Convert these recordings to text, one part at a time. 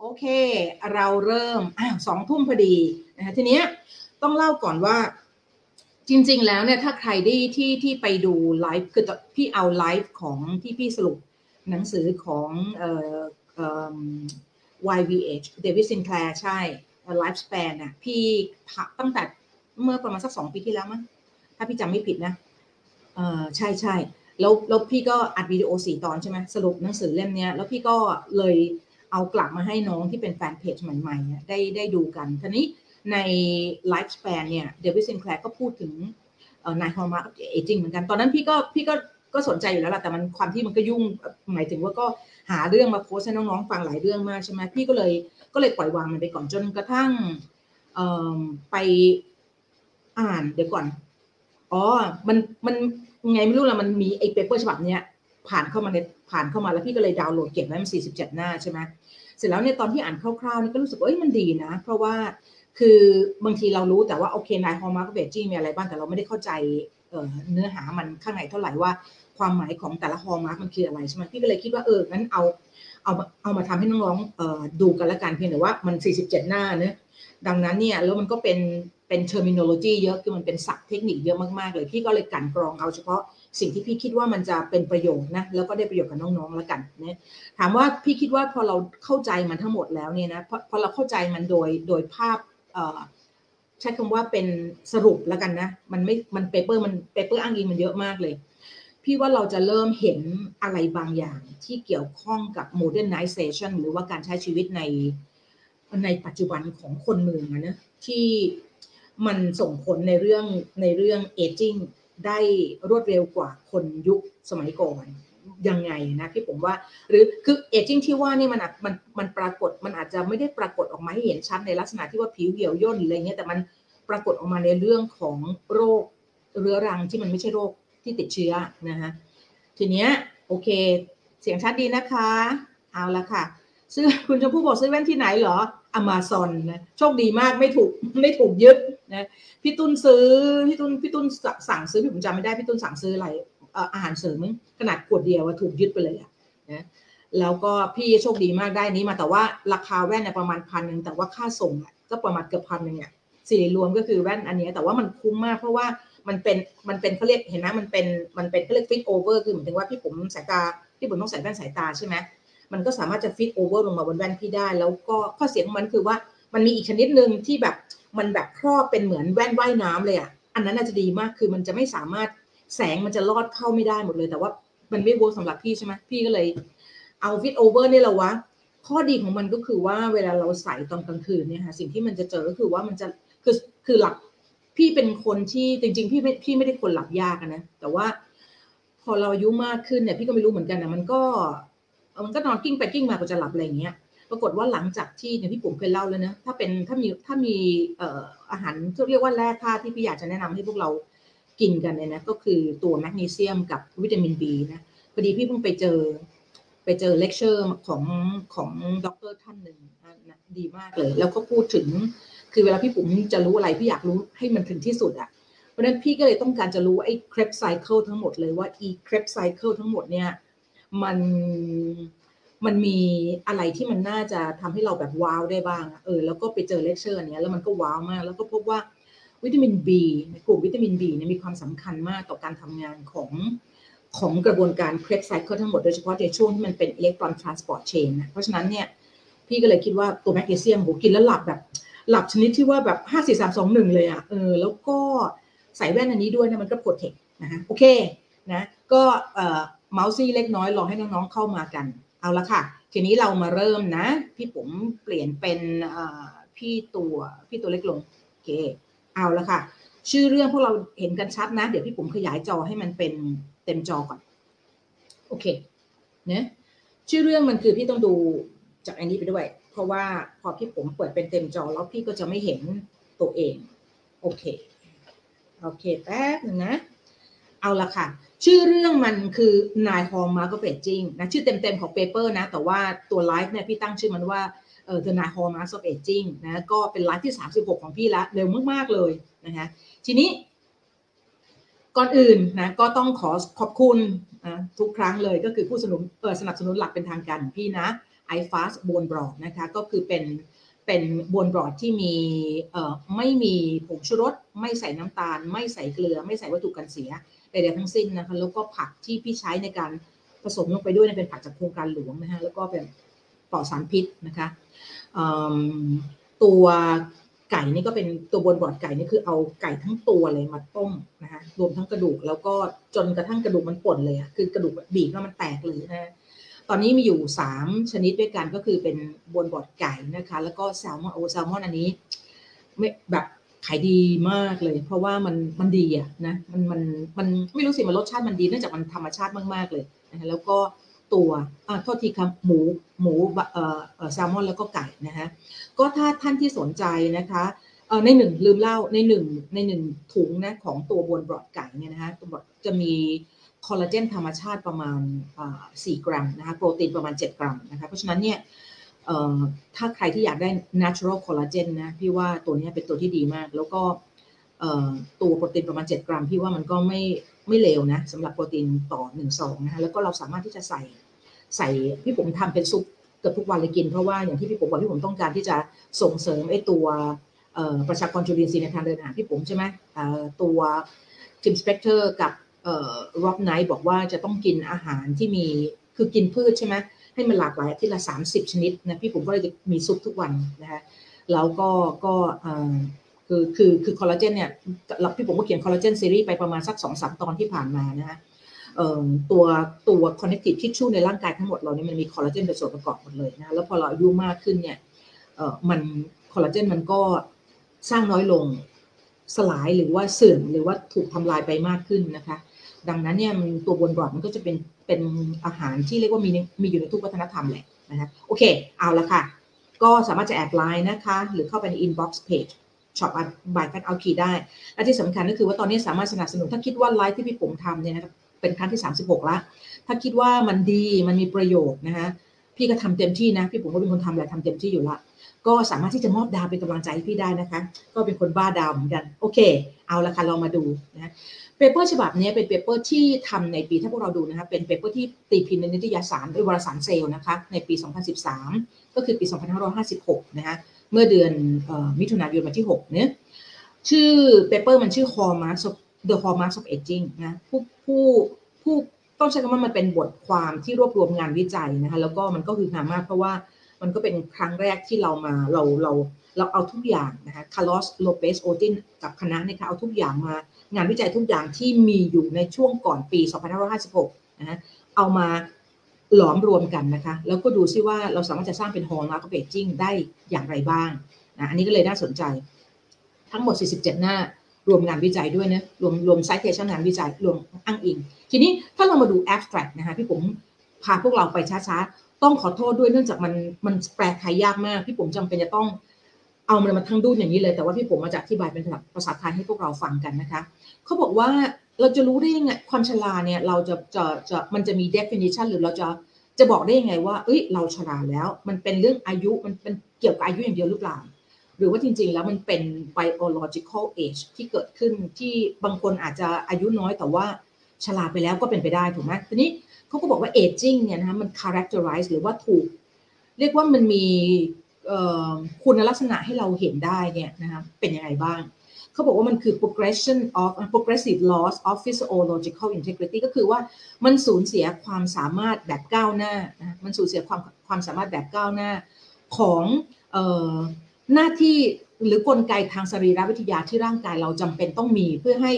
โอเค เราเริ่มอ้าวสองทุ่มพอดีนะคะทีเนี้ยต้องเล่าก่อนว่าจริง ๆ แล้วเนี่ยถ้าใครได้ที่ที่ไปดูไลฟ์คือพี่เอาไลฟ์ของที่พี่สรุปหนังสือของเอ่อเอ่อ YVH เดวิดซินแคลร์ใช่ Lifespan น่ะพี่ตั้งแต่เมื่อประมาณสักสองปีที่แล้วมั้งถ้าพี่จำไม่ผิดนะเออใช่ใช่แล้วแล้วพี่ก็อัดวิดีโอสี่ตอนใช่ไหมสรุปหนังสือเล่มเนี้ยแล้วพี่ก็เลย เอากลับมาให้น้องที่เป็น fan page ใหม่ๆได้ได้ดูกันทีนี้ใน Lifespan เนี่ย David Sinclair ก็พูดถึง Nine Hallmark Aging เหมือนกัน ตอนนั้นพี่ก็พี่ก็ก็สนใจอยู่แล้วแหละแต่มันความที่มันก็ยุ่งหมายถึงว่าก็หาเรื่องมาโพสให้น้องๆฟังหลายเรื่องมากใช่ไหมพี่ก็เลยก็เลยปล่อยวางมันไปก่อนจนกระทั่งไปอ่านเดี๋ยวก่อน อ๋อ มันมันไงไม่รู้ละมันมีไอ้ paper ฉบับเนี้ย ผ่านเข้ามาในผ่านเข้ามาแล้วพี่ก็เลยดาวน์โหลดเก็บไว้มันสี่สิบเจ็ดหน้าใช่ไหมเสร็จแล้วเนี่ยตอนที่อ่านคร่าวๆนี่ก็รู้สึกว่าเอ้ยมันดีนะ เพราะว่าคือบางทีเรารู้แต่ว่าโอเค Nine Hallmark of Aging มีอะไรบ้างแต่เราไม่ได้เข้าใจเนื้อหามันข้างในเท่าไหร่ว่าความหมายของแต่ละ hallmark มันคืออะไรใช่ไหมพี่ก็เลยคิดว่าเอองั้นเอาเอาเอามาทำให้น้องๆดูกันละกันเพียงแต่ว่ามัน 47 หน้านะดังนั้นเนี่ยแล้วมันก็เป็นเป็น terminology เยอะคือมันเป็นศัพท์เทคนิคเยอะมากๆเลยพี่ก็เลยกลั่นกรองเอาเฉพาะ สิ่งที่พี่คิดว่ามันจะเป็นประโยชน์นะแล้วก็ได้ประโยชน์กับน้องๆแล้วกันนะถามว่าพี่คิดว่าพอเราเข้าใจมันทั้งหมดแล้วเนี่ยนะพอพอเราเข้าใจมันโดยโดยภาพใช้คำว่าเป็นสรุปแล้วกันนะมันไม่มัน paper มัน paper อ้างอิงมันเยอะมากเลย พี่ว่าเราจะเริ่มเห็นอะไรบางอย่างที่เกี่ยวข้องกับ modernization หรือว่าการใช้ชีวิตในในปัจจุบันของคนเมืองนะที่มันส่งผลในเรื่องในเรื่อง aging ได้รวดเร็วกว่าคนยุคสมัยก่อนยังไงนะพี่ผมว่า หรือคือเอจิ้งที่ว่านี่มันมันมันปรากฏมันอาจจะไม่ได้ปรากฏออกมาให้เห็นชัดในลักษณะที่ว่าผิวเหี่ยวย่นอะไรเงี้ยแต่มันปรากฏออกมาในเรื่องของโรคเรื้อรังที่มันไม่ใช่โรคที่ติดเชื้อนะฮะทีเนี้ยโอเค เสียงชัดดีนะคะ เอาละค่ะ ซื้อคุณชมพู่บอกซื้อแว่นที่ไหนเหรออเมซอนนะโชคดีมากไม่ถูกไม่ถูกยึดนะพี่ตุ้นซื้อพี่ตุ้นพี่ตุ้นสั่งซื้อพี่ผมจำไม่ได้พี่ตุ้นสั่งซื้ออะไรอาหารเสริมขนาดขวดเดียวถูกยึดไปเลยอะนะแล้วก็พี่โชคดีมากได้นี้มาแต่ว่าราคาแว่นเนี่ยประมาณพันหนึ่งแต่ว่าค่าส่งก็ประมาณเกือบพันหนึ่งเนี่ยสี่รวมก็คือแว่นอันนี้แต่ว่ามันคุ้มมากเพราะว่ามันเป็นมันเป็นเขาเรียกเห็นไหมมันเป็นมันเป็นเขาเรียกฟิตโอเวอร์คือหมายถึงว่าพี่ผมสายตาพี่ปุ๋มต้องใส่แว่นสายตาใช่ไหม มันก็สามารถจะ fit over ลงมาบนแว่นพี่ได้ แล้วก็ข้อเสียของมันคือว่ามันมีอีกชนิดหนึ่งที่แบบมันแบบครอบเป็นเหมือนแว่นว่ายน้ำเลยอะอันนั้นน่าจะดีมากคือมันจะไม่สามารถแสงมันจะลอดเข้าไม่ได้หมดเลย แต่ว่ามันไม่ work สำหรับพี่ใช่ไหมพี่ก็เลยเอา fit over นี่แหละวะข้อดีของมันก็คือว่าเวลาเราใส่ตอนกลางคืนเนี่ยค่ะสิ่งที่มันจะเจอก็คือว่ามันจะคือคือหลักพี่เป็นคนที่จริง ๆ พี่ไม่พี่ไม่ได้คนหลับยากนะแต่ว่า พอเราอายุมากขึ้นเนี่ย พี่ก็ไม่รู้เหมือนกันนะมันก็ มันก็นอนกลิ้งไปกลิ้งมาก็จะหลับอะไรอย่างเงี้ย ปรากฏว่าหลังจากที่เนี่ยพี่ปุ๋มเคยเล่าแล้วนะ ถ้าเป็นถ้ามีถ้ามีอาหารที่เรียกว่าแร่ธาตุที่พี่อยากจะแนะนำให้พวกเรากินกันเนี่ยนะ ก็คือตัวแมกนีเซียมกับวิตามินบีนะพอดีพี่เพิ่งไปเจอ ไปเจอเลคเชอร์ของของด็อกเตอร์ท่านหนึ่งนะดีมากเลย แล้วก็พูดถึงคือเวลาพี่ปุ๋มจะรู้อะไรพี่อยากรู้ให้มันถึงที่สุดอะ่ะเพราะนั้นพี่ก็เลยต้องการจะรู้ไอ้ Krebs cycle ทั้งหมดเลยว่าอี Krebs cycle ทั้งหมดเนี่ย มันมันมีอะไรที่มันน่าจะทำให้เราแบบ wow ได้บ้างเออแล้วก็ไปเจอเลคเชอร์เนี้ยแล้วมันก็ wow มาก แล้วก็พบว่าวิตามิน B กลุ่มวิตามิน B เนี่ยมีความสำคัญมากต่อการทำงานของของกระบวนการ Krebs cycle ทั้งหมดโดยเฉพาะในช่วงที่มันเป็น electron transport chain นะเพราะฉะนั้นเนี่ยพี่ก็เลยคิดว่าตัวแมกนีเซียมโหกินแล้วหลับแบบหลับชนิดที่ว่าแบบห้าสี่สามสองหนึ่งเลยอะเออแล้วก็ใส่แว่นอันนี้ด้วยนะมันก็โปรเทคนะฮะโอเคนะก็เอ่อ เมาส์ซี่เล็กน้อยรอให้น้องๆเข้ามากัน เอาละค่ะ ทีนี้เรามาเริ่มนะ พี่ผมเปลี่ยนเป็นพี่ตัวพี่ตัวเล็กลงโอเคเอาละค่ะ ชื่อเรื่องพวกเราเห็นกันชัดนะ เดี๋ยวพี่ผมขยายจอให้มันเป็นเต็มจอก่อน โอเคเนะชื่อเรื่องมันคือพี่ต้องดูจากอันนี้ไปด้วย เพราะว่าพอพี่ปุ๋มเปิดเป็นเต็มจอแล้วพี่ก็จะไม่เห็นตัวเอง โอเค โอเคแป๊บหนึ่งนะ เอาละค่ะ ชื่อเรื่องมันคือ Nine Hallmark of Aging นะชื่อเต็มๆของ paper นะ แต่ว่าตัวไลฟ์เนี่ยพี่ตั้งชื่อมันว่าเออ The Nine Hallmarks of Aging นะก็เป็นไลฟ์ที่ 36 ของพี่ละเร็วมาก ๆ เลยนะคะทีนี้ก่อนอื่นนะก็ต้องขอขอบคุณนะทุกครั้งเลยก็คือผู้สนับสนุนเปิดสนับสนุนหลักเป็นทางการของพี่นะ iFast bone b r o d นะคะก็คือเป็นเป็นบนบรอดที่มีเอ่อไม่มีผงชูรส ไม่ใส่น้ำตาล ไม่ใส่เกลือ ไม่ใส่วัตถุกันเสีย ใดๆทั้งสิ้นนะคะแล้วก็ผักที่พี่ใช้ในการผสมลงไปด้วยเป็นผักจากโครงการหลวงนะคะแล้วก็เป็นปลอดสารพิษนะคะตัวไก่นี่ก็เป็นตัวบนบอดไก่นี่คือเอาไก่ทั้งตัวเลยมาต้มนะคะรวมทั้งกระดูกแล้วก็จนกระทั่งกระดูกมันป่นเลยอะคือกระดูกบีบแล้วมันแตกเลยนะตอนนี้มีอยู่ 3 ชนิดด้วยกันก็คือเป็นบนบอดไก่นะคะ แล้วก็แซลมอนโอแซลมอนอันนี้ไม่แบบ ขายดีมากเลย เพราะว่ามันมันดีอะนะมันมันมันไม่รู้สิมันรสชาติมันดีเนื่องจากมันธรรมชาติมากๆเลยนะคะแล้วก็ตัวอ่าโทษทีครับหมูหมูเอ่อแซลมอนแล้วก็ไก่นะฮะก็ถ้าท่านที่สนใจนะคะเออในหนึ่งลืมเล่าในหนึ่งในหนึ่งถุงนะของตัวบนบรอดไก่เนี่ยนะคะตัวบรอดจะมีคอลลาเจนธรรมชาติประมาณ 4 กรัมนะคะโปรตีนประมาณ 7 กรัมนะคะเพราะฉะนั้นเนี่ย ถ้าใครที่อยากได้ natural collagen นะพี่ว่าตัวนี้เป็นตัวที่ดีมาก แล้วก็ตัวโปรตีนประมาณ 7 กรัม พี่ว่ามันก็ไม่ไม่เลวนะสำหรับโปรตีนต่อ1ซองนะคะแล้วก็เราสามารถที่จะใส่ใส่พี่ปุ๋มทำเป็นซุปเกือบทุกวันเลยกิน เพราะว่าอย่างที่พี่ปุ๋มบอกพี่ปุ๋มต้องการที่จะส่งเสริมไอ้ตัวประชากรจุลินทรีย์ในทางเดินอาหารพี่ปุ๋มใช่ไหมตัว Tim Spector กับ Rob Knight บอกว่าจะต้องกินอาหารที่มีคือกินพืชใช่ไหม ให้มันหลากหลายอาทิตย์ละ 30 ชนิดนะพี่ปุ๋มก็เลยจะมีซุปทุกวันนะคะแล้วก็ก็คือคือคือคอลลาเจนเนี่ยพี่ปุ๋มก็เขียนคอลลาเจนซีรีส์ไปประมาณสักสองสามตอนที่ผ่านมานะฮะตัวตัว connective tissue ในร่างกายทั้งหมดเราเนี่ยมันมีคอลลาเจนเป็นส่วนประกอบหมดเลยนะแล้วพอเราอายุมากขึ้นเนี่ยมันคอลลาเจนมันก็สร้างน้อยลงสลายหรือว่าเสื่อมหรือว่าถูกทำลายไปมากขึ้นนะคะ ดังนั้นเนี่ยตัว bone broth มันก็จะเป็นเป็นอาหารที่เรียกว่ามีมีอยู่ในทุกวัฒนธรรมแหละนะคะโอเค เอาละค่ะ ก็สามารถจะ add ไลน์นะคะ หรือเข้าไปใน inbox page ช็อปบายแฟตเอาคีได้ และที่สำคัญก็คือว่าตอนนี้สามารถสนับสนุนถ้าคิดว่าไลฟ์ที่พี่ผมทำเนี่ยนะครับเป็นครั้งที่ 36 ละ ถ้าคิดว่ามันดีมันมีประโยชน์นะคะพี่ก็ทำเต็มที่นะ พี่ผมก็เป็นคนทำแหละทำเต็มที่อยู่ละก็สามารถที่จะมอบดาวเป็นกำลังใจให้พี่ได้นะคะ ก็เป็นคนบ้าดาวเหมือนกัน โอเค เอาละค่ะเรามาดูนะ paper ฉบับนี้เป็น paper ที่ทำในปีถ้าพวกเราดูนะคะเป็น paper ที่ตีพิมพ์ในนิตยสารวยวารสารเซลล์นะคะในปี 2013 ก็คือปี 2556 นะคะเมื่อเดือนมิถุนายนวันที่ 6 เนี่ยชื่อ paper มันชื่อ Hallmarks of the Hallmarks of Aging นะผู้ผู้ผู้ต้องใช้คำว่ามันเป็นบทความที่รวบรวมงานวิจัยนะคะแล้วก็มันก็คือ hallmark เพราะว่ามันก็เป็นครั้งแรกที่เรามาเราเราเราเอาทุกอย่างนะคะคาร์ลอสโลเปสโอตินกับคณะเนี่ยค่ะเอาทุกอย่างมา งานวิจัยทุกอย่างที่มีอยู่ในช่วงก่อนปี 2556 นะฮะเอามาหลอมรวมกันนะคะ แล้วก็ดูซิว่าเราสามารถจะสร้างเป็น hallmark of aging ได้อย่างไรบ้างนะอันนี้ก็เลยน่าสนใจ ทั้งหมด 47 หน้ารวมงานวิจัยด้วยนะรวมรวม citation งานวิจัยรวมอ้างอิง ทีนี้ถ้าเรามาดู abstract นะคะพี่ผมพาพวกเราไปช้าๆ ต้องขอโทษด้วยเนื่องจากมันมันแปลไทยยากมาก พี่ผมจำเป็นจะต้อง เอามันมาทั้งดุ้นอย่างนี้เลยแต่ว่าพี่ผมมาจากอธิบายเป็นภาษาไทยให้พวกเราฟังกันนะคะเขาบอกว่าเราจะรู้ได้ยังไงความชราเนี่ยเราจะจะจะมันจะมี definition หรือเราจะจะบอกได้ยังไงว่า เอ้ย เราชราแล้ว มันเป็นเรื่องอายุมันเป็นเกี่ยวกับอายุอย่างเดียวหรือเปล่า หรือว่าจริง ๆ แล้วมันเป็น biological age ที่เกิดขึ้นที่บางคนอาจจะอายุน้อยแต่ว่าชราไปแล้วก็เป็นไปได้ถูกไหมทีนี้เขาก็บอกว่า aging เนี่ยนะคะมัน characterize หรือว่าถูก เรียกว่ามันมี คุณลักษณะให้เราเห็นได้เนี่ยนะคะเป็นยังไงบ้าง เขาบอกว่ามันคือ progression of progressive loss of physiological integrity ก็คือว่ามันสูญเสียความสามารถแบบก้าวหน้านะมันสูญเสียความความสามารถแบบก้าวหน้าของหน้าที่หรือกลไกทางสรีรวิทยาที่ร่างกายเราจำเป็นต้องมีเพื่อให้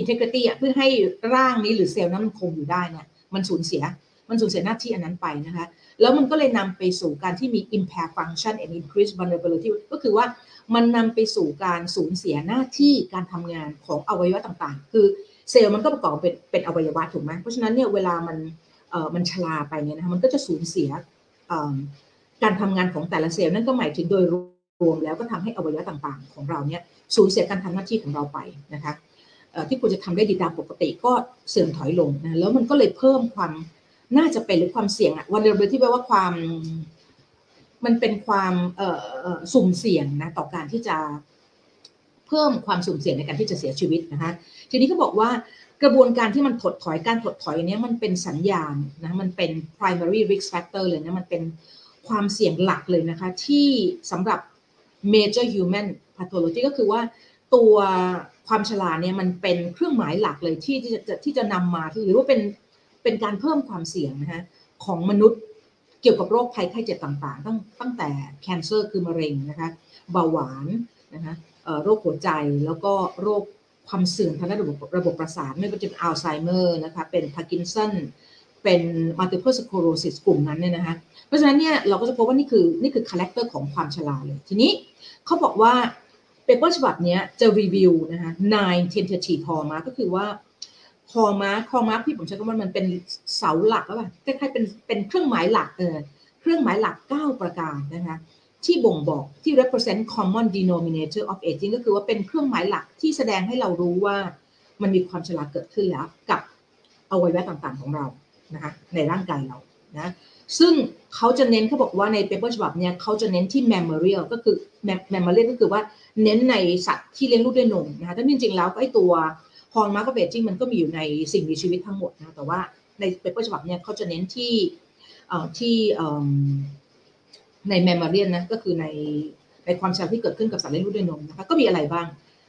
integrity เพื่อให้ร่างนี้หรือเซลล์นั้นมันคงอยู่ได้เนี่ยมันสูญเสียมันสูญเสียหน้าที่อันนั้นไปนะคะ แล้วมันก็เลยนำไปสู่การที่มี impair function and increase vulnerability ก็คือว่ามันนำไปสู่การสูญเสียหน้าที่การทำงานของอวัยวะต่างๆ คือเซลล์มันก็ประกอบเป็นเป็นอวัยวะถูกไหมเพราะฉะนั้นเนี่ยเวลามันเอ่อมันชราไปเนี่ยนะคะมันก็จะสูญเสียการทำงานของแต่ละเซลล์นั่นก็หมายถึงโดยรวมแล้วก็ทำให้อวัยวะต่างๆ ของเราเนี่ยสูญเสียการทำหน้าที่ของเราไปนะคะที่ควรจะทำได้ดีตามปกติก็เสื่อมถอยลงนะแล้วมันก็เลยเพิ่มความ น่าจะเป็นหรือความเสี่ยงอะวันเดอร์ที่แปลว่าความมันเป็นความเอ่อสุ่มเสี่ยงนะต่อการที่จะเพิ่มความสุ่มเสี่ยงในการที่จะเสียชีวิตนะคะทีนี้เขาบอกว่ากระบวนการที่มันถดถอยการถดถอยเนี้ยมันเป็นสัญญาณนะมันเป็น primary risk factor เลยนะมันเป็นความเสี่ยงหลักเลยนะคะที่สำหรับ major human pathology ก็คือว่าตัวความชราเนี่ยมันเป็นเครื่องหมายหลักเลยที่จะที่จะนำมาหรือว่าเป็น เป็นการเพิ่มความเสี่ยงนะคะของมนุษย์เกี่ยวกับโรคภัยไข้เจ็บต่างๆ ตั้งตั้งแต่ cancer คือมะเร็งนะคะเบาหวานนะคะโรคหัวใจแล้วก็โรคความเสื่อมทางด้านระบบระบบประสาทไม่ว่าจะเป็นอัลไซเมอร์นะคะเป็นพาร์กินสันเป็น multiple sclerosis กลุ่มนั้นเนี่ยนะคะเพราะฉะนั้นเนี่ยเราก็จะพบว่านี่คือนี่คือ character ของความชราเลย ทีนี้เขาบอกว่า paper ฉบับนี้จะรีวิวนะคะ nine tentative hallmark ก็คือว่า hallmark hallmark ที่ผมใช้คำว่ามันเป็นเสาหลักแล้วป่ะคล้ายๆเป็นเป็นเครื่องหมายหลักเออเครื่องหมายหลัก 9 ประการนะคะที่บ่งบอกที่ represent common denominator of aging ก็คือว่าเป็นเครื่องหมายหลักที่แสดงให้เรารู้ว่ามันมีความชราเกิดขึ้นแล้วกับอวัยวะต่างๆของเรานะคะในร่างกายเรานะซึ่งเขาจะเน้นเขาบอกว่าในเปเปอร์ฉบับเนี้ยเขาจะเน้นที่ mammalial ก็คือ mammalial ก็คือว่าเน้นในสัตว์ที่เลี้ยงลูกด้วยนมนะคะแต่จริงๆแล้วไอ้ตัว hallmark of aging มันก็มีอยู่ในสิ่งมีชีวิตทั้งหมดนะแต่ว่าใน paper ฉบับเนี้ยเขาจะเน้นที่ที่ใน mammalian นะก็คือในในความชราที่เกิดขึ้นกับสัตว์เลี้ยงลูกด้วยนมนะคะก็มีอะไรบ้าง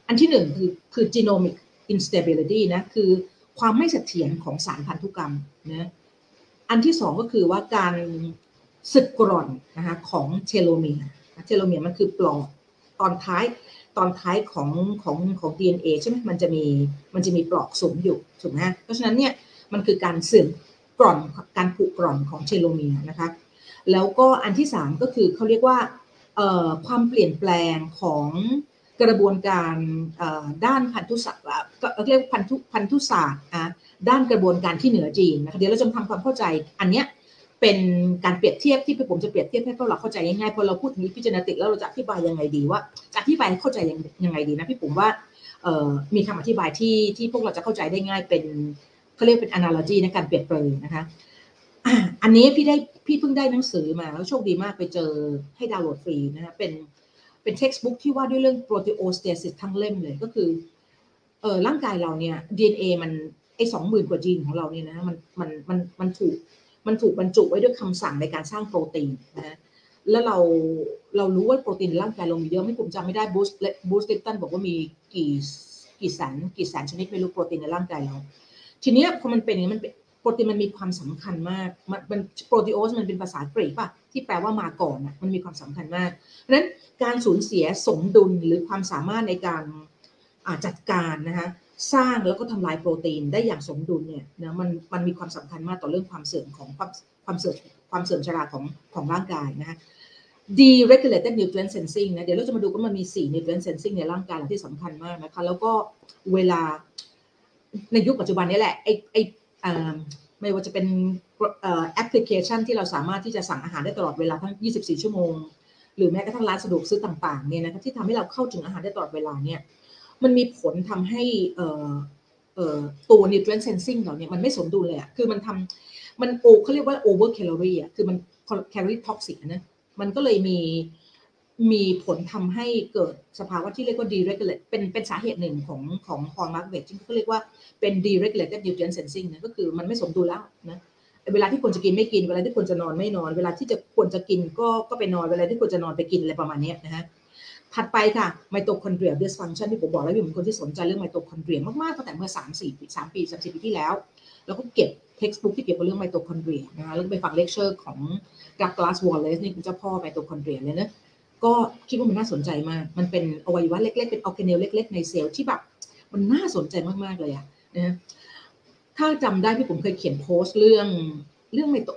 อันที่หนึ่งคือคือ genomic instability นะคือความไม่เสถียรของสารพันธุกรรมนะอันที่สองก็คือว่าการสึกกร่อนนะคะของเทโลเมียร์เทโลเมียร์มันคือปลอกตอนท้าย ตอนท้ายของของของ DNA ใช่ไหมมันจะมีมันจะมีปลอกสุมอยู่ถูกไหมเพราะฉะนั้นเนี่ยมันคือการเสื่อมกร่อนการผุกร่อนของเทโลเมียร์นะคะแล้วก็อันที่สามก็คือเขาเรียกว่าความเปลี่ยนแปลงของกระบวนการด้านพันธุศาสตร์เรียกพันธุพันธุศาสตร์ด้านกระบวนการที่เหนือจีนนะคะเดี๋ยวเราจะทำความเข้าใจอันเนี้ย เป็นการเปรียบเทียบที่ผมจะเปรียบเทียบให้พวกเราเข้าใจง่ายๆพอเราพูดถึงพิจารณาติกแล้วเราจะอธิบายยังไงดีว่าจะอธิบายเข้าใจยังไงดีนะพี่ผมว่ามีคำอธิบายที่ที่พวกเราจะเข้าใจได้ง่ายเป็นเขาเรียกเป็น analogy ในการเปรียบเปรยนะคะอันนี้พี่ได้พี่เพิ่งได้หนังสือมาแล้วโชคดีมากไปเจอให้ดาวน์โหลดฟรีนะคะเป็นเป็นเท็กซ์บุ๊กที่ว่าด้วยเรื่อง proteostasis ทั้งเล่มเลยก็คือเออร่างกายเราเนี่ย DNA มันไอ้สองหมื่นกว่าจีนของเราเนี่ยนะมันมันมันมันถูก มันถูกบรรจุไว้ด้วยคำสั่งในการสร้างโปรตีนนะแล้วเราเรารู้ว่าโปรตีนในร่างกายเรามีเยอะไม่ผมจำไม่ได้บูสต์บูสติตันบอกว่ามีกี่กี่แสนกี่แสนชนิดไม่รู้โปรตีนในร่างกายเรา ทีนี้พอมันเป็นอย่างนี้มันโปรตีนมันมีความสำคัญมาก มันโปรตีโอสมันเป็นภาษากรีกป่ะที่แปลว่ามาก่อนอะมันมีความสำคัญมาก เพราะฉะนั้นการสูญเสียสมดุลหรือความสามารถในการจัดการนะคะ สร้างแล้วก็ทำลายโปรตีนได้อย่างสมดุลเนี่ยนะมันมันมีความสำคัญมากต่อเรื่องความเสื่อมของความความเสื่อมความเสื่อมชราของของร่างกายนะคะ deregulated nutrient sensing นะเดี๋ยวเราจะมาดูว่ามันมี 4 nutrient sensing ในร่างกายที่สำคัญมากนะคะ แล้วก็เวลาในยุคปัจจุบันนี้แหละไอ้ไอ้ไม่ว่าจะเป็นแอปพลิเคชันที่เราสามารถที่จะสั่งอาหารได้ตลอดเวลาทั้ง 24 ชั่วโมง หรือแม้กระทั่งร้านสะดวกซื้อต่างๆเนี่ยนะคะที่ทำให้เราเข้าถึงอาหารได้ตลอดเวลาเนี่ย มันมีผลทำให้ตัว nutrient sensing เราเนี่ยมันไม่สมดุลเลยอะคือมันทำมันโอเขาเรียกว่า over calorie อะคือมัน calorie toxic นะมันก็เลยมีมีผลทำให้เกิดสภาวะที่เรียกว่า deregulate เป็นเป็นสาเหตุหนึ่งของของฮอร์โมนเวทที่เขาเรียกว่าเป็น deregulated nutrient sensing นะก็คือมันไม่สมดุลแล้วนะเวลาที่ควรจะกินไม่กิน เวลาที่ควรจะนอนไม่นอน เวลาที่จะควรจะกินก็ก็ไปนอน เวลาที่ควรจะนอนไปกินอะไรประมาณนี้นะฮะ ถัดไปค่ะไมโตคอนเดรีย dysfunction ที่ผมบอกแล้วอยู่เป็นคนที่สนใจเรื่องไมโตคอนเดรียมากๆตั้งแต่เมื่อ 3 4ปี3ปี30ปีที่แล้ว แล้วก็เก็บ textbook ที่เกี่ยวกับเรื่องไมโตคอนเดรียนะคะแล้วไปฟังเลคเชอร์ของดักลาสวอลเลสนี่คือเจ้าพ่อไมโตคอนเดรียเลยนะก็คิดว่ามันน่าสนใจมาก มันเป็นอวัยวะเล็กๆ เป็นออร์แกเนลเล็ก ๆ ในเซลล์ที่แบบมันน่าสนใจมากๆเลยอะนะถ้าจำได้พี่ผมเคยเขียนโพสต์เรื่องเรื่องไมโต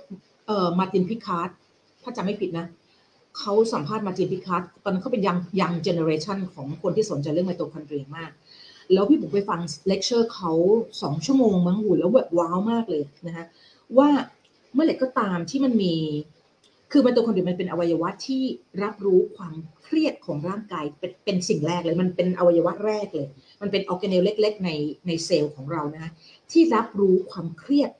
เอ่อมาตินพิคาร์ดถ้าจำไม่ผิดนะ เขาสัมภาษณ์มาตินพิคาร์ดตอนนั้นเขาเป็น young young generation ของคนที่สนใจเรื่องไมโตคอนเดรียมาก แล้วพี่ผมไปฟังเลคเชอร์เขาสองชั่วโมงมั้งหูแล้วแบบ wow มากเลยนะคะว่าเมื่อไหร่ก็ตามที่มันมี คือไมโตคอนเดรียมันเป็นอวัยวะที่รับรู้ความเครียดของร่างกายเป็นเป็นสิ่งแรกเลย มันเป็นอวัยวะแรกเลย มันเป็นออร์แกเนลเล็ก ๆ ในในเซลล์ของเรานะคะที่รับรู้ความเครียด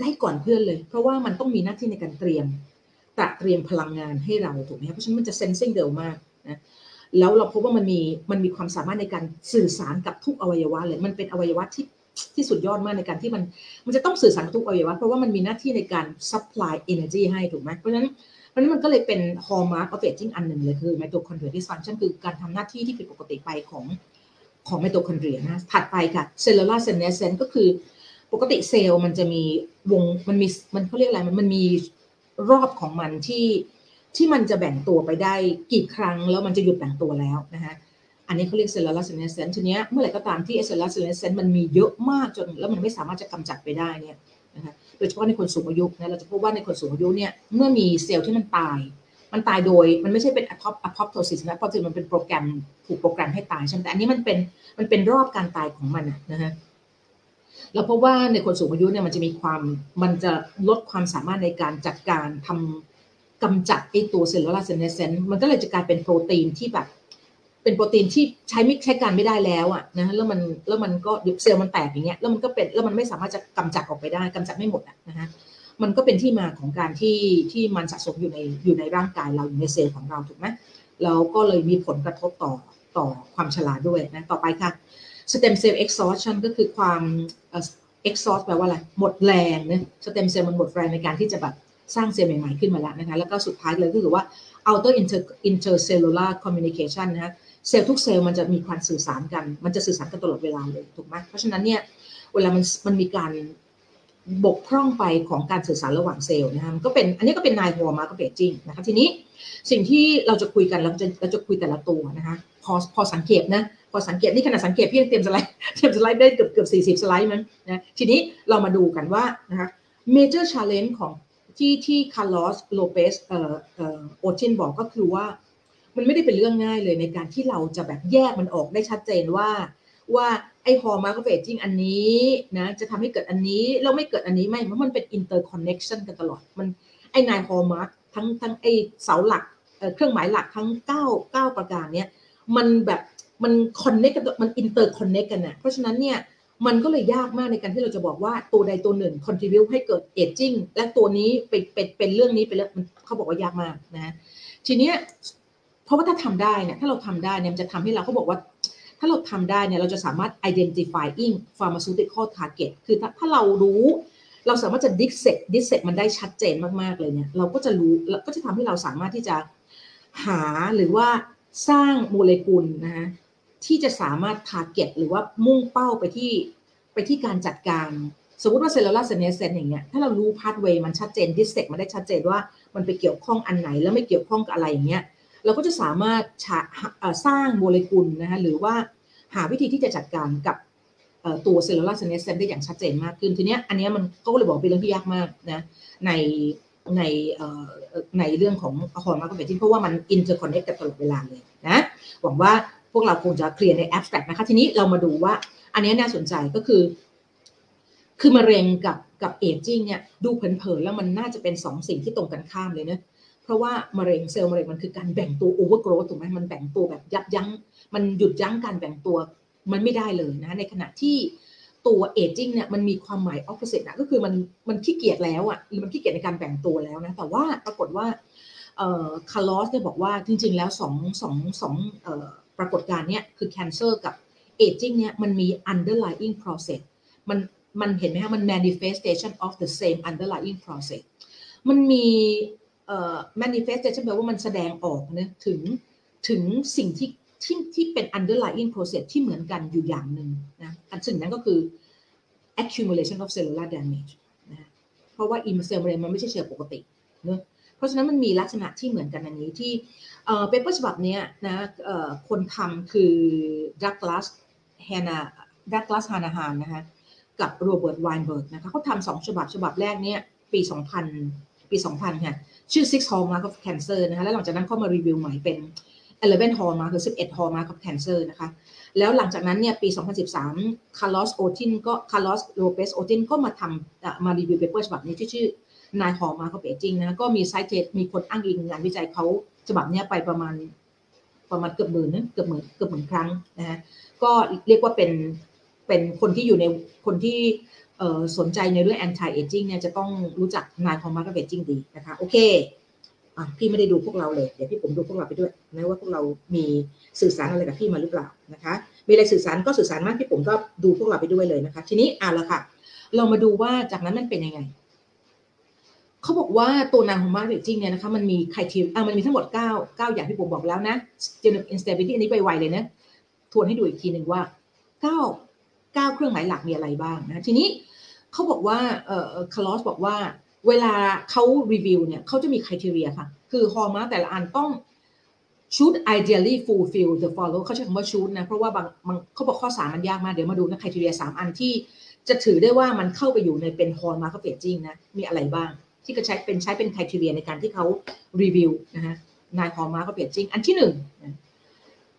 ได้ก่อนเพื่อนเลย เพราะว่ามันต้องมีหน้าที่ในการเตรียมะเตรียมพลังงานให้เราถูกไหมเพราะฉะนั้นมันจะ sensing เร็วมากนะแล้วเราพบว่ามันมีมันมีความสามารถในการสื่อสารกับทุกอวัยวะเลยมันเป็นอวัยวะที่ที่สุดยอดมากในการที่มันมันจะต้องสื่อสารกับทุกอวัยวะเพราะว่ามันมีหน้าที่ในการ supply energy ให้ถูกไหมเพราะฉะนั้นเพราะนั้นมันก็เลยเป็น hallmark of aging อันหนึ่งเลยคือ mitochondrial dysfunction คือการทำหน้าที่ที่ผิดปกติไปของของไมโตคอนเดรียนะถัดไปค่ะ cellular senescence ก็คือปกติเซลล์มันจะมีวงมันมีมันเขาเรียกอะไรมันมันมี รอบของมันที่ที่มันจะแบ่งตัวไปได้กี่ครั้งแล้วมันจะหยุดแบ่งตัวแล้วนะคะอันนี้เขาเรียก cellular senescence ทีเนี้ยเมื่อไหร่ก็ตามที่ cellular senescence มันมีเยอะมากจนแล้วมันไม่สามารถจะกำจัดไปได้เนี่ยนะคะโดยเฉพาะในคนสูงอายุนะเราจะพบว่าในคนสูงอายุเนี่ยเมื่อมีเซลล์ที่มันตาย มันตายโดยมันไม่ใช่เป็น apoptosis นะ apoptosis มันเป็นโปรแกรมถูกโปรแกรมให้ตายใช่ไหมแต่อันนี้มันเป็นมันเป็นรอบการตายของมันนะฮะ เราพบว่าในคนสูงอายุเนี่ยมันจะมีความมันจะลดความสามารถในการจัดการทำกำจัดไอตัวเซลลูลาร์เซนเนเซนมันก็เลยจะกลายเป็นโปรตีนที่แบบ เป็นโปรตีนที่ใช้ไม่ใช้การไม่ได้แล้วอะนะแล้วมันแล้วมันก็เซลล์มันแตกอย่างเงี้ยแล้วมันก็เป็นแล้วมันไม่สามารถจะกำจัดออกไปได้กำจัดไม่หมดอะนะฮะมันก็เป็นที่มาของการที่ที่มันสะสมอยู่ในอยู่ในร่างกายเราอยู่ในเซลล์ของเราถูกไหมแล้วก็เลยมีผลกระทบต่อต่อความฉลาดด้วยนะต่อไปค่ะ stem cell exhaustion ก็คือความ exhaust แปลว่าอะไร หมดแรงนะ stem cell มันหมดแรงในการที่จะแบบสร้างเซลล์ใหม่ๆขึ้นมาแล้วนะคะ แล้วก็สุดท้ายเลยก็คือว่า outer inter intercellular communication นะเซลล์ทุกเซลล์มันจะมีความสื่อสารกัน มันจะสื่อสารกันตลอดเวลาเลยถูกไหมเพราะฉะนั้นเนี่ยเวลามันมันมีการบกพร่องไปของการสื่อสารระหว่างเซลล์นะคะมันก็เป็นอันนี้ก็เป็น nine hallmark of aging นะคะทีนี้สิ่งที่เราจะคุยกันเราจะเราจะคุยแต่ละตัวนะคะพอพอสังเกตนะ พอสังเกตนี่ขนาดสังเกตพี่ยังเตรียมสไลด์เตรียมสไลด์ได้เกือบเกือบสี่สิบสไลด์มั้งนะทีนี้เรามาดูกันว่านะคะ major challenge ของที่ที่คาร์ลอสโลเปสเอ่อเอ่อโอตินบอกก็คือว่า มันไม่ได้เป็นเรื่องง่ายเลยในการที่เราจะแบบแยกมันออกได้ชัดเจนว่าว่าไอ้ hallmark of aging อันนี้นะจะทำให้เกิดอันนี้แล้วไม่เกิดอันนี้ไม่เพราะมันเป็น interconnection กันตลอดมันไอ้ nine hallmark ทั้งทั้งไอ้เสาหลักเครื่องหมายหลักทั้ง 9 9 ประการเนี้ยมันแบบ มัน connect กันมัน interconnect กันนะเพราะฉะนั้นเนี่ยมันก็เลยยากมากในการที่เราจะบอกว่าตัวใดตัวหนึ่ง contribute ให้เกิด aging และตัวนี้เป็นเป็นเป็นเรื่องนี้เป็นเรื่องเขาบอกว่ายากมากนะทีเนี้ยเพราะว่าถ้าทำได้เนี่ยถ้าเราทำได้เนี่ยมันจะทำให้เราเขาบอกว่า ถ้าเราทำได้เนี่ยเราจะสามารถ identifying pharmaceutical target คือถ้าถ้าเรารู้เราสามารถจะ dissect dissect มันได้ชัดเจนมากๆเลยเนี่ยเราก็จะรู้ก็จะทำให้เราสามารถที่จะหาหรือว่าสร้างโมเลกุลนะฮะ ที่จะสามารถ target หรือว่ามุ่งเป้าไปที่ไปที่การจัดการ สมมติว่า cellular senescence อย่างเงี้ยถ้าเรารู้ pathway มันชัดเจน dissect มันได้ชัดเจนว่ามันไปเกี่ยวข้องอันไหนแล้วไม่เกี่ยวข้องกับอะไรอย่างเงี้ยเราก็จะสามารถสร้างโมเลกุลนะคะหรือว่าหาวิธีที่จะจัดการกับตัว cellular senescence ได้อย่างชัดเจนมากขึ้น ทีนี้อันนี้มันก็เลยบอกเป็นเรื่องที่ยากมากนะในในในเรื่องของ hallmark complexity เพราะว่ามัน interconnect กันตลอดเวลาเลยนะหวังว่า พวกเราคงจะ clear ใน abstract นะคะ ทีนี้เรามาดูว่า อันนี้น่าสนใจก็คือ คือมะเร็งกับกับ aging เนี่ยดูเผินๆแล้วมันน่าจะเป็นสองสิ่งที่ตรงกันข้ามเลยเนะเพราะว่ามะเร็งเซลล์มะเร็งมันคือการแบ่งตัว overgrowth ถูกไหมมันแบ่งตัวแบบยับยั้ง มันหยุดยั้งการแบ่งตัวมันไม่ได้เลยนะ ในขณะที่ตัว aging เนี่ยมันมีความหมาย opposite นะก็คือมันมันขี้เกียจแล้วอะหรือมันขี้เกียจในการแบ่งตัวแล้วนะแต่ว่าปรากฏว่าเอ่อคาร์ลอสเนี่ยบอกว่าจริงๆแล้วสองสองสองเอ่อ ปรากฏการณ์เนี่ยคือ cancer กับ aging เนี่ยมันมี underlying process มันมันเห็นไหมคะมัน manifestation of the same underlying process มันมีเอ่อ manifestation แปลว่ามันแสดงออกนะถึงถึงสิ่งที่ที่ที่เป็น underlying process ที่เหมือนกันอยู่อย่างหนึ่งนะอันสิ่งนั้นก็คือ accumulation of cellular damage นะเพราะว่าอิมเซลล์มะเร็งมันไม่ใช่เชื้อปกติเนอะ เพราะฉะนั้นมันมีลักษณะที่เหมือนกันอันนี้ที่ paper ฉบับนี้นะคนทำคือ Douglas Hana Douglas Hanahan นะคะกับ Robert Weinberg นะคะเขาทำสองฉบับฉบับแรกเนี่ยปี 2000 ปี 2000 ค่ะ ชื่อ Six Hallmark of Cancer นะคะแล้วหลังจากนั้นเขามารีวิวใหม่เป็น11 Hallmark คือ11 Hallmark of Cancer นะคะแล้วหลังจากนั้นเนี่ยปี 2013 Carlos Otin ก็ Carlos Lopez Otin ก็มาทำมา review paper ฉบับนี้ที่ชื่อ nine hallmark of aging นะก็มี cite มีคนอ้างอิงงานวิจัยเขาฉบับนี้ไปประมาณประมาณเกือบหมื่นนะเกือบหมื่นเกือบหมื่นครั้งนะฮะก็เรียกว่าเป็นเป็นคนที่อยู่ในคนที่สนใจในเรื่อง anti aging เนี่ยจะต้องรู้จัก nine hallmark of aging ดีนะคะโอเคอพี่ไม่ได้ดูพวกเราเลย เดี๋ยวพี่ปุ๋มดูพวกเราไปด้วยนะว่าพวกเรามีสื่อสารอะไรกับพี่มาหรือเปล่านะคะมีอะไรสื่อสารก็สื่อสารมากพี่ปุ๋มก็ดูพวกเราไปด้วยเลยนะคะ ทีนี้อะแล้วค่ะ เรามาดูว่าจากนั้นมันเป็นยังไง เขาบอกว่าตัว nine hallmark of aging เนี่ยนะคะมันมี criteria มันมีทั้งหมด 9 9 อย่างที่ปุ๋มบอกแล้วนะ genomic instability อันนี้ไปไวเลยนะทวนให้ดูอีกทีหนึ่งว่า 9 9 เครื่องหมายหลักมีอะไรบ้างนะทีนี้เขาบอกว่าเอ่อคาร์ลอสบอกว่า เวลาเขารีวิวเนี่ยเขาจะมี criteria ค่ะ คือ hallmark แต่ละอันต้อง should ideally fulfill the follow เขาใช้คำว่า should นะ เพราะว่าบางบางเขาบอกข้อสามันยากมาก เดี๋ยวมาดูนะ criteria สามอันที่จะถือได้ว่ามันเข้าไปอยู่ในเป็น hallmark of aging นะ มีอะไรบ้าง ที่ก็ใช้เป็นใช้เป็น criteria ในการที่เขารีวิวนะฮะ nine hallmark of aging อันที่หนึ่ง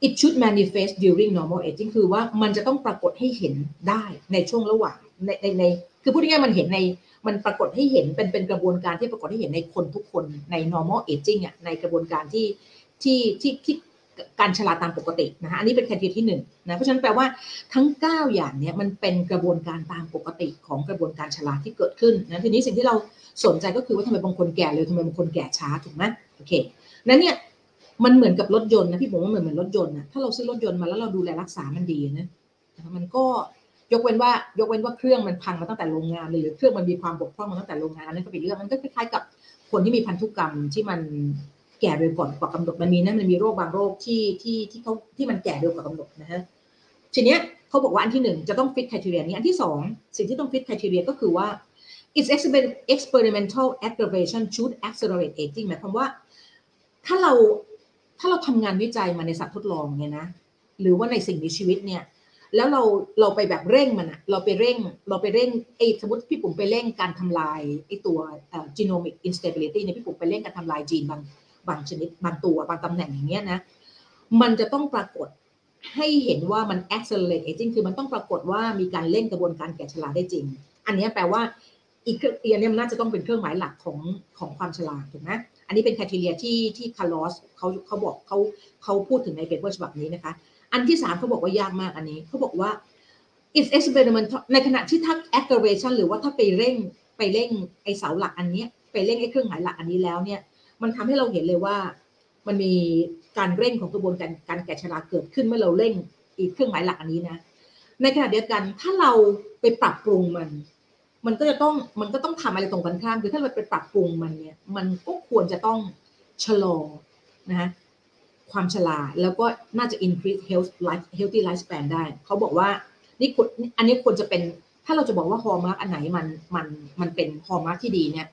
it should manifest during normal aging คือว่ามันจะต้องปรากฏให้เห็นได้ในช่วงระหว่างในในในคือพูดง่ายๆมันเห็นในมันปรากฏให้เห็นเป็นเป็นกระบวนการที่ปรากฏให้เห็นในคนทุกคนใน normal aging อะในกระบวนการที่ที่ที่ที่ การชราตามปกตินะคะอันนี้เป็นแคทีที่หนึ่งนะเพราะฉะนั้นแปลว่าทั้ง 9 อย่างเนี้ยมันเป็นกระบวนการตามปกติของกระบวนการชราที่เกิดขึ้นนะทีนี้สิ่งที่เราสนใจก็คือว่าทำไมบางคนแก่เร็วทำไมบางคนแก่ช้าถูกไหมโอเคนั้นเนี่ยมันเหมือนกับรถยนต์นะพี่ผมว่าเหมือนเหมือนรถยนต์นะถ้าเราซื้อรถยนต์มาแล้วเราดูแลรักษามันดีนะมันก็ยกเว้นว่ายกเว้นว่าเครื่องมันพังมาตั้งแต่โรงงานเลยหรือเครื่องมันมีความบกพร่องมาตั้งแต่โรงงานนั้นก็เป็นเรื่องมันก็คล้ายๆกับคนที่มีพันธุกรรมที่มัน แก่เร็วก่อนกว่ากำหนดมันมีนะมันมีโรคบางโรคที่ที่ที่เขาที่มันแก่เร็วกว่ากำหนดนะฮะทีเนี้ยเขาบอกว่าอันที่หนึ่งจะต้องฟิตคุณทีเรียนี้อันที่สองสิ่งที่ต้องฟิตคุณทีเรียก็คือว่า its experimental aggravation should accelerate aging หมายความว่า ถ้าเราถ้าเราทำงานวิจัยมาในสัตว์ทดลองเนี่ยนะ หรือว่าในสิ่งมีชีวิตเนี่ย แล้วเราเราไปแบบเร่งมันอะเราไปเร่งเราไปเร่งไอ้สมมติพี่ปุ๋มไปเร่งการทำลายไอ้ตัว genomic instability เนี่ยพี่ปุ๋มไปเร่งการทำลายจีนบาง บางชนิดบางตัวบางตำแหน่งอย่างเงี้ยนะมันจะต้องปรากฏให้เห็นว่ามัน accelerate aging คือมันต้องปรากฏว่ามีการเร่งกระบวนการแก่ชราได้จริง อันนี้แปลว่าอีกเอียเนี่ยมันน่าจะต้องเป็นเครื่องหมายหลักของของความชราถูกไหมอันนี้เป็น criteria ที่ที่คาร์ลอสเขาเขาบอกเขาเขาพูดถึงใน paper ฉบับนี้นะคะ อันที่สามเขาบอกว่ายากมากอันนี้เขาบอกว่า it's experimental ในขณะที่ถ้า aggravation หรือว่าถ้าไปเร่งไปเร่งไอเสาหลักอันนี้ไปเร่งไอเครื่องหมายหลักอันนี้แล้วเนี่ย มันทำให้เราเห็นเลยว่า มันมีการเร่งของกระบวนการการแก่ชราเกิดขึ้นเมื่อเราเร่งอีกเครื่องหมายหลักอันนี้นะ ในขณะเดียวกันถ้าเราไปปรับปรุงมัน มันก็จะต้องมันก็ต้องทำอะไรตรงกันข้ามคือถ้าเราไปปรับปรุงมันเนี่ย มันก็ควรจะต้องชะลอนะฮะความชราแล้วก็น่าจะ increase health life healthy lifespan ได้ เขาบอกว่านี่ควรอันนี้ควรจะเป็น ถ้าเราจะบอกว่า hallmark อันไหนมันมันมันเป็น hallmark ที่ดีเนี่ย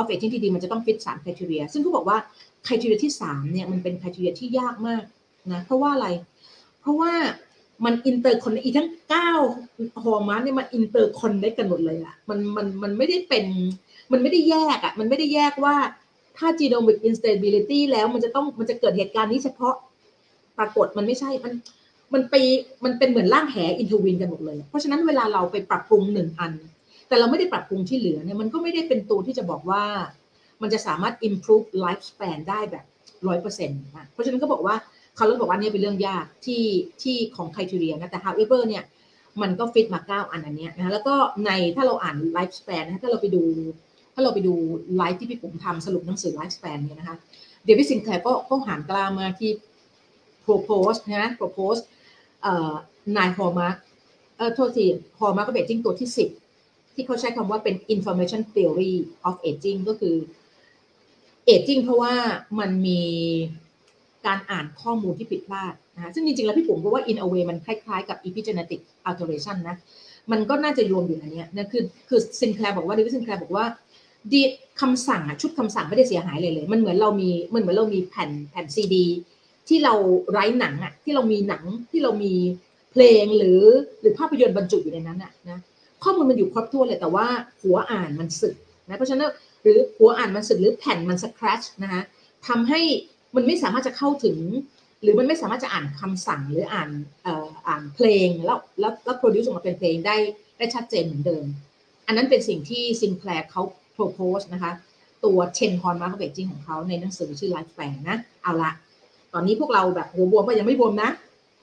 of aging ที่ดีมันจะต้องฟิตสาม criteria ซึ่งเขาบอกว่า criteria ที่สามเนี่ยมันเป็น criteria ที่ยากมากนะเพราะว่าอะไร เพราะว่ามัน interconnect ทั้งเก้า hallmark เนี่ยมัน interconnect ได้กันหมดเลยอะมันมันมันไม่ได้เป็นมันไม่ได้แยกอะมันไม่ได้แยกว่าถ้า genomic instability แล้วมันจะต้องมันจะเกิดเหตุการณ์นี้เฉพาะปรากฏมันไม่ใช่มันมันไปมันเป็นเหมือนร่างแหอินทวินกันหมดเลย เพราะฉะนั้นเวลาเราไปปรับปรุงหนึ่งอัน แต่เราไม่ได้ปรับปรุงที่เหลือเนี่ยมันก็ไม่ได้เป็นตัวที่จะบอกว่า มันจะสามารถ improve lifespan ได้แบบร้อยเปอร์เซ็นต์นะเพราะฉะนั้นก็บอกว่าเขาเลยบอกว่านี่เป็นเรื่องยากที่ที่ของไคทีเรียนะแต่ however เนี่ยมันก็ฟิตมาเก้าอันอันเนี้ยนะแล้วก็ในถ้าเราอ่าน lifespan นะถ้าเราไปดู ถ้าเราไปดูไลฟ์ที่พี่ปุ๋มทำสรุปหนังสือ lifespan เนี่ยนะคะ David Sinclair ก็ก็หาญกล้ามาที่ propose นะ propose nine hallmark เอ่อโทษที hallmark of aging ตัวที่10 ที่เขาใช้คำว่าเป็น information theory of aging ก็คือ aging เพราะว่ามันมีการอ่านข้อมูลที่ผิดพลาดนะซึ่งจริงๆ แล้วพี่ปุ๋มก็ว่า in a way มันคล้ายๆ กับ epigenetic alteration นะ มันก็น่าจะรวมอยู่ในนี้นะคือคือ Sinclair บอกว่า David Sinclair บอกว่าดีคำสั่งอะชุดคำสั่งไม่ได้เสียหายเลยเลย มันเหมือนเรามีมันเหมือนเรามีแผ่นแผ่นซีดี ที่เรา write หนังอะที่เรามีหนังที่เรามีเพลงหรือหรือภาพยนตร์บรรจุอยู่ในนั้นอะนะ ข้อมูลมันอยู่ครบถ้วนเลยแต่ว่าหัวอ่านมันสึกนะเพราะฉะนั้นหรือหัวอ่านมันสึกหรือแผ่นมัน scratch นะคะทำให้มันไม่สามารถจะเข้าถึง หรือมันไม่สามารถจะอ่านคำสั่งหรืออ่านอ่านเพลงแล้วแล้วแล้ว produce ออกมาเป็นเพลงได้ได้ชัดเจนเหมือนเดิม อันนั้นเป็นสิ่งที่ซินแคลร์เขา propose นะคะตัว10 horn mark aging ของเขาในหนังสือชื่อ life span นะเอาละตอนนี้พวกเราแบบหัวบวมก็ยังไม่บวมนะ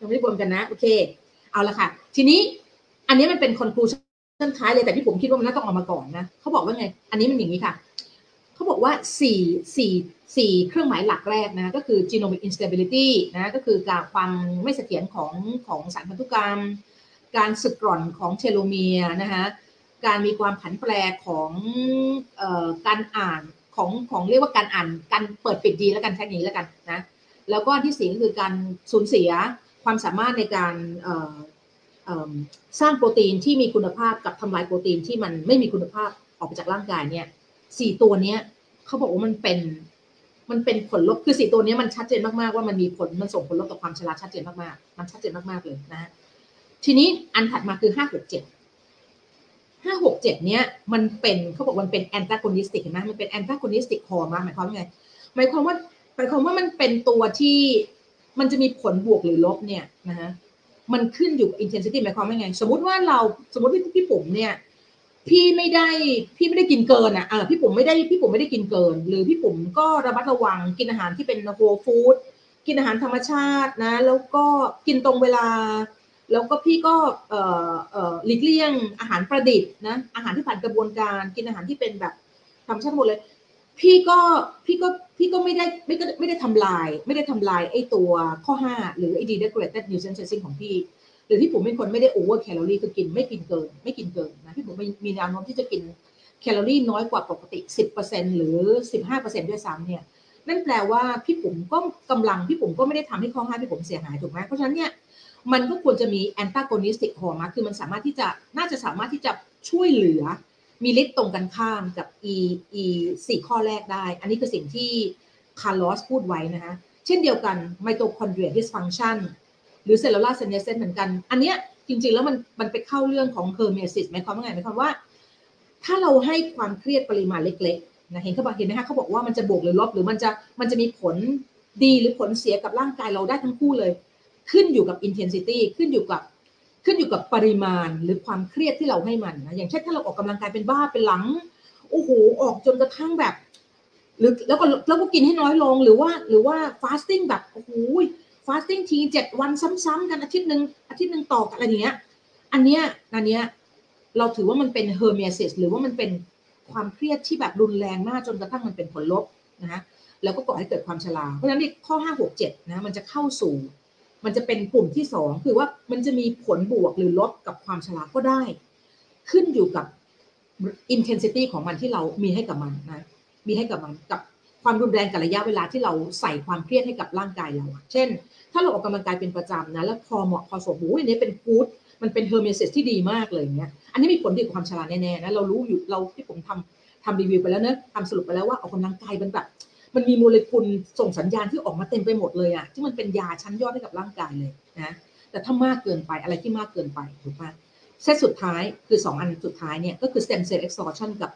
ยังไม่บวมกันนะโอเค เอาละค่ะ ทีนี้อันนี้มันเป็น สุดท้ายเลยแต่ที่ผมคิดว่ามันน่าต้องออกมาก่อนนะเขาบอกว่าไง อันนี้มันอย่างนี้ค่ะเขาบอกว่าสี่สี่สี่เครื่องหมายหลักแรกนะก็คือ genomic instability นะก็คือการความไม่เสถียรของของสารพันธุกรรม การสึกกร่อนของเทโลเมียนะคะการมีความผันแปรของเอ่อการอ่านของของเรียกว่าการอ่านการเปิดปิดดีแล้วกันแค่นี้แล้วกันนะแล้วก็ที่สี่ก็คือการสูญเสียความสามารถในการ สร้างโปรตีนที่มีคุณภาพกับทำลายโปรตีนที่มันไม่มีคุณภาพออกไปจากร่างกายเนี่ยสี่ตัวเนี้ยเขาบอกว่ามันเป็นมันเป็นผลลบคือสี่ตัวนี้มันชัดเจนมากๆว่ามันมีผลมันส่งผลลบต่อความชราชัดเจนมากๆ มันชัดเจนมากๆเลยนะ ทีนี้อันถัดมาคือห้าหกเจ็ดห้าหกเจ็ดเนี้ยมันเป็นเขาบอกมันเป็น antagonistic เห็นไหมมันเป็น antagonistic hallmark หมายความว่าไงหมายความว่าหมายความว่ามันเป็นตัวที่มันจะมีผลบวกหรือลบเนี่ยนะฮะ มันขึ้นอยู่กับ intensity หมายความว่าไง สมมติว่าเราสมมติพี่พี่ปุ๋มเนี่ย พี่ไม่ได้พี่ไม่ได้กินเกินอะเออพี่ปุ๋มไม่ได้พี่ปุ๋มไม่ได้กินเกิน หรือพี่ปุ๋มก็ระมัดระวังกินอาหารที่เป็นโฮฟู้ดกินอาหารธรรมชาตินะ แล้วก็กินตรงเวลา แล้วก็พี่ก็เอ่อเอ่อหลีกเลี่ยงอาหารประดิษฐ์นะอาหารที่ผ่านกระบวนการ กินอาหารที่เป็นแบบธรรมชาติหมดเลย พี่ก็พี่ก็พี่ก็ไม่ได้ไม่ก็ไม่ได้ทำลาย ไม่ได้ทำลายไอ้ตัวข้อ 5 หรือไอ้ deregulated nutrient sensing ของพี่ หรือพี่ปุ่มเป็นคนไม่ได้ over calorie คือกินไม่กินเกิน ไม่กินเกินนะพี่ปุ่มมีแนวโน้มที่จะกินแคลอรี่น้อยกว่าปกติ 10%หรือ 15%ด้วยซ้ำเนี่ยนั่นแปลว่าพี่ปุ่มก็กำลังพี่ปุ่มก็ไม่ได้ทำให้ข้อห้าพี่ปุ่มเสียหายถูกไหมเพราะฉะนั้นเนี่ยมันก็ควรจะมี antagonistic hallmark คือมันสามารถที่จะน่าจะสามารถที่จะช่วยเหลือ มีฤทธิ์ตรงกันข้ามกับ e e สี่ข้อแรกได้ อันนี้คือสิ่งที่คาร์ลอสพูดไว้นะคะเช่นเดียวกัน mitochondria dysfunction หรือ cellular senescence เหมือนกัน อันเนี้ยจริงๆ แล้วมันมันไปเข้าเรื่องของ hormesis หมายความว่าไงหมายความว่า ถ้าเราให้ความเครียดปริมาณเล็กๆนะเห็นเขาบอกเห็นไหมคะเขาบอกว่ามันจะบวกหรือลบหรือมันจะมันจะมีผลดีหรือผลเสียกับร่างกายเราได้ทั้งคู่เลย ขึ้นอยู่กับ intensity ขึ้นอยู่กับ ขึ้นอยู่กับปริมาณหรือความเครียดที่เราให้มันนะอย่างเช่นถ้าเราออกกำลังกายเป็นบ้าเป็นหลังโอ้โหออกจนกระทั่งแบบ หรือแล้วก็แล้วก็กินให้น้อยลงหรือว่าหรือว่า fasting แบบโอ้โห fasting ทีเจ็ดวันซ้ำๆกันอาทิตย์หนึ่งอาทิตย์หนึ่งต่อกันอะไรอย่างเงี้ย อันเนี้ยอันเนี้ยเราถือว่ามันเป็น hermesis หรือว่ามันเป็นความเครียดที่แบบรุนแรงมากจนกระทั่งมันเป็นผลลบนะฮะแล้วก็ก่อให้เกิดความชราเพราะฉะนั้นข้อห้าหกเจ็ดนะมันจะเข้าสู่ มันจะเป็นกลุ่มที่สองคือว่ามันจะมีผลบวกหรือลบกับความชราก็ได้ ขึ้นอยู่กับ intensity ของมันที่เรามีให้กับมันนะมีให้กับมันกับความรุนแรงกับระยะเวลาที่เราใส่ความเครียดให้กับร่างกายเราเช่น ถ้าเราออกกำลังกายเป็นประจำนะแล้วพอเหมาะพอสมบูรณ์อันนี้เป็นกู๊ดมันเป็น hormesis ที่ดีมากเลยเนี้ยอันนี้มีผลดีกับความชราแน่ๆนะเรารู้อยู่เราพี่ปุ่มทำทำรีวิวไปแล้วเนอะทำสรุปไปแล้วว่าออกกำลังกายมันแบบ มันมีโมเลกุลส่งสัญญาณที่ออกมาเต็มไปหมดเลยอะที่มันเป็นยาชั้นยอดให้กับร่างกายเลยนะแต่ถ้ามากเกินไปอะไรที่มากเกินไปถูกไหมเซตสุดท้ายคือ 2 อันสุดท้ายเนี่ยก็คือ stem cell exhaustion กับ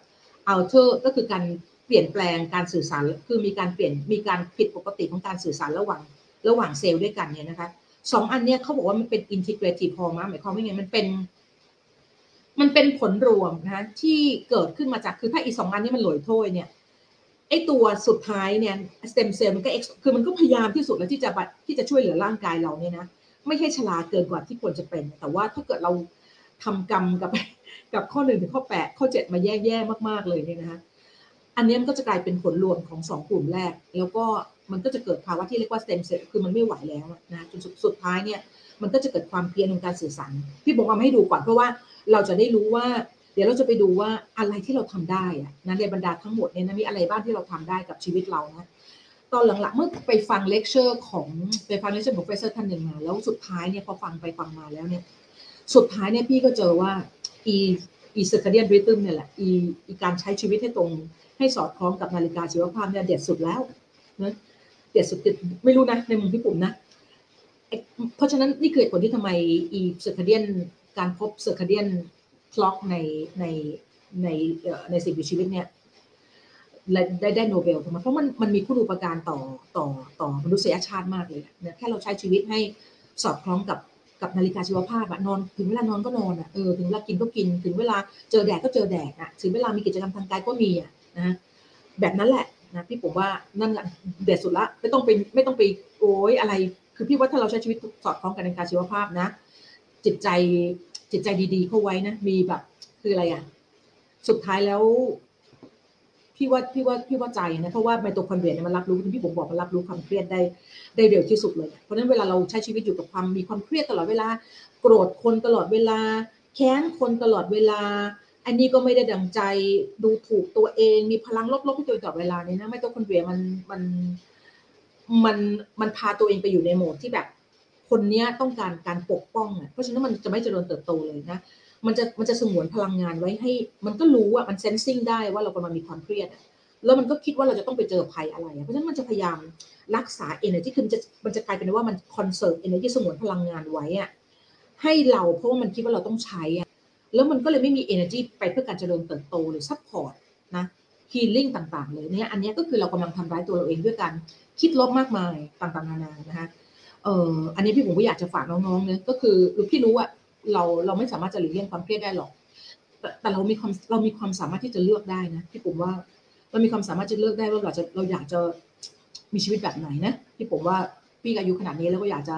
alter ก็คือการเปลี่ยนแปลงการสื่อสาร คือมีการเปลี่ยนมีการผิดปกติของการสื่อสารระหว่างระหว่างเซลล์ด้วยกันเนี่ยนะคะสองอันเนี้ยเขาบอกว่ามันเป็น integrative hormone หมายความว่าไงมันเป็น มันเป็นผลรวมนะที่เกิดขึ้นมาจากคือถ้าอีสองอันนี้มันหลอยถ้วยเนี่ย ไอตัวสุดท้ายเนี่ยสเต็มเซลล์มันก็คือมันก็พยายามที่สุดแล้วที่จะที่จะช่วยเหลือร่างกายเราเนี่ยนะไม่ใช่ชราเกินกว่าที่ควรจะเป็น แต่ว่าถ้าเกิดเราทำกรรมกับกับข้อหนึ่งถึงข้อแปดข้อเจ็ดมาแย่ๆมาก ๆเลยเนี่ยนะคะอันนี้มันก็จะกลายเป็นผลรวมของสองกลุ่มแรก แล้วก็มันก็จะเกิดภาวะที่เรียกว่าสเต็มเซลล์คือมันไม่ไหวแล้วนะจนสุดท้ายเนี่ยมันก็จะเกิดความเพี้ยนในการสื่อสารพี่บอกว่าให้ดูก่อนเพราะว่าเราจะได้รู้ว่า เดี๋ยวเราจะไปดูว่าอะไรที่เราทำได้อะนะในบรรดาทั้งหมดเนี่ยนะมีอะไรบ้างที่เราทำได้กับชีวิตเรานะตอนหลังๆเมื่อไปฟังเลคเชอร์ของไปฟังเลคเชอร์ของ professor ท่านหนึ่งมาแล้วสุดท้ายเนี่ยพอฟังไปฟังมาแล้วเนี่ยสุดท้ายเนี่ยพี่ก็เจอว่าอีอี circadian rhythm เนี่ยแหละอีอีการใช้ชีวิตให้ตรงให้สอดคล้องกับนาฬิกาชีวภาพเนี่ยเด็ดสุดแล้วนะเด็ดสุดไม่รู้นะในมุมพี่ปุ่มนะเพราะฉะนั้นนี่คือผลที่ทำไมอี circadian การพบ circadian clock ในในในในสิ่งมีชีวิตเนี่ยได้ได้โนเบลทำไมเพราะมันมันมีคุณูปการต่อต่อต่อมนุษยชาติมากเลยเนี่ยแค่เราใช้ชีวิตให้สอดคล้องกับกับนาฬิกาชีวภาพอะนอนถึงเวลานอนก็นอนอะเออถึงเวลากินก็กิน ถึงเวลาเจอแดดก็เจอแดดอะถึงเวลามีกิจกรรมทางกายก็มีอะนะแบบนั้นแหละนะพี่ปุ่มว่านั่นแหละเด็ดสุดละไม่ต้องไปไม่ต้องไปโอ้ยอะไร คือพี่ว่าถ้าเราใช้ชีวิตสอดคล้องกับนาฬิกาชีวภาพนะ จิตใจ จิตใจดี ๆ เข้าไว้นะ มีแบบ คืออะไรอะ สุดท้ายแล้วพี่ว่าพี่ว่าพี่ว่าใจนะเพราะว่าไมโตคอนเดรียเนี่ยมันรับรู้ที่พี่ผมบอกมันรับรู้ความเครียดได้ได้เร็วที่สุดเลย เพราะฉะนั้นเวลาเราใช้ชีวิตอยู่กับความมีความเครียดตลอดเวลา โกรธคนตลอดเวลา แค้นคนตลอดเวลา อันนี้ก็ไม่ได้ดังใจดูถูกตัวเอง มีพลังลบๆที่ตัวตลอดเวลาเนี่ยนะไม่ต้อนเวียมันมันมันมันพาตัวเองไปอยู่ในโหมดที่แบบ คนเนี้ยต้องการการปกป้องอะเพราะฉะนั้นมันจะไม่เจริญเติบโตเลยนะมันจะมันจะสงวนพลังงานไว้ให้ มันก็รู้อะมันเซนซิงได้ว่าเรากำลังมีความเครียดอะแล้วมันก็คิดว่าเราจะต้องไปเจอภัยอะไร เพราะฉะนั้นมันจะพยายามรักษา energy คือมันจะมันจะกลายเป็นว่ามัน conserve energy สงวนพลังงานไว้อะให้เราเพราะว่ามันคิดว่าเราต้องใช้อะแล้วมันก็เลยไม่มี energy ไปเพื่อการเจริญเติบโตหรือ support นะ healing ต่างๆ เลยเนี่ยอันนี้ก็คือเรากำลังทำร้ายตัวเราเองด้วยการคิดลบมากมายต่างๆนานานะคะ เอ่ออันนี้พี่ผมก็อยากจะฝากน้องๆเนี่ยก็คือพี่รู้ว่าเราเราไม่สามารถจะหลีกเลี่ยงความเครียดได้หรอก แต่แต่เรามีความเรามีความสามารถที่จะเลือกได้นะพี่ผมว่าเรามีความสามารถจะเลือกได้ว่าเราจะเราอยากจะมีชีวิตแบบไหนนะพี่ผมว่าพี่อายุขนาดนี้แล้วก็อยากจะ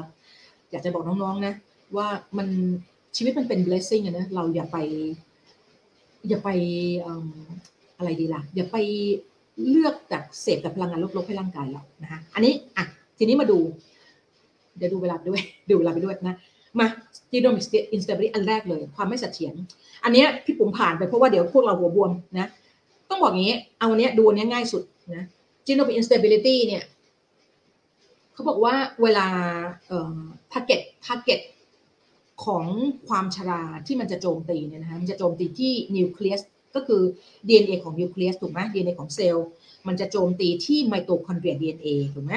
อยากจะบอกน้องๆนะ ว่ามันชีวิตมันเป็น blessing นะเราอย่าไป อย่าไปอะไรดีล่ะ อย่าไปเลือกแต่เสพแต่พลังงานลบๆให้ร่างกายเรานะคะอันนี้อะทีนี้มาดู เดี๋ยวดูเวลาด้วย ดูเวลาไปด้วยนะ มา genomic instability อันแรกเลย ความไม่เสถียร อันนี้พี่ปุ๋มผ่านไปเพราะว่าเดี๋ยวพวกเราหัวบวมนะ ต้องบอกงี้ เอาอันนี้ดูอันนี้ง่ายสุดนะ genomic instability เนี่ยเขาบอกว่าเวลาเอ่อ target target ของความชราที่มันจะโจมตีเนี่ยนะคะมันจะโจมตีที่นิวเคลียสก็คือ DNA ของนิวเคลียสถูกไหม DNA ของเซลล์ มันจะโจมตีที่ mitochondria DNA ถูกไหม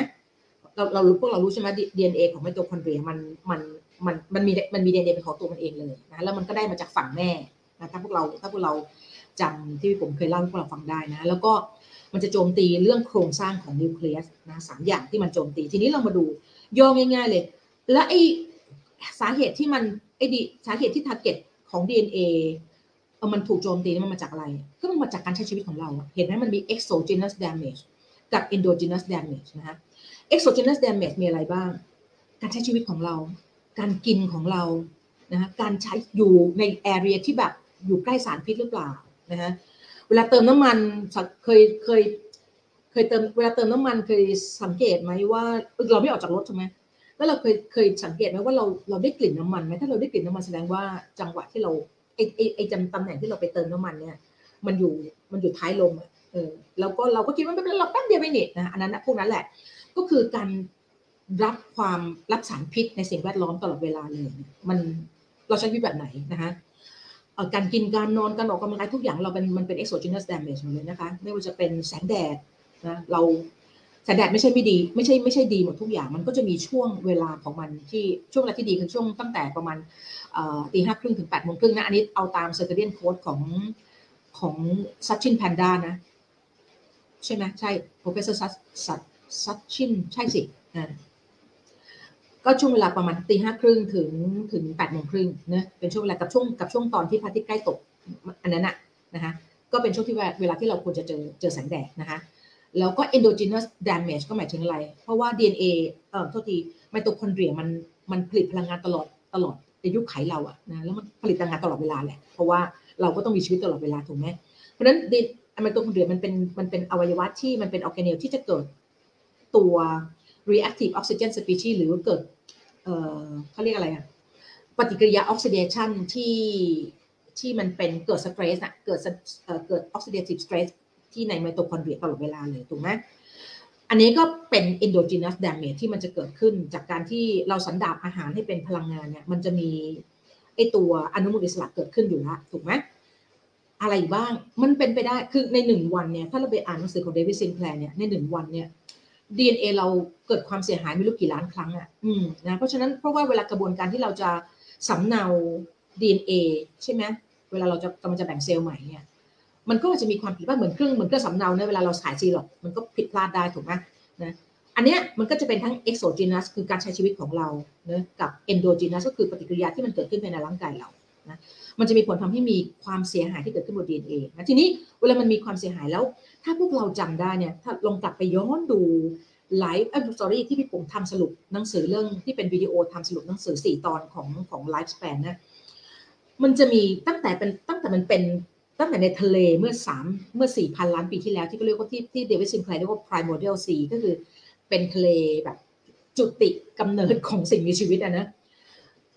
เราเรารู้พวกเรารู้ใช่ไหม DNA ของไมโตคอนเดรียมันมันมันมันมีมันมี DNA เป็นของตัวมันเองเลยนะแล้วมันก็ได้มาจากฝั่งแม่นะถ้าพวกเราถ้าพวกเราจำที่พี่ปุ่มเคยเล่าให้พวกเราฟังได้นะ แล้วก็มันจะโจมตีเรื่องโครงสร้างของนิวเคลียสนะสามอย่างที่มันโจมตี ทีนี้เรามาดูย่อง่ายๆเลย และไอสาเหตุที่มันไอดีสาเหตุที่ทาร์เก็ตของ DNA เอมันถูกโจมตีนี่มันมาจากอะไร ก็มันมาจากการใช้ชีวิตของเรา เห็นไหมมันมี exogenous damage กับ endogenous damage นะฮะ exogenous damage มีอะไรบ้าง การใช้ชีวิตของเรา การกินของเรานะฮะการใช้อยู่ใน area ที่แบบอยู่ใกล้สารพิษหรือเปล่านะฮะเวลาเติมน้ำมันเคยเคยเคยเติมเวลาเติมน้ำมันเคยสังเกตไหมว่าเราไม่ออกจากรถใช่ไหมแล้วเราเคยเคยสังเกตไหมว่าเราเราได้กลิ่นน้ำมันไหมถ้าเราได้กลิ่นน้ำมันแสดงว่าจังหวะที่เราไอไอไอจำตำแหน่งที่เราไปเติมน้ำมันเนี่ย มันอยู่มันอยู่ท้ายลมอะเออแล้วก็เราก็คิดว่าไม่เป็นไรเราแป๊บเดียวไปน็ตนะอันนั้นนะพวกนั้นแหละ ก็คือการรับความรับสารพิษในสิ่งแวดล้อมตลอดเวลาเลย มันเราใช้ชีวิตแบบไหนนะคะการกินการนอนการออกกำลังกายทุกอย่างเราเป็นมันเป็น exogenous damage หมดเลยนะคะ ไม่ว่าจะเป็นแสงแดดนะเราแสงแดดไม่ใช่ไม่ดีไม่ใช่ไม่ใช่ดีหมดทุกอย่าง มันก็จะมีช่วงเวลาของมันที่ช่วงเวลาที่ดีคือช่วงตั้งแต่ประมาณตีห้าครึ่งถึงแปดโมงครึ่งนะอันนี้เอาตามเซอร์เ d เดียนโค้ดของของ Satchin Panda นะ ใช่ไหมใช่ professor ซัช ซัชชินใช่สิก็ช่วงเวลาประมาณตีห้าครึ่งถึงถึงแปดโมงครึ่งนะเป็นช่วงเวลากับช่วงกับช่วงตอนที่พระอาทิตย์ใกล้ตกอันนั้นนะนะคะก็เป็นช่วงที่เวลาที่เราควรจะเจอเจอแสงแดดนะคะแล้วก็ endogenous damage ก็หมายถึงอะไร เพราะว่า DNA เอ่อโทษทีไมโตคอนเดรียมันมันผลิตพลังงานตลอดตลอดในอายุขัยเราอะนะแล้วมันผลิตพลังงานตลอดเวลาแหละ เพราะว่าเราก็ต้องมีชีวิตตลอดเวลาถูกไหมเพราะฉะนั้นไมโตคอนเดรียมันเป็นมันเป็นอวัยวะที่มันเป็นออร์แกเนลที่จะเกิด ตัว reactive oxygen species หรือเกิดเอ่อเขาเรียกอะไรอะปฏิกิริยาออกซิเดชันที่ที่มันเป็นเกิด stress อะเกิดเกิด oxidative stress ที่ในไมโตคอนเดรียตลอดเวลาเลยถูกไหมอันนี้ก็เป็น endogenous damage ที่มันจะเกิดขึ้นจากการที่เราสันดาปอาหารให้เป็นพลังงานเนี่ยมันจะมีไอตัวอนุมูลอิสระเกิดขึ้นอยู่แล้วถูกไหมอะไรบ้างมันเป็นไปได้คือในหนึ่งวันเนี่ยถ้าเราไปอ่านหนังสือของ David Sinclair เนี่ยในหนึ่งวันเนี่ย DNA เราเกิดความเสียหายไม่รู้กี่ล้านครั้งอะอืมนะเพราะฉะนั้นเพราะว่าเวลากระบวนการที่เราจะสำเนา DNA ใช่ไหมเวลาเราจะกำลังจะแบ่งเซลล์ใหม่เนี่ยมันก็จะมีความผิดพลาดเหมือนเครื่องเหมือนเครื่องสำเนาเนี่ยเวลาเราขายซีหรอกมันก็ผิดพลาดได้ถูกไหมนะอันเนี้ยมันก็จะเป็นทั้ง exogenous คือการใช้ชีวิตของเราเนะกับ endogenous ก็คือปฏิกิริยาที่มันเกิดขึ้นภายในร่างกายเรา นะมันจะมีผลทำให้มีความเสียหายที่เกิดขึ้นบน DNA นะทีนี้เวลามันมีความเสียหายแล้ว ถ้าพวกเราจำได้เนี่ยถ้าลองกลับไปย้อนดูไลฟ์เออ sorry ที่พี่ปุ่มทำสรุปหนังสือเรื่องที่เป็นวิดีโอทำสรุปหนังสือสี่ตอนของของ Lifespan นะมันจะมีตั้งแต่เป็นตั้งแต่มันเป็นตั้งแต่ในทะเลเมื่อสามเมื่อสี่พันล้านปีที่แล้วที่เขาเรียกว่าที่ที่ David Sinclair เรียกว่า primordial sea ก็คือเป็นทะเลแบบจุติกำเนิดของสิ่งมีชีวิตอะนะ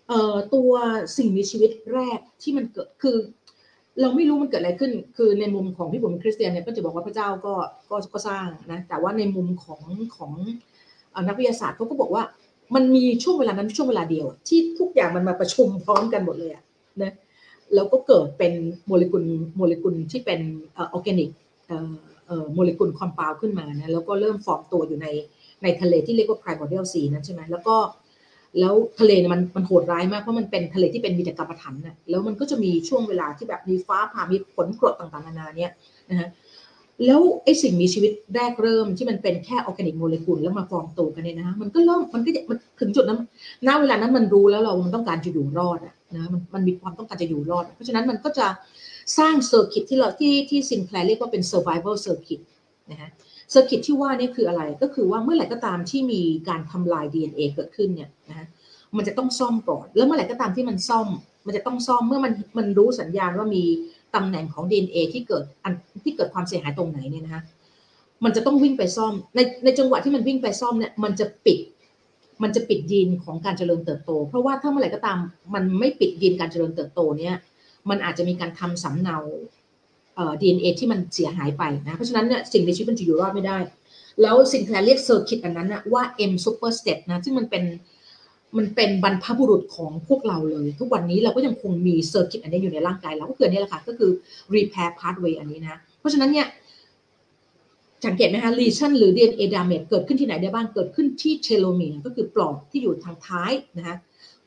เอ่อตัวสิ่งมีชีวิตแรกที่มันเกิดคือ เราไม่รู้มันเกิดอะไรขึ้น คือในมุมของพี่ปุ่มเป็นคริสเตียนเนี่ยก็จะบอกว่าพระเจ้าก็ก็ก็สร้างนะแต่ว่าในมุมของของนักวิทยาศาสตร์เขาก็บอกว่ามันมีช่วงเวลานั้นช่วงเวลาเดียว ที่ทุกอย่างมันมาประชุมพร้อมกันหมดเลยอะนะแล้วก็เกิดเป็นโมเลกุลโมเลกุลที่เป็นออร์แกนิกโมเลกุล complex ขึ้นมานะแล้วก็เริ่มฟอร์มตัวอยู่ในในทะเลที่เรียกว่า primordial sea นั้นใช่ไหมแล้วก็ แล้วทะเลเนี่ยมันมันโหดร้ายมากเพราะมันเป็นทะเลที่เป็นมีแต่กำมะถันน่ะแล้วมันก็จะมีช่วงเวลาที่แบบมีฟ้าผ่ามีฝนกรดต่างๆนานาเนี่ยนะฮะแล้วไอ้สิ่งมีชีวิตแรกเริ่มที่มันเป็นแค่ออร์แกนิกโมเลกุลแล้วมาฟอร์มตัวกันเนี่ยนะฮะมันก็เริ่มมันก็มันถึงจุดนั้นณเวลานั้นมันรู้แล้วเรามันต้องการจะอยู่รอดอะนะมันมันมีความต้องการจะอยู่รอด เพราะฉะนั้นมันก็จะสร้าง circuit ที่เราที่ที่ Sinclair เรียกว่าเป็น survival circuit นะฮะ circuit ที่ว่านี่คืออะไรก็คือว่าเมื่อไหร่ก็ตามที่มีการทำลาย DNA เกิดขึ้นเนี่ยนะฮะมันจะต้องซ่อมก่อนแล้วเมื่อไหร่ก็ตามที่มันซ่อม มันจะต้องซ่อมเมื่อมันมันรู้สัญญาณว่ามีตำแหน่งของ DNA ที่เกิดอันที่เกิดความเสียหายตรงไหนเนี่ยนะฮะมันจะต้องวิ่งไปซ่อมในในจังหวะที่มันวิ่งไปซ่อมเนี่ยมันจะปิด มันจะปิดยีนของการเจริญเติบโต เพราะว่าถ้าเมื่อไหร่ก็ตามมันไม่ปิดยีนการเจริญเติบโตเนี่ยมันอาจจะมีการทำสำเนา ดีเอ็นเอที่มันเสียหายไปนะ เพราะฉะนั้นเนี่ยสิ่งในชีวิตมันจะอยู่รอดไม่ได้ แล้วสิ่งแคลเรียกเซอร์คิตอันนั้นนะว่า M super step นะ ซึ่งมันเป็นมันเป็นบรรพบุรุษของพวกเราเลย ทุกวันนี้เราก็ยังคงมี circuit อันนี้อยู่ในร่างกายเราก็คือนี่แหละค่ะก็คือ repair pathway อันนี้นะ เพราะฉะนั้นเนี่ยสังเกตไหมคะ lesion หรือ DNA damage เกิดขึ้นที่ไหนได้บ้าง เกิดขึ้นที่เทโลเมียร์ก็คือปลอกที่อยู่ทางท้ายนะคะ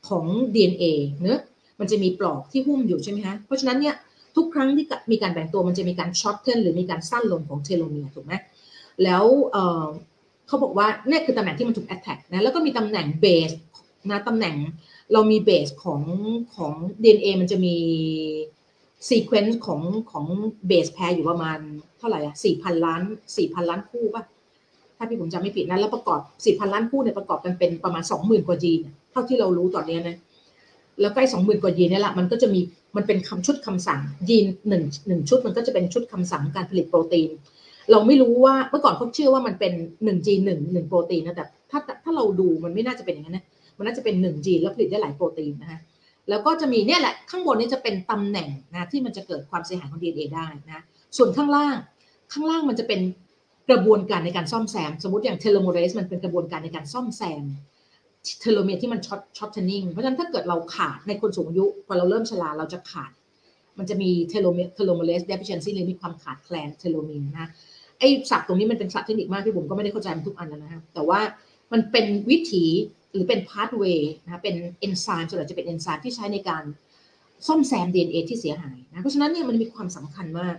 ของ DNA เนื้อมันจะมีปลอกที่หุ้มอยู่ใช่ไหมคะเพราะฉะนั้นเนี่ย ทุกครั้งที่มีการแบ่งตัวมันจะมีการ shorten หรือมีการสั้นลงของเทโลเมียร์ถูกไหมแล้วเขาบอกว่านี่คือตำแหน่งที่มันถูก attack นะแล้วก็มีตำแหน่งเบสนะตำแหน่งเรามีเบสของของ DNA มันจะมี sequence ของของ base pair อยู่ประมาณเท่าไหร่อะสี่พันล้านสี่พันล้านคู่ป่ะถ้าพี่ผมจำไม่ผิดนะแล้วประกอบสี่พันล้านคู่เนี่ยประกอบกันเป็นประมาณสองหมื่นกว่าจีนเท่าที่เรารู้ตอนนี้นะ แล้วไอ้สองหมื่นกว่ายีนนี่แหละมันก็จะมีมันเป็นคำชุดคำสั่งยีนหนึ่งหนึ่งชุดมันก็จะเป็นชุดคำสั่งการผลิตโปรตีน เราไม่รู้ว่าเมื่อก่อนเขาเชื่อว่ามันเป็นหนึ่งจีนหนึ่งหนึ่งโปรตีนนะแต่ถ้าถ้าเราดูมันไม่น่าจะเป็นอย่างนั้นนะมันน่าจะเป็นหนึ่งจีนแล้วผลิตได้หลายโปรตีนนะคะแล้วก็จะมีเนี่ยแหละข้างบนนี้จะเป็นตำแหน่งนะที่มันจะเกิดความเสียหายของ DNA ได้นะส่วนข้างล่างข้างล่างมันจะเป็นกระบวนการในการซ่อมแซม สมมติอย่าง telomerase มันเป็นกระบวนการในการซ่อมแซม เทโลเมียร์ที่มัน short shortening เพราะฉะนั้นถ้าเกิดเราขาดในคนสูงอายุพอเราเริ่มชราเราจะขาด มันจะมีเทโลเมียร์ telomerase deficiency หรือมีความขาดแคลนเทโลเมียร์นะไอ้ศัพท์ตรงนี้มันเป็นศัพท์เทคนิคมากที่ผมก็ไม่ได้เข้าใจมันทุกอันนะฮะแต่ว่ามันเป็นวิถีหรือเป็น pathway นะเป็นเอนไซม์ส่วนใหญ่จะเป็นเอนไซม์ที่ใช้ในการซ่อมแซม DNA ที่เสียหายนะเพราะฉะนั้นเนี่ยมันมีความสำคัญมาก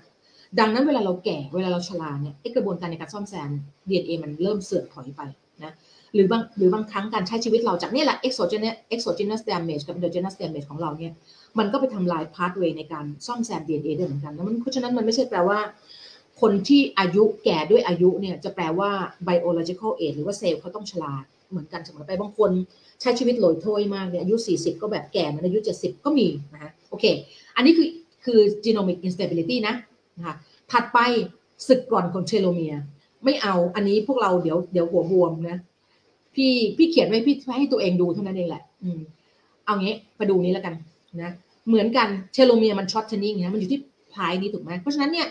ดังนั้นเวลาเราแก่เวลาเราชราเนี่ยไอกระบวนการในการซ่อมแซม DNA มันเริ่มเสื่อมถอยไปนะ หรือบางหรือบางครั้งการใช้ชีวิตเราจากนี่แหละ exogenous exogenous damage กับ endogenous damage ของเราเนี่ยมันก็ไปทำลาย pathway ในการซ่อมแซม DNA ด้เหมือนกันแล้วมันเพราะฉะนั้นมันไม่ใช่แปลว่า คนที่อายุแก่ด้วยอายุเนี่ยจะแปลว่า biological age หรือว่าเซลล์เขาต้องชราเหมือนกันเสมอไปบางคนใช้ชีวิตลอยโถยมากเนี่ยอายุ 40 ก็แบบแก่เหมือนอายุ 70 ก็มีนะคะโอเค อันนี้คือคือ genomic instability นะนะคะถัดไปสึกกร่อนของเทโลเมียร์ ไม่เอาอันนี้พวกเราเดี๋ยวเดี๋ยวหัวบวมนะ พี่พี่เขียนไว้พี่ให้ตัวเองดูเท่านั้นเองแหละ อืม เอางี้มาดูนี้แล้วกันนะ เหมือนกันเทโลเมียร์มัน shortening นะมันอยู่ที่ปลายนี้ถูกไหมเพราะฉะนั้นเนี่ย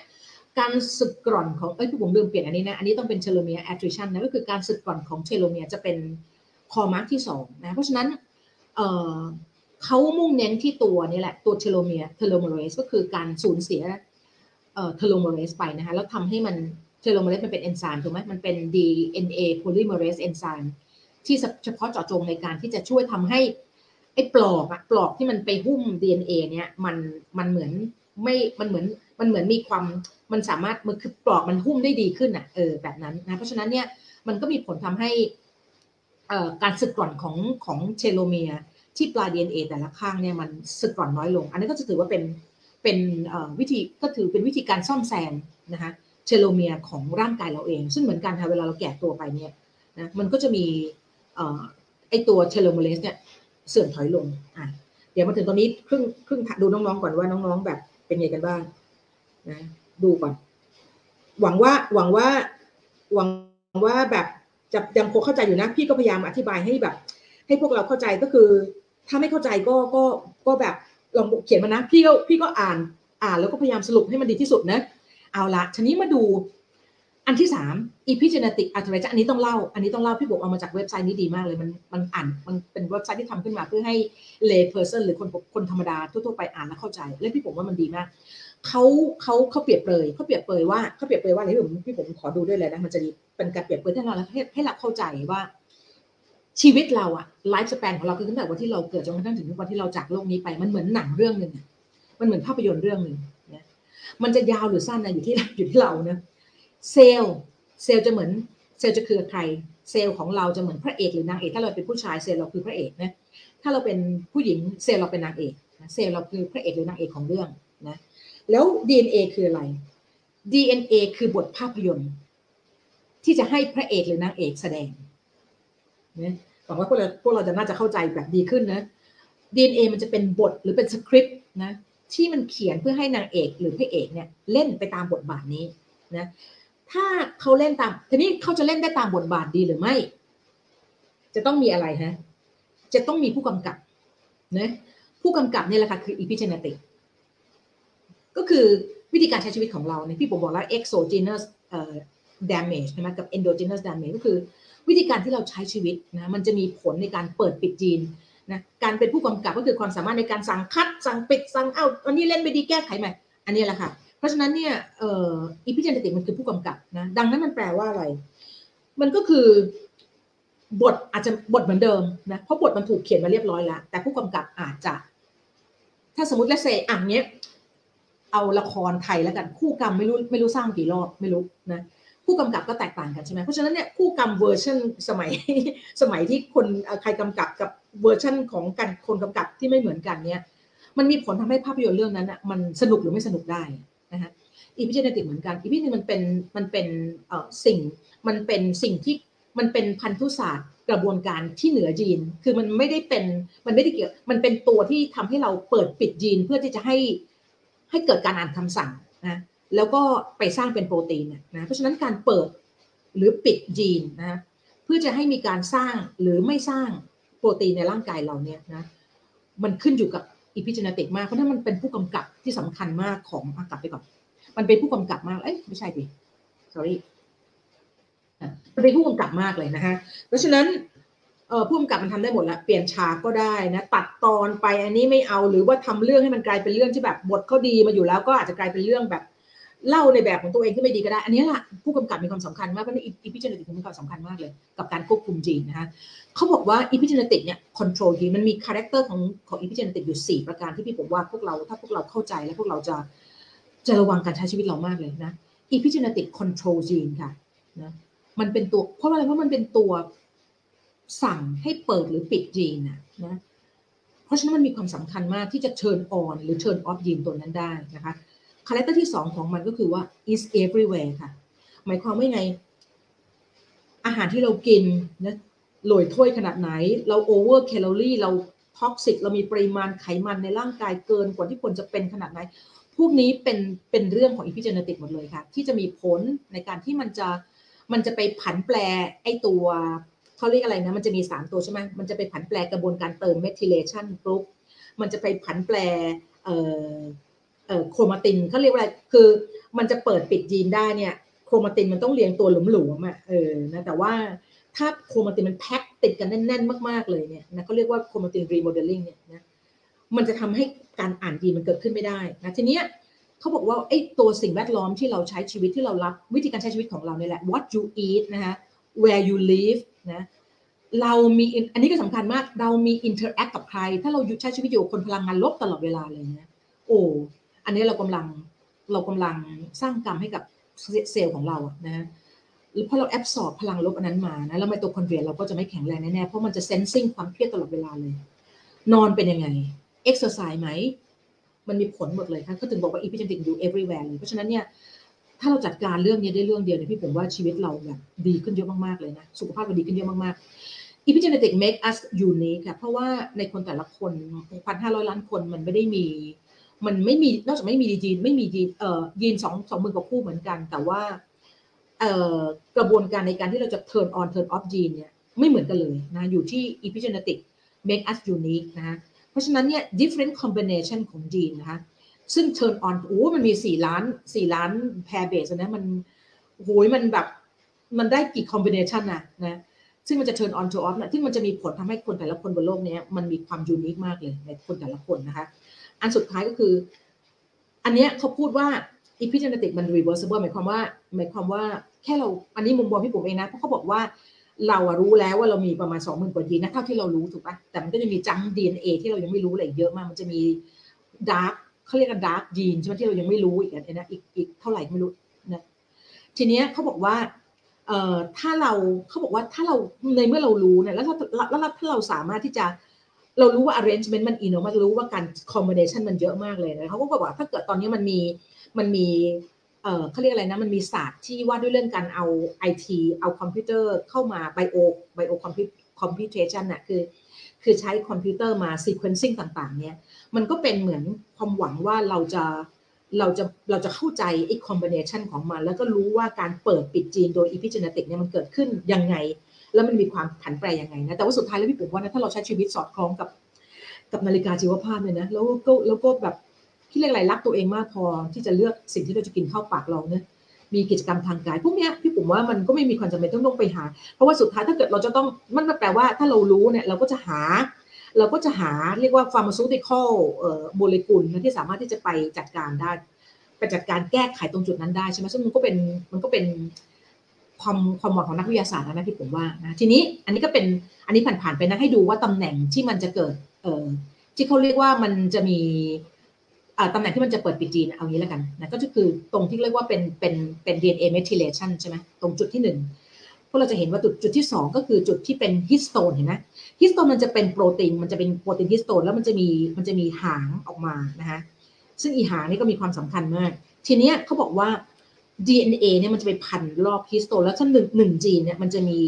การสึกกร่อนของเอ้ยผมลืมเปลี่ยนอันนี้นะอันนี้ต้องเป็น telomere attrition นะก็คือการสึกกร่อนของเทโลเมียร์จะเป็น hallmark ที่สองนะเพราะฉะนั้นเขามุ่งเน้นที่ตัวนี่แหละตัวเทโลเมียร์ telomerase ก็คือการสูญเสียtelomerase ไปนะคะแล้วทำให้มัน telomerase มันเป็นเอนไซม์ถูกไหมมันเป็น DNA polymerase enzyme ที่เฉพาะเจาะจงในการที่จะช่วยทำให้ไอ้ปลอกอะปลอกที่มันไปหุ้ม DNA เนี่ยมันมันเหมือนไม่มันเหมือนมันเหมือนมีความมันสามารถมันคือปลอกมันหุ้มได้ดีขึ้นอะเออแบบนั้นนะเพราะฉะนั้นเนี่ยมันก็มีผลทำให้การสึกกร่อนของของเทโลเมียร์ที่ปลาย DNA แต่ละข้างเนี่ยมันสึกกร่อนน้อยลง อันนี้ก็จะถือว่าเป็นเป็นวิธีก็ถือเป็นวิธีการซ่อมแซมนะคะเทโลเมียร์ของร่างกายเราเอง ซึ่งเหมือนกันค่ะเวลาเราแก่ตัวไปเนี่ยนะมันก็จะมี ไอตัว telomerase เนี่ยเสื่อมถอยลงอะเดี๋ยวมาถึงตอนนี้ครึ่งครึ่งดูน้องๆก่อนว่าน้องๆแบบเป็นไงกันบ้างนะดูก่อน หวังว่าหวังว่าหวังว่าแบบจะยังคงเข้าใจอยู่นะ พี่ก็พยายามอธิบายให้แบบ ให้พวกเราเข้าใจก็คือ ถ้าไม่เข้าใจก็ก็ก็แบบลองเขียนมานะพี่ก็พี่ก็อ่านอ่านแล้วก็พยายามสรุปให้มันดีที่สุดนะ เอาละทีนี้มาดู อันที่สาม epigenetic alterations อันนี้ต้องเล่า อันนี้ต้องเล่าพี่บอกเอามาจากเว็บไซต์นี้ดีมากเลย มันมันอ่านมันเป็นเว็บไซต์ที่ทำขึ้นมาเพื่อให้ lay person หรือคนคนธรรมดาทั่วๆไปอ่านแล้วเข้าใจ และพี่ผมว่ามันดีมากเขาเขาเขาเปรียบเปรยเขาเปรียบเปรยว่าเขาเปรียบเปรยว่าอะไรพี่ผมพี่ผมขอดูด้วยเลยนะมันจะเป็นการเปรียบเปรยให้เราให้ให้เราเข้าใจว่า ชีวิตเราอะ lifespan ของเราคือตั้งแต่วันที่เราเกิดจนกระทั่งถึงวันที่เราจากโลกนี้ไปมันเหมือนหนังเรื่องหนึ่งมันเหมือนภาพยนตร์เรื่องหนึ่งนะมันจะยาวหรือสั้นนะอยู่ที่อยู่ที่เรานะ เซลล์เซลล์จะเหมือนเซลล์จะคือใคร เซลล์ของเราจะเหมือนพระเอกหรือนางเอก ถ้าเราเป็นผู้ชายเซลล์เราคือพระเอกนะถ้าเราเป็นผู้หญิงเซลล์เราเป็นนางเอกเซลล์เราคือพระเอกหรือนางเอกของเรื่องนะแล้ว DNA คืออะไร DNA คือบทภาพยนตร์ ที่จะให้พระเอกหรือนางเอกแสดงนะหวังว่าพวกเราพวกเราจะน่าจะเข้าใจแบบดีขึ้นนะ DNA มันจะเป็นบทหรือเป็นสคริปต์นะที่มันเขียนเพื่อให้นางเอกหรือพระเอกเนี่ยเล่นไปตามบทบาทนี้นะ ถ้าเขาเล่นตามทีนี้เขาจะเล่นได้ตามบทบาทดีหรือไม่ จะต้องมีอะไรฮะ จะต้องมีผู้กำกับนะผู้กำกับนี่แหละค่ะคือ epigenetic ก็คือวิธีการใช้ชีวิตของเราเนี่ยพี่ผมบอกแล้ว exogenous damage ใช่ไหมกับ endogenous damage ก็คือ วิธีการที่เราใช้ชีวิตนะมันจะมีผลในการเปิดปิดจีนนะการเป็นผู้กำกับก็คือความสามารถในการสั่งคัด สั่งปิดสั่งเอาอันนี้เล่นไม่ดีแก้ไขใหม่ อันนี้แหละค่ะ ราะฉะนั้นเนี่ยเอ่ออีพิเจนติมันคือผู้กำกับนะดังนั้นมันแปลว่าอะไร มันก็คือบทอาจจะบทเหมือนเดิมนะเพราะบทมันถูกเขียนมาเรียบร้อยแล้ว แต่ผู้กำกับอาจจะ ถ้าสมมติละครอย่างเนี้ยเอาละครไทยแล้วกันคู่กรรมไม่รู้ไม่รู้สร้างกี่รอบไม่รู้นะผู้กำกับก็แตกต่างกันใช่ไหมเพราะฉะนั้นเนี่ยคู่กรรมเวอร์ชันสมัยสมัยที่คนใครกำกับกับเวอร์ชันของกันคนกำกับที่ไม่เหมือนกันเนี่ยมันมีผลทำให้ภาพยนตร์เรื่องนั้นอะมันสนุกหรือไม่สนุกได้ นะฮะ epigenetic เหมือนกัน epigenetic มันเป็นมันเป็นเอ่อสิ่งมันเป็นสิ่งที่มันเป็นพันธุศาสตร์กระบวนการที่เหนือยีน คือมันไม่ได้เป็นมันไม่ได้เกี่ยวมันเป็นตัวที่ทำให้เราเปิดปิดยีนเพื่อที่จะให้ให้เกิดการอ่านคำสั่งนะแล้วก็ไปสร้างเป็นโปรตีนนะเพราะฉะนั้นการเปิดหรือปิดยีนนะเพื่อจะให้มีการสร้างหรือไม่สร้างโปรตีนในร่างกายเราเนี่ยนะมันขึ้นอยู่กับ อีพิจเนติกมากเพราะนั้นมันเป็นผู้กำกับที่สำคัญมากของอากลับไปก่อน มันเป็นผู้กำกับมากเอ้ยไม่ใช่ดิ sorry มันเป็นผู้กำกับมากเลยนะฮะเพราะฉะนั้นเออผู้กำกับมันทำได้หมดละเปลี่ยนฉากก็ได้นะตัดตอนไปอันนี้ไม่เอาหรือว่าทำเรื่องให้มันกลายเป็นเรื่องที่แบบบทเขาดีมาอยู่แล้วก็อาจจะกลายเป็นเรื่องแบบ เล่าในแบบของตัวเองที่ไม่ดีก็ได้ อันนี้แหละผู้กำกับมีความสำคัญมากเพราะนี่ epigenetic มีความสำคัญมากเลย กับการควบคุมจีนนะคะเขาบอกว่า epigenetic เนี่ย control gene มันมี character ของของ epigenetic อยู่ 4 ประการที่พี่ผมว่าพวกเราถ้าพวกเราเข้าใจแล้วพวกเราจะจะระวังการใช้ชีวิตเรามากเลยนะ epigenetic control gene ค่ะนะมันเป็นตัวเพราะอะไรเพราะมันเป็นตัวสั่งให้เปิดหรือปิดยีนนะนะเพราะฉะนั้นมันมีความสำคัญมากที่จะเชิญออนหรือเชิญออฟยีนตัวนั้นได้นะคะ character ที่สองของมันก็คือว่า is everywhere ค่ะ หมายความว่าไง อาหารที่เรากินนะหลอยถ้วยขนาดไหน เรา over calorie เรา toxic เรามีปริมาณไขมันในร่างกายเกินกว่าที่ควรจะเป็นขนาดไหน พวกนี้เป็นเป็นเรื่องของ epigenetic หมดเลยค่ะ ที่จะมีผลในการที่มันจะมันจะไปผันแปรไอตัวเขาเรียกอะไรนะ มันจะมี 3 ตัวใช่ไหมมันจะไปผันแปรกระบวนการเติม methylation group มันจะไปผันแปรเอ่อ chromatin เขาเรียกว่าอะไรคือมันจะเปิดปิดยีนได้เนี่ย chromatin มันต้องเรียงตัวหลวมๆอะเออนะแต่ว่าถ้า chromatin มันแพ็คติดกันแน่นๆ มากๆเลยเนี่ยนะเขาเรียกว่า chromatin remodeling เนี่ยนะมันจะทำให้การอ่านยีนมันเกิดขึ้นไม่ได้นะทีเนี้ยเขาบอกว่าไอ้ตัวสิ่งแวดล้อมที่เราใช้ชีวิตที่เรารับวิธีการใช้ชีวิตของเราเนี่ยแหละ what you eat นะคะ where you live นะเรามีอันนี้ก็สำคัญมากเรามี interact กับใคร ถ้าเราใช้ชีวิตอยู่คนพลังงานลบตลอดเวลาเลยนะโอ้ อันนี้เรากำลังเรากำลังสร้างกรรมให้กับเซลล์ของเราอะนะหรือพอเรา absorb พลังลบอันนั้นมานะแล้วไมโตคอนเดรียเราก็จะไม่แข็งแรงแน่ๆเพราะมันจะ sensing ความเครียดตลอดเวลาเลย นอนเป็นยังไง exercise ไหมมันมีผลหมดเลยค่ะเขาถึงบอกว่าอีพิจ e ติกอยู่ everywhere เลยเพราะฉะนั้นเนี่ยถ้าเราจัดการเรื่องนี้ได้เรื่องเดียวเนี่ยพี่ปุ๋มว่าชีวิตเราแบบดีขึ้นเยอะมากๆเลยนะสุขภาพเราดีขึ้นเยอะมากๆ epigenetic make us unique ค่ะเพราะว่าในคนแต่ละคนพันห้าร้อยล้านคนมันไม่ได้มี มันไม่มีนอกจากไม่มียีนไม่มียีนเอ่อยีนสองสองมือกับคู่เหมือนกัน แต่ว่าเอ่อกระบวนการในการที่เราจะ turn on turn off ยีนเนี่ยไม่เหมือนกันเลยนะอยู่ที่ epigenetic make us unique นะเพราะฉะนั้นเนี่ย different combination ของยีนนะคะซึ่ง turn on โอ้มันมีสี่ล้านสี่ล้าน pair base นะมันโหยมันแบบมันได้กี่ combination นะนะซึ่งมันจะ turn on to off นะที่มันจะมีผลทำให้คนแต่ละคนบนโลกนี้มันมีความยูนิคมากเลยในคนแต่ละคนนะคะ อันสุดท้ายก็คือ อันเนี้ยเขาพูดว่า epigenetic มัน reversible หมายความว่า หมายความว่าแค่เราอันนี้มุมมองพี่ผมเองนะเพราะเขาบอกว่าเราอะรู้แล้วว่าเรามีประมาณสองหมื่นกว่ายีนนะเท่าที่เรารู้ถูกปะแต่มันก็จะมีจัง DNA ที่เรายังไม่รู้อะไรเยอะมาก มันจะมี dark เขาเรียกกัน dark gene ใช่ไหมที่เรายังไม่รู้อีกอันนะอีกอีกเท่าไหร่ไม่รู้นะทีเนี้ยเขาบอกว่าเอ่อถ้าเราเขาบอกว่าถ้าเราในเมื่อเรารู้เนี่ยแล้วถ้าแล้วถ้าเราสามารถที่จะ เรารู้ว่า arrangement มันอินเนาะมันรู้ว่าการ combination มันเยอะมากเลยนะเขาก็บอกว่าถ้าเกิดตอนนี้มันมีมันมีเอ่อเขาเรียกอะไรนะมันมีศาสตร์ที่ว่าด้วยเรื่องการเอาไอทีเอาคอมพิวเตอร์เข้ามา bio bio compu computation น่ะคือ คือใช้คอมพิวเตอร์มา sequencing ต่าง ๆ เนี่ย มันก็เป็นเหมือนความหวังว่าเราจะเราจะเราจะเข้าใจไอ้ combination ของมัน แล้วก็รู้ว่าการเปิดปิดยีนโดย epigenetic เนี่ยมันเกิดขึ้นยังไง แล้วมันมีความผันแปรยังไงนะแต่ว่าสุดท้ายแล้วพี่ปุ๋มว่านะถ้าเราใช้ชีวิตสอดคล้องกับ กับนาฬิกาชีวภาพเนี่ยนะแล้วก็แล้วก็แบบที่เรียกอะไรรักตัวเองมากพอที่จะเลือกสิ่งที่เราจะกินเข้าปากเราเนี่ยมีกิจกรรมทางกายพวกนี้พี่ผมว่ามันก็ไม่มีความจำเป็นต้องต้องไปหา เพราะว่าสุดท้ายถ้าเกิดเราจะต้องมันแปลว่าถ้าเรารู้เนี่ยเราก็จะหา เราก็จะหาเรียกว่า pharmaceutical เอ่อโมเลกุลนะที่สามารถที่จะไปจัดการได้ไปจัดการแก้ไขตรงจุดนั้นได้ใช่ไหมซึ่งมันก็เป็นมันก็เป็น ความความหวังของนักวิทยาศาสตร์นะที่ผมว่านะทีนี้อันนี้ก็เป็นอันนี้ผ่านๆไปนะให้ดูว่าตำแหน่งที่มันจะเกิดเอ่อที่เขาเรียกว่ามันจะมีตำแหน่งที่มันจะเปิดปิดยีนเอางี้แล้วกันนะก็คือตรงที่เรียกว่าเป็นเป็นเป็น DNA methylation ใช่ไหมตรงจุดที่หนึ่งพวกเราจะเห็นว่าจุดจุดที่สองก็คือจุดที่เป็น histone เห็นไหม histone มันจะเป็นโปรตีนมันจะเป็นโปรตีน histone แล้วมันจะมีมันจะมีหางออกมานะคะซึ่งอีหางนี่ก็มีความสำคัญมาก ทีนี้เขาบอกว่า DNA เนี่ยมันจะไปพันรอบ histone แล้วถ้าหนึ่งหนึ่งยีนเนี่ยมันจะมี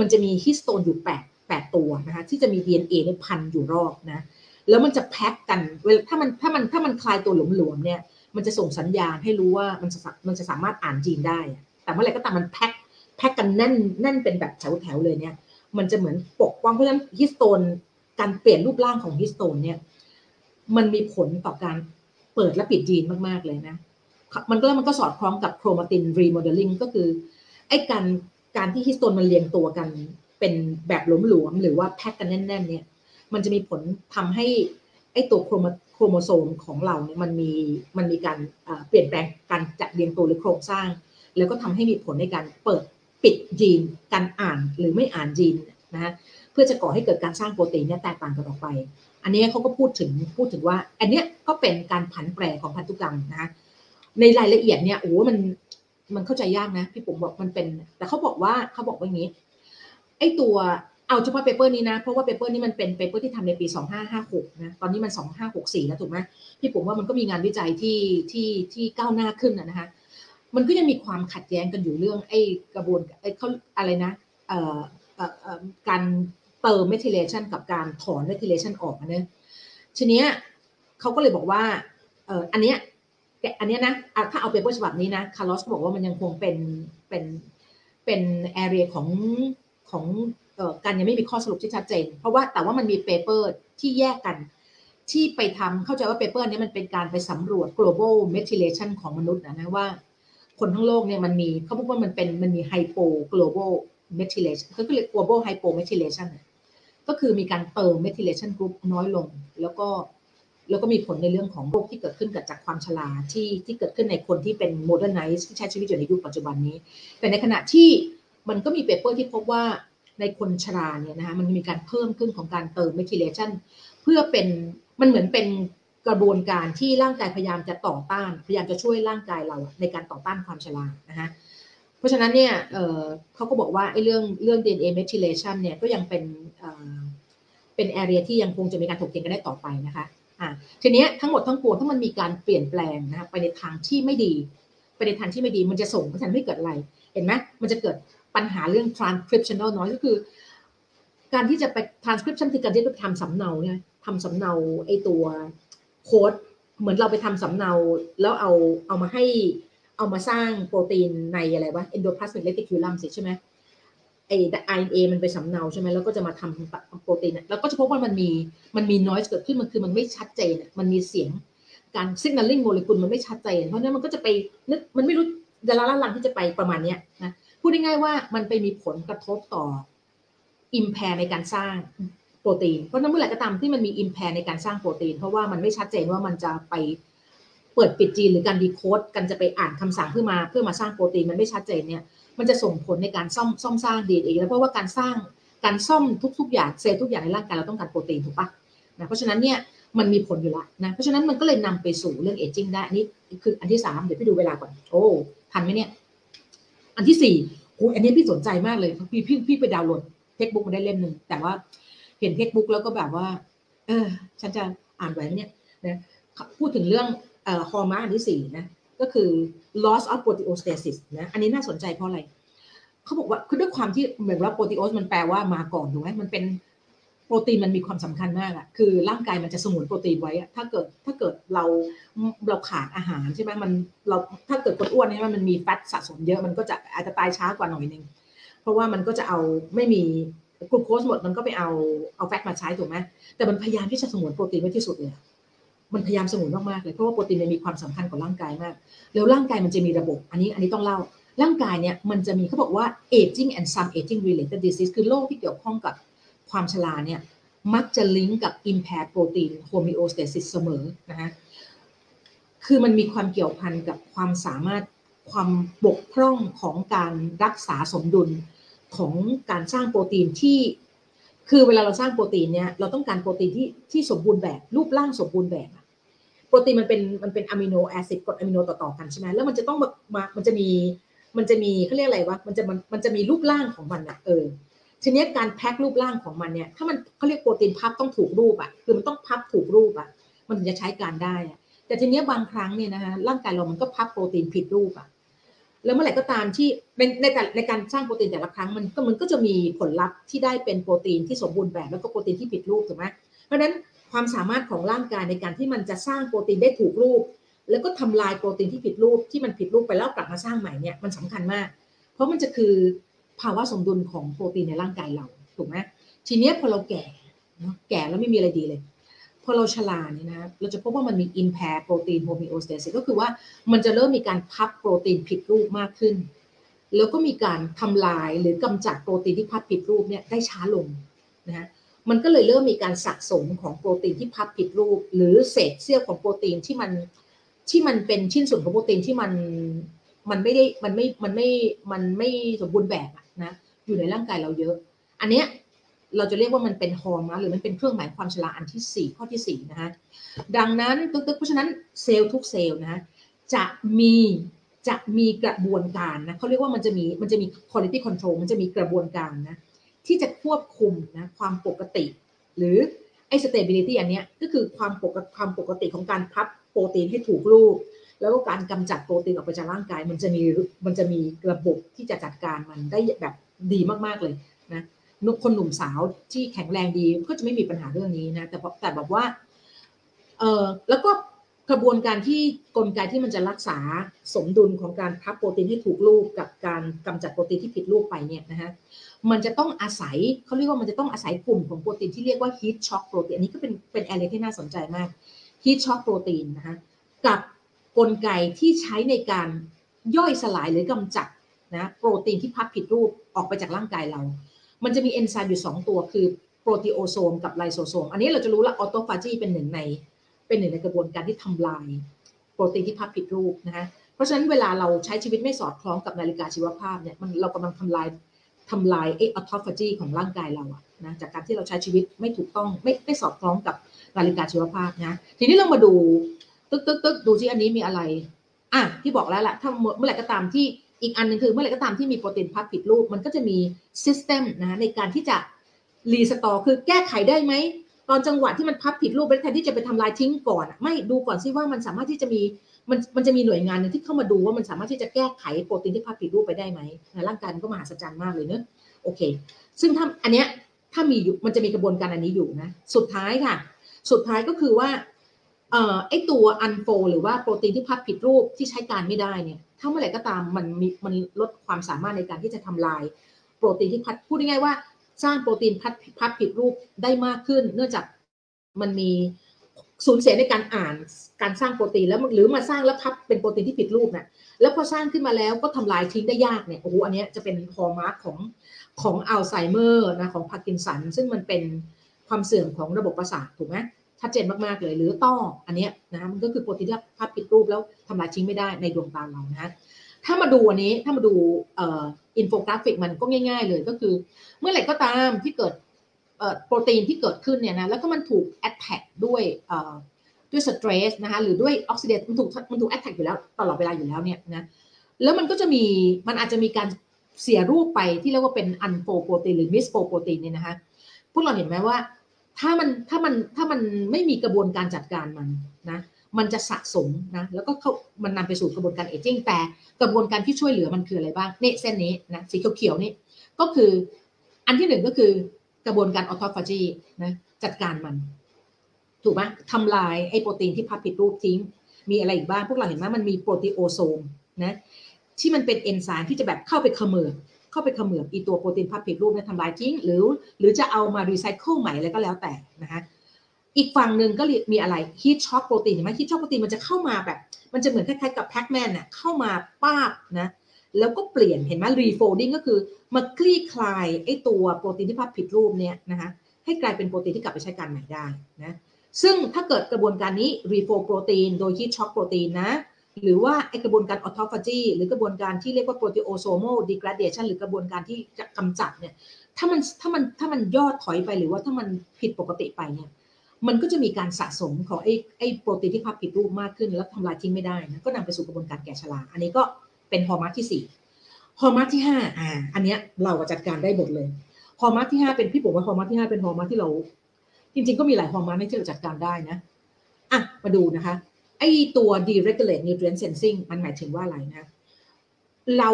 มันจะมี histone อยู่แปดแปดตัวนะคะที่จะมี DNA เนี่ยพันอยู่รอบนะแล้วมันจะแพ็กกันเวลาถ้ามันถ้ามันถ้ามันคลายตัวหลวมๆเนี่ยมันจะส่งสัญญาณให้รู้ว่ามันจะมันจะสามารถอ่านยีนได้ แต่เมื่อไหร่ก็ตามมัน pack pack กันแน่นแน่นเป็นแบบแถวๆเลยเนี่ยมันจะเหมือนปกป้องเพราะฉะนั้น histone การเปลี่ยนรูปร่างของ histone เนี่ยมันมีผลต่อการเปิดและปิดยีนมากๆเลยนะ มันก็มันก็สอดคล้องกับ chromatin remodeling ก็คือไอ้การการที่ฮิสโตนมันเรียงตัวกันเป็นแบบหลวมๆหรือว่าแพ็กกันแน่น ๆ เนี่ย มันจะมีผลทำให้ไอ้ตัวโครโมโครโมโซมของเราเนี่ยมันมีมันมีการเปลี่ยนแปลงการจัดเรียงตัวหรือโครงสร้าง แล้วก็ทำให้มีผลในการเปิดปิดยีนการอ่านหรือไม่อ่านยีนนะฮะเพื่อจะก่อให้เกิดการสร้างโปรตีนเนี่ยแตกต่างกันออกไป อันนี้เขาก็พูดถึงพูดถึงว่า อันเนี้ยก็เป็นการผันแปรของพันธุกรรมนะ ในรายละเอียดเนี่ยโอ้มันมันเข้าใจยากนะพี่ปุ๋มบอกมันเป็น แต่เขาบอกว่าเขาบอกว่าอย่างนี้ ไอ้ตัวเอาเฉพาะ paper นี้นะ เพราะว่า paper นี้มันเป็น paper ที่ทำในปี 2556 นะ ตอนนี้มัน 2564 แล้วถูกไหมพี่ปุ๋มว่ามันก็มีงานวิจัยที่ที่ที่ก้าวหน้าขึ้นนะคะ มันก็ยังมีความขัดแย้งกันอยู่เรื่องไอ้กระบวนไอ้เขาอะไรนะเอ่อเอ่อการเติม methylation กับการถอน methylation ออกนะทีเนี้ยเขาก็เลยบอกว่าเอ่ออันเนี้ย อันนี้นะถ้าเอา paper ฉบับนี้นะคาร์ลอสบอกว่ามันยังคงเป็นเป็นเป็น area ของของการยังไม่มีข้อสรุปที่ชัดเจน เพราะว่าแต่ว่ามันมี paper ที่แยกกันที่ไปทำเข้าใจว่า paper นี้มันเป็นการไปสำรวจ global methylation ของมนุษย์นะนะว่า คนทั้งโลกเนี่ยมันมีเขาบอกว่ามันเป็นมันมี hypo global methylation ก็คือ global hypo methylation ก็คือมีการเติม methylation group น้อยลง แล้วก็ แล้วก็มีผลในเรื่องของโรคที่เกิดขึ้นเกับจากความชราที่ที่เกิดขึ้นในคนที่เป็น modernize ที่ใช้ชีวิตอยู่ในยุคปัจจุบันนี้ แต่ในขณะที่มันก็มี paper ที่พบว่าในคนชราเนี่ยนะคะมันมีการเพิ่มขึ้นของการเติม methylation เพื่อเป็นมันเหมือนเป็นกระบวนการที่ร่างกายพยายามจะต่อต้าน พยายามจะช่วยร่างกายเราในการต่อต้านความชรานะคะเพราะฉะนั้นเนี่ยเเขาก็บอกว่าไอ้เรื่องเรื่อง DNA methylation เนี่ยก็ยังเป็นเป็นแอเรียที่ยังคงจะมีการถกเถียงกันได้ต่อไปนะคะ อ่าทีนี้ทั้งหมดทั้งปวงถ้ามันมีการเปลี่ยนแปลงนะคะไปในทางที่ไม่ดีไปในทางที่ไม่ดีมันจะส่งผลให้เกิดอะไร เห็นไหมมันจะเกิดปัญหาเรื่อง transcriptional noise ก็คือ การที่จะไป transcription คือการที่ไปทำสำเนาเนี่ยทำสำเนาไอตัวโค้ดเหมือนเราไปทำสำเนาแล้วเอาเอามาให้เอามาสร้างโปรตีนในอะไรวะ endoplasmic reticulum สิใช่ไหม ไอ RNA มันไปสำเนาใช่ไหมแล้วก็จะมาทำโปรตีนแล้วก็จะพบว่ามันมีมันมี noise เกิดขึ้นมันคือมันไม่ชัดเจนมันมีเสียงการ signaling โมเลกุลมันไม่ชัดเจนเพราะนั้นมันก็จะไปนึกมันไม่รู้ดาราลังที่จะไปประมาณเนี้ยนะพูดง่ายๆว่ามันไปมีผลกระทบต่อ impair ในการสร้างโปรตีนเพราะนั้นเมื่อไหร่ก็ตามที่มันมี impair ในการสร้างโปรตีน เพราะว่ามันไม่ชัดเจนว่ามันจะไปเปิดปิดยีนหรือการ decode กันจะไปอ่านคำสั่งเพื่อมาเพื่อมาสร้างโปรตีนมันไม่ชัดเจนเนี่ย มันจะส่งผลในการซ่อมซ่อมสร้างดีเอแล้วเพราะว่าการสร้างการซ่อมทุก ๆ อย่างเซลล์ทุกอย่างในร่างกายเราต้องการโปรตีนถูกปะนะเพราะฉะนั้นเนี่ยมันมีผลอยู่ละนะเพราะฉะนั้นมันก็เลยนำไปสู่เรื่อง aging ได้อันนี้คืออันที่สามเดี๋ยวพี่ดูเวลาก่อนโอ้ทันไหมเนี่ย อันที่สี่โอ้อันนี้พี่สนใจมากเลยพี่พี่พี่ไปดาวน์โหลด textbook มาได้เล่มหนึ่งแต่ว่าเห็น textbook แล้วก็แบบว่า เออ ฉันจะอ่านไว้เนี่ยนะพูดถึงเรื่องเอ่อฮอร์โมนอันที่สี่นะ ก็คือ loss of proteostasis นะอันนี้น่าสนใจเพราะอะไรเขาบอกว่าคือด้วยความที่เหมือนว่าโปรตีโอสมันแปลว่ามาก่อนถูกไหมมันเป็นโปรตีนมันมีความสำคัญมากอะคือร่างกายมันจะสมุนโปรตีนไว้อะถ้าเกิดถ้าเกิดเราเราขาดอาหารใช่ไหมมันเราถ้าเกิดคนอ้วนเนี่ยมันมีแฟตสะสมเยอะมันก็จะอาจจะตายช้ากว่าหน่อยนึงเพราะว่ามันก็จะเอาไม่มีกลูโคสหมดมันก็ไปเอาเอาแฟตมาใช้ถูกไหมแต่มันพยายามที่จะสมุนโปรตีนไว้ที่สุดเลย มันพยายามสมุนมากๆเลยเพราะว่าโปรตีนมันมีความสำคัญกับร่างกายมาก แล้วร่างกายมันจะมีระบบ อันนี้อันนี้ต้องเล่า ร่างกายเนี่ยมันจะมีเขาบอกว่า aging and some aging related disease คือโรคที่เกี่ยวข้องกับความชราเนี่ยมักจะลิงก์กับ impaired protein homeostasis เสมอนะฮะคือมันมีความเกี่ยวพันกับความสามารถความบกพร่องของการรักษาสมดุลของการสร้างโปรตีนที่ คือเวลาเราสร้างโปรตีนเนี่ยเราต้องการโปรตีนที่ที่สมบูรณ์แบบรูปร่างสมบูรณ์แบบ รตีนมันเป็นมันเป็นอะมิโนแอซิดกรดอะมิโนต่อๆกันใช่ไหมแล้วมันจะต้องมามามันจะมีมันจะมีเขาเรียกอะไรวะมันจะมันมันจะมีรูปร่างของมันอะเออทีนี้การแพ็ครูปร่างของมันเนี่ยถ้ามันเขาเรียกโปรตีนพับต้องถูกรูปอะคือมันต้องพับถูกรูปอะมันถึงจะใช้การได้อะแต่ทีนี้บางครั้งเนี่ยนะคะร่างกายเรามันก็พับโปรตีนผิดรูปอะแล้วเมื่อไหร่ก็ตามที่ในในการในการสร้างโปรตีนแต่ละครั้งมันก็มันก็จะมีผลลัพธ์ที่ได้เป็นโปรตีนที่สมบูรณ์แบบแล้วก็โปรตีนที่ผิดรูปถูกไหมเพราะฉะนั้น ความสามารถของร่างกายในการที่มันจะสร้างโปรตีนได้ถูกรูป แล้วก็ทำลายโปรตีนที่ผิดรูปที่มันผิดรูปไปแล้วกลับมาสร้างใหม่เนี่ยมันสำคัญมาก เพราะมันจะคือภาวะสมดุลของโปรตีนในร่างกายเราถูกไหมทีนี้พอเราแก่แก่แล้วไม่มีอะไรดีเลยพอเราชราเนี่ยนะเราจะพบว่ามันมี impair โปรตีน homeostasis ก็คือว่ามันจะเริ่มมีการพับโปรตีนผิดรูปมากขึ้น แล้วก็มีการทำลายหรือกำจัดโปรตีนที่พับผิดรูปเนี่ยได้ช้าลงนะฮะ มันก็เลยเริ่มมีการสะสมของโปรตีนที่พับผิดรูป หรือเศษเสี้ยวของโปรตีนที่มันที่มันเป็นชิ้นส่วนของโปรตีนที่มันมันไม่ได้มันไม่มันไม่มันไม่สมบูรณ์แบบนะอยู่ในร่างกายเราเยอะ อันเนี้ยเราจะเรียกว่ามันเป็นฮอร์โมนหรือมันเป็นเครื่องหมายความชราอันที่ 4 ข้อที่ 4 นะฮะดังนั้นตึกๆเพราะฉะนั้นเซลล์ทุกเซลล์นะจะมีจะมีกระบวนการนะเขาเรียกว่ามันจะมีมันจะมี quality control มันจะมีกระบวนการนะ ที่จะควบคุมนะความปกติ หรือไอ้ stability อันเนี้ยก็คือความปกติความปกติของการพับโปรตีนให้ถูกรูป แล้วก็การกำจัดโปรตีนออกไปจากร่างกาย มันจะมีมันจะมีระบบที่จะจัดการมันได้แบบดีมากๆเลยนะคนหนุ่มสาวที่แข็งแรงดีก็จะไม่มีปัญหาเรื่องนี้นะแต่แต่แบบว่าเออแล้วก็ กระบวนการที่กลไกที่มันจะรักษาสมดุลของการพับโปรตีนให้ถูกรูปกับการกำจัดโปรตีนที่ผิดรูปไปเนี่ยนะฮะมันจะต้องอาศัยเขาเรียกว่ามันจะต้องอาศัยกลุ่มของโปรตีนที่เรียกว่า heat shock โปรตีนอันนี้ก็เป็นเป็นอะไรที่น่าสนใจมาก heat shock โปรตีนนะคะกับกลไกที่ใช้ในการย่อยสลายหรือกำจัดนะโปรตีนที่พับผิดรูปออกไปจากร่างกายเรา มันจะมีเอนไซม์อยู่ 2 ตัวคือ proteasome กับ lysosome อันนี้เราจะรู้ละ autophagy เป็นหนึ่งใน เป็นหนึ่งในกระบวนการที่ทำลายโปรตีนที่พับผิดรูปนะคะเพราะฉะนั้นเวลาเราใช้ชีวิตไม่สอดคล้องกับนาฬิกาชีวภาพเนี่ยมันเรากำลังทำลายทำลายเอ่อ autophagy ของร่างกายเราอะนะจากการที่เราใช้ชีวิตไม่ถูกต้องไม่ไม่สอดคล้องกับนาฬิกาชีวภาพนะทีนี้เรามาดูตึกตึกตึกดูที่อันนี้มีอะไรอะที่บอกแล้วแหละถ้าเมื่อไหร่ก็ตามที่อีกอันนึงคือเมื่อไหร่ก็ตามที่มีโปรตีนพับผิดรูป มันก็จะมี system นะในการที่จะ restore คือแก้ไขได้ไหม ตอนจังหวะที่มันพับผิดรูปแทนที่จะไปทำลายทิ้งก่อนไม่ดูก่อนซิว่ามันสามารถที่จะมีมันมันจะมีหน่วยงานหนึ่งที่เข้ามาดูว่ามันสามารถที่จะแก้ไขโปรตีนที่พับผิดรูปไปได้ไหมร่างกายมันก็มหัศจรรย์มากเลยเนอะโอเค ซึ่งถ้าอันเนี้ยถ้ามีอยู่มันจะมีกระบวนการอันนี้อยู่นะสุดท้ายค่ะ สุดท้ายก็คือว่าเอ่อไอ้ตัว unfold หรือว่าโปรตีนที่พับผิดรูปที่ใช้การไม่ได้เนี่ยถ้าเมื่อไหร่ก็ตามมันมีมันลดความสามารถในการที่จะทำลาย โปรตีนที่พับพูดง่ายๆว่า สร้างโปรตีนพับพับผิดรูปได้มากขึ้น เนื่องจากมันมีสูญเสียในการอ่านการสร้างโปรตีนแล้วหรือมาสร้างแล้วพับเป็นโปรตีนที่ผิดรูปนะแล้วพอสร้างขึ้นมาแล้วก็ทำลายทิ้งได้ยากเนี่ยโอ้โหอันนี้จะเป็น hallmark ของของอัลไซเมอร์นะของพาร์กินสัน ซึ่งมันเป็นความเสื่อมของระบบประสาทถูกไหมชัดเจนมากๆเลยหรือต้ออันนี้นะมันก็คือโปรตีนที่พับผิดรูปแล้วทำลายทิ้งไม่ได้ในดวงตาเรานะ ถ้ามาดูอันนี้ถ้ามาดูอินโฟกราฟิกมันก็ง่าย ๆ เลยก็คือ เมื่อไหร่ก็ตามที่เกิดโปรตีนที่เกิดขึ้นเนี่ยนะแล้วก็มันถูก attack ด้วยด้วย stress นะคะหรือด้วย oxidative มันถูกมันถูก attack อยู่แล้วตลอดเวลาอยู่แล้วเนี่ยนะแล้วมันก็จะมีมันอาจจะมีการเสียรูปไปที่เรียกว่าเป็นอันโฟโปรตีนหรือมิสโฟโปรตีนเนี่ยนะคะพวกเราเห็นไหมว่าถ้ามันถ้ามันถ้ามันไม่มีกระบวนการจัดการมันนะ มันจะสะสมนะแล้วก็มันนำไปสู่กระบวนการเอจิ้งแต่กระบวนการที่ช่วยเหลือมันคืออะไรบ้างเนี่เส้นนี้นะสีเขียวๆนี่ก็คืออันที่หนึ่งก็คือกระบวนการออโตฟาจีนะจัดการมัน ถูกไหมทำลายไอ้โปรตีนที่พับผิดรูปทิ้ง มีอะไรอีกบ้าง พวกเราเห็นไหมมันมี proteasome นะที่มันเป็นเอนไซม์ที่จะแบบเข้าไปเขมือบเข้าไปเขมือบอีตัวโปรตีนพับผิดรูปเนี่ยทำลายทิ้ง หรือ หรือจะเอามารีไซเคิลใหม่อะไรก็แล้วแต่นะคะ อีกฝั่งหนึ่งก็มีอะไร heat shock protein เห็นไหม heat shock protein มันจะเข้ามาแบบ มันจะเหมือนคล้ายๆกับแพ็กแมนน่ะเข้ามาป้าบนะแล้วก็เปลี่ยนเห็นไหม refolding ก็คือมาคลี่คลายไอ้ตัวโปรตีนที่พับผิดรูปเนี่ยนะคะให้กลายเป็นโปรตีนที่กลับไปใช้การใหม่ได้นะซึ่งถ้าเกิดกระบวนการนี้ refold โปรตีนโดย heat shock protein นะหรือว่าไอกระบวนการ autophagy หรือกระบวนการที่เรียกว่า proteasomal degradation หรือกระบวนการที่จะกำจัดเนี่ยถ้ามันถ้ามันถ้ามันย่อถอยไปหรือว่าถ้ามันผิดปกติไปเนี่ย มันก็จะมีการสะสมของไอ้ไอ้โปรตีนที่พับผิดรูปมากขึ้น แล้วทำลายทิ้งไม่ได้นะก็นำไปสู่กระบวนการแก่ชราอันนี้ก็เป็น hallmark ที่สี่ hallmark ที่ห้าอ่าอันเนี้ยเราจัดการได้หมดเลยhallmark ที่ห้าเป็นพี่ผมว่า hallmark ที่ห้าเป็น hallmark ที่เรา จริงๆก็มีหลาย hallmark ที่เราจัดการได้นะอะมาดูนะคะไอตัว deregulate nutrient sensing มันหมายถึงว่าอะไรนะเรา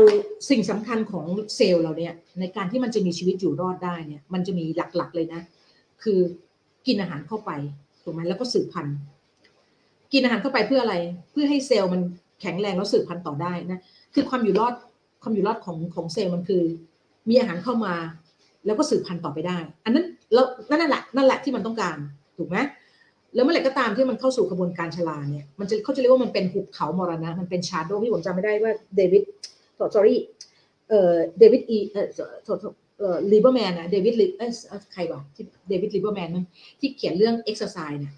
สิ่งสำคัญของเซลล์เราเนี่ยในการที่มันจะมีชีวิตอยู่รอดได้เนี่ยมันจะมีหลักๆเลยนะ คือ กินอาหารเข้าไปถูกไหมแล้วก็สืบพันธุ์กินอาหารเข้าไปเพื่ออะไร เพื่อให้เซลล์มันแข็งแรงแล้วสืบพันธุ์ต่อได้นะคือความอยู่รอดความอยู่รอดของของเซลล์มันคือ มีอาหารเข้ามา แล้วก็สืบพันธุ์ต่อไปได้ อันนั้นแล้วนั่นแหละนั่นแหละที่มันต้องการถูกไหมแล้วเมื่อไหร่ก็ตามที่มันเข้าสู่กระบวนการชราเนี่ยมันจะเขาจะเรียกว่ามันเป็นหุบเขามรณะมันเป็น shadow ที่ผมจำไม่ได้ว่าเดวิด sorry เอ่อเดวิดอีเออเอ่อ Lieberman นะเดวิดลิเออใครวะที่เดวิด Lieberman มั้งที่เขียนเรื่อง exercise เนี่ย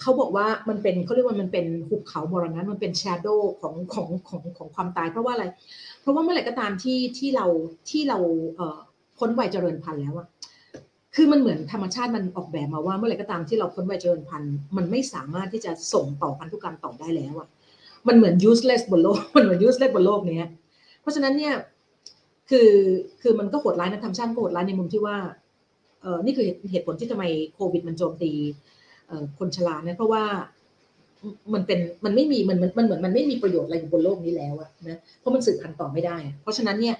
เขาบอกว่ามันเป็นเขาเรียกว่ามันเป็นหุบเขามรณะมันเป็น shadow ของของของของความตาย เพราะว่าอะไร เพราะว่าเมื่อไหร่ก็ตามที่ที่เราที่เราเอ่อพ้นวัยเจริญพันธุ์แล้วอะคือมันเหมือนธรรมชาติมันออกแบบมาว่าเมื่อไหร่ก็ตามที่เราพ้นวัยเจริญพันธุ์มันไม่สามารถที่จะส่งต่อพันธุกรรมต่อได้แล้วอะมันเหมือน useless บนโลกมันเหมือน useless บนโลกเนี้ยเพราะฉะนั้นเนี่ย คือคือมันก็โหดร้ายนะธรรมชาติก็โหดร้ายในมุมที่ว่าเออนี่คือเหตุผลที่ทำไมโควิดมันโจมตีคนชราเนี่ยเพราะว่ามันเป็นมันไม่มีมันมันเหมือนมันไม่มีประโยชน์อะไรอยู่บนโลกนี้แล้วอะนะเพราะมันสืบพันธุ์ต่อไม่ได้ เพราะฉะนั้นเนี่ย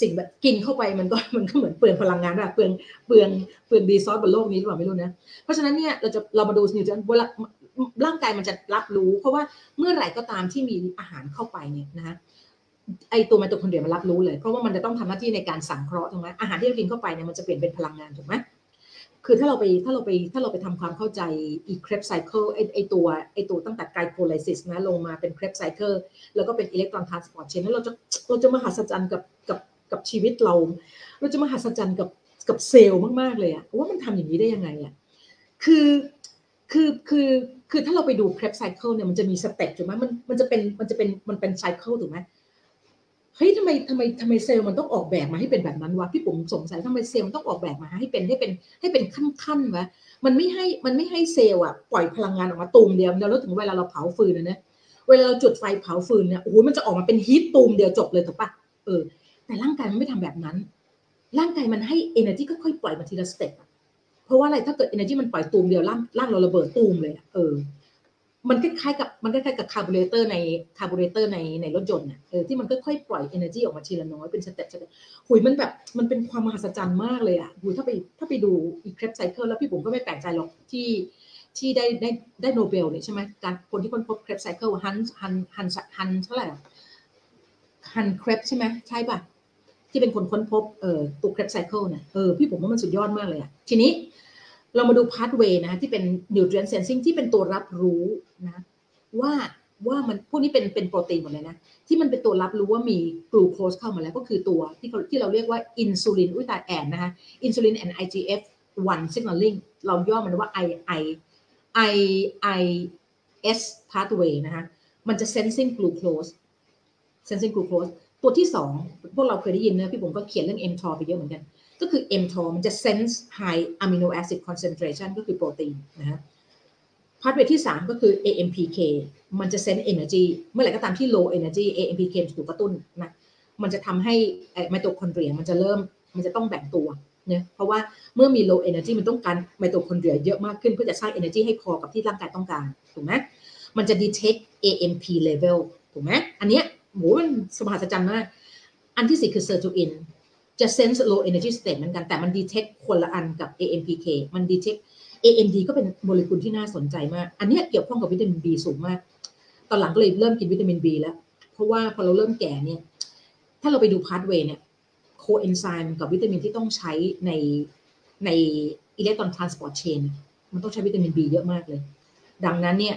สิ่งแบบกินเข้าไปมันก็มันก็เหมือนเปลืองพลังงานอะเปลืองเปลืองเปลืองดีซอสบนโลกนี้หรือเปล่าไม่รู้นะเพราะฉะนั้นเนี่ยเราจะเรามาดูนิวทรีนเวลาร่างกายมันจะรับรู้ เพราะว่าเมื่อไหร่ก็ตามที่มีอาหารเข้าไปเนี่ยนะฮะ ไอตัวไมโตคอนเดรียมันรับรู้เลย เพราะว่ามันจะต้องทำหน้าที่ในการสังเคราะห์ถูกไหมอาหารที่เรากินเข้าไปเนี่ยมันจะเปลี่ยนเป็นพลังงานถูกไหมคือถ้าเราไปถ้าเราไปถ้าเราไปทำความเข้าใจอี Krebs cycle ไอไอตัวไอตัวตั้งแต่ glycolysis นะลงมาเป็น Krebs cycle แล้วก็เป็น electron transport chain แล้วเราจะเราจะมหัศจรรย์กับกับกับชีวิตเรา เราจะมหัศจรรย์กับกับเซลล์มากๆเลยอะว่ามันทำอย่างนี้ได้ยังไงอะคือคือคือคือถ้าเราไปดู Krebs cycle เนี่ยมันจะมี step ถูกไหมมันมันจะเป็นมันจะเป็นมันเป็น cycle ถูกไหม เฮ้ยทำไมทำไมทำไมเซลล์มันต้องออกแบบมาให้เป็นแบบนั้นวะพี่ผมสงสัยทำไมเซลล์มันต้องออกแบบมาให้เป็นให้เป็นให้เป็นขั้นๆวะมันไม่ให้มันไม่ให้เซลล์อะปล่อยพลังงานออกมาตูมเดียวแล้วถึงเวลาเราเผาฟืนนะเนี่ยเวลาเราจุดไฟเผาฟืนเนี่ยโอ้โหมันจะออกมาเป็น heat ตูมเดียวจบเลยถูกปะเออ แต่ร่างกายมันไม่ทำแบบนั้น ร่างกายมันให้ energy ค่อยๆปล่อยมาทีละ step เพราะว่าอะไรถ้าเกิด energy มันปล่อยตูมเดียวร่างร่างเราระเบิดตูมเลยเออ มันคล้ายๆกับมันคล้ายๆกับคาร์บูเรเตอร์ในคาร์บูเรเตอร์ในในรถยนต์เนี่ยเออที่มันค่อยๆปล่อย energy ออกมาทีละน้อยเป็น step stepหุยมันแบบมันเป็นความมหัศจรรย์มากเลยอะหุยถ้าไปถ้าไปดูอี Krebs cycle แล้วพี่ผมก็ไม่แปลกใจหรอกที่ที่ได้ได้ได้โนเบลเนี่ยใช่ไหมการคนที่ค้นพบ Krebs cycle ฮันฮันฮันฮันเท่าไหร่ Hans Krebs ใช่ไหมใช่ป่ะที่เป็นคนค้นพบเอ่อตัว Krebs cycle เนี่ยเออพี่ผมว่ามันสุดยอดมากเลยอะทีนี้ เรามาดู pathway นะที่เป็น nutrient sensing ที่เป็นตัวรับรู้นะว่าว่ามันพวกนี้เป็นเป็นโปรตีนหมดเลยนะ ที่มันเป็นตัวรับรู้ว่ามีกลูโคสเข้ามาแล้วก็คือตัวที่เขาที่เราเรียกว่าอินซูลินอุตาแอนนะคะอินซูลิน and IGF 1 signaling เราย่อมันว่า I I I I S pathway นะคะมันจะ sensing glucose sensing glucose ตัวที่สองพวกเราเคยได้ยินนะพี่ผมก็เขียนเรื่อง mTOR ไปเยอะเหมือนกัน ก็คือ mTOR มันจะ sense high amino acid concentration ก็คือโปรตีนนะฮะpathway ที่ 3 ก็คือ AMPK มันจะ sense energy เมื่อไหร่ก็ตามที่ low energy AMPK จะถูกกระตุ้นนะมันจะทำให้ไมโตคอนเดรียมันจะเริ่มมันจะต้องแบ่งตัวเนี่ยเพราะว่าเมื่อมี low energy มันต้องการไมโตคอนเดรียเยอะมากขึ้นเพื่อจะสร้าง energy ให้พอกับที่ร่างกายต้องการถูกไหมมันจะ detect AMP level ถูกไหมอันเนี้ยโหมันมหัศจรรย์มาก อันที่สี่คือ sirtuin จะ sense low energy state เหมือนกันแต่มัน detect คนละอันกับ AMPK มัน detect NAD ก็เป็นโมเลกุลที่น่าสนใจมาก อันนี้เกี่ยวข้องกับวิตามิน B สูงมาก ตอนหลังก็เลยเริ่มกินวิตามิน B แล้ว เพราะว่าพอเราเริ่มแก่เนี่ย ถ้าเราไปดู pathway เนี่ย โคเอนไซม์กับวิตามินที่ต้องใช้ในใน electron transport chain มันต้องใช้วิตามิน B เยอะมากเลย ดังนั้นเนี่ย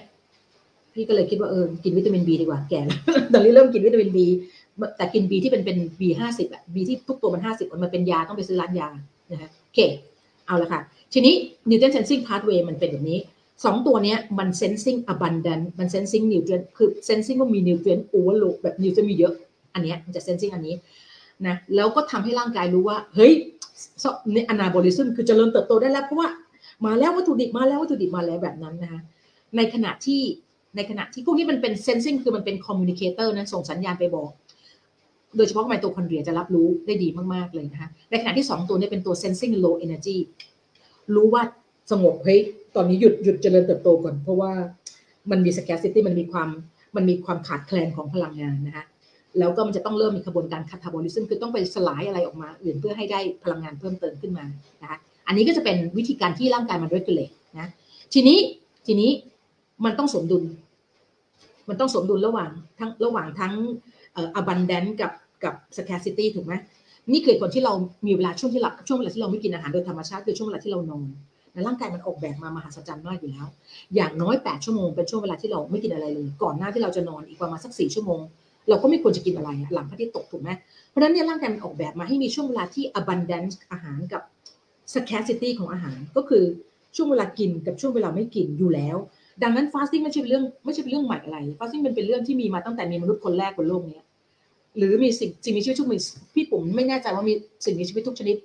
พี่ก็เลยคิดว่าเออ กินวิตามิน B ดีกว่าแก่แล้วตอนนี้เริ่มกินวิตามิน B แต่กิน B ที่เป็นเป็น B ห้าสิบอะ B ที่ทุกตัวมันห้าสิบมันเป็นยาต้องไปซื้อร้านยานะฮะโอเค เอาละค่ะ ทีนี้ nutrient sensing pathway มันเป็นแบบนี้สองตัวนี้มัน sensing abundant มัน sensing nutrient คือ sensing ว่ามี nutrient overload แบบ nutrient มีเยอะ อันเนี้ยมันจะ sensing อันนี้นะแล้วก็ทำให้ร่างกายรู้ว่า เฮ้ยใน anabolism คือจเจริญเติบโตได้แล้ว เพราะว่ามาแล้ววัตถุดิบมาแล้ววัตถุดิบมาแล้วแบบนั้นนะคะในขณะที่ในขณะที่พวกนี้มันเป็น sensing คือมันเป็น communicator นะส่งสัญญาณไปบอก โดยเฉพาะไมโตคอนเดรียจะรับรู้ได้ดีมากๆเลยนะคะในขณะที่ 2 ตัวนี้เป็นตัว sensing low energy รู้ว่าสงบเฮ้ยตอนนี้หยุดหยุดเจริญเติบโตก่อน เพราะว่ามันมี scarcity มันมีความมันมีความขาดแคลนของพลังงานนะคะแล้วก็มันจะต้องเริ่มมีกระบวนการ catabolism คือต้องไปสลายอะไรออกมา อื่นเพื่อให้ได้พลังงานเพิ่มเติมขึ้นมานะคะอันนี้ก็จะเป็นวิธีการที่ร่างกายมัน regulate นะทีนี้ทีนี้มันต้องสมดุล มันต้องสมดุลระหว่างทั้งระหว่างทั้งเอ่อ abundance กับ กับ scarcity ถูกไหมนี่คือคนที่เรามีเวลาช่วงที่เราช่วงเวลาที่เราไม่กินอาหารโดยธรรมชาติคือช่วงเวลาที่เรานอนในร่างกายมันออกแบบมามหัศจรรย์มากอยู่แล้ว อย่างน้อย 8 ชั่วโมงเป็นช่วงเวลาที่เราไม่กินอะไรเลย ก่อนหน้าที่เราจะนอนอีกประมาณสัก4ชั่วโมง เราก็ไม่ควรจะกินอะไรหลังพระอาทิตย์ตกถูกไหมเพราะฉะนั้นเนี่ยร่างกายมันออกแบบมาให้มีช่วงเวลาที่ abundance อาหารกับ scarcity ของอาหารก็คือช่วงเวลากินกับช่วงเวลาไม่กินอยู่แล้ว ดังนั้น fasting ไม่ใช่เป็นเรื่องไม่ใช่เป็นเรื่องใหม่อะไร fasting มันเป็นเรื่องที่มีมาตั้งแต่มีมนุษย์คนแรกบนโลกนี้ หรือมีสิ่งสิ่งมีชีวิตทุกมีพี่ผมไม่แน่ใจว่ามีสิ่งมีชีวิตทุกชนิด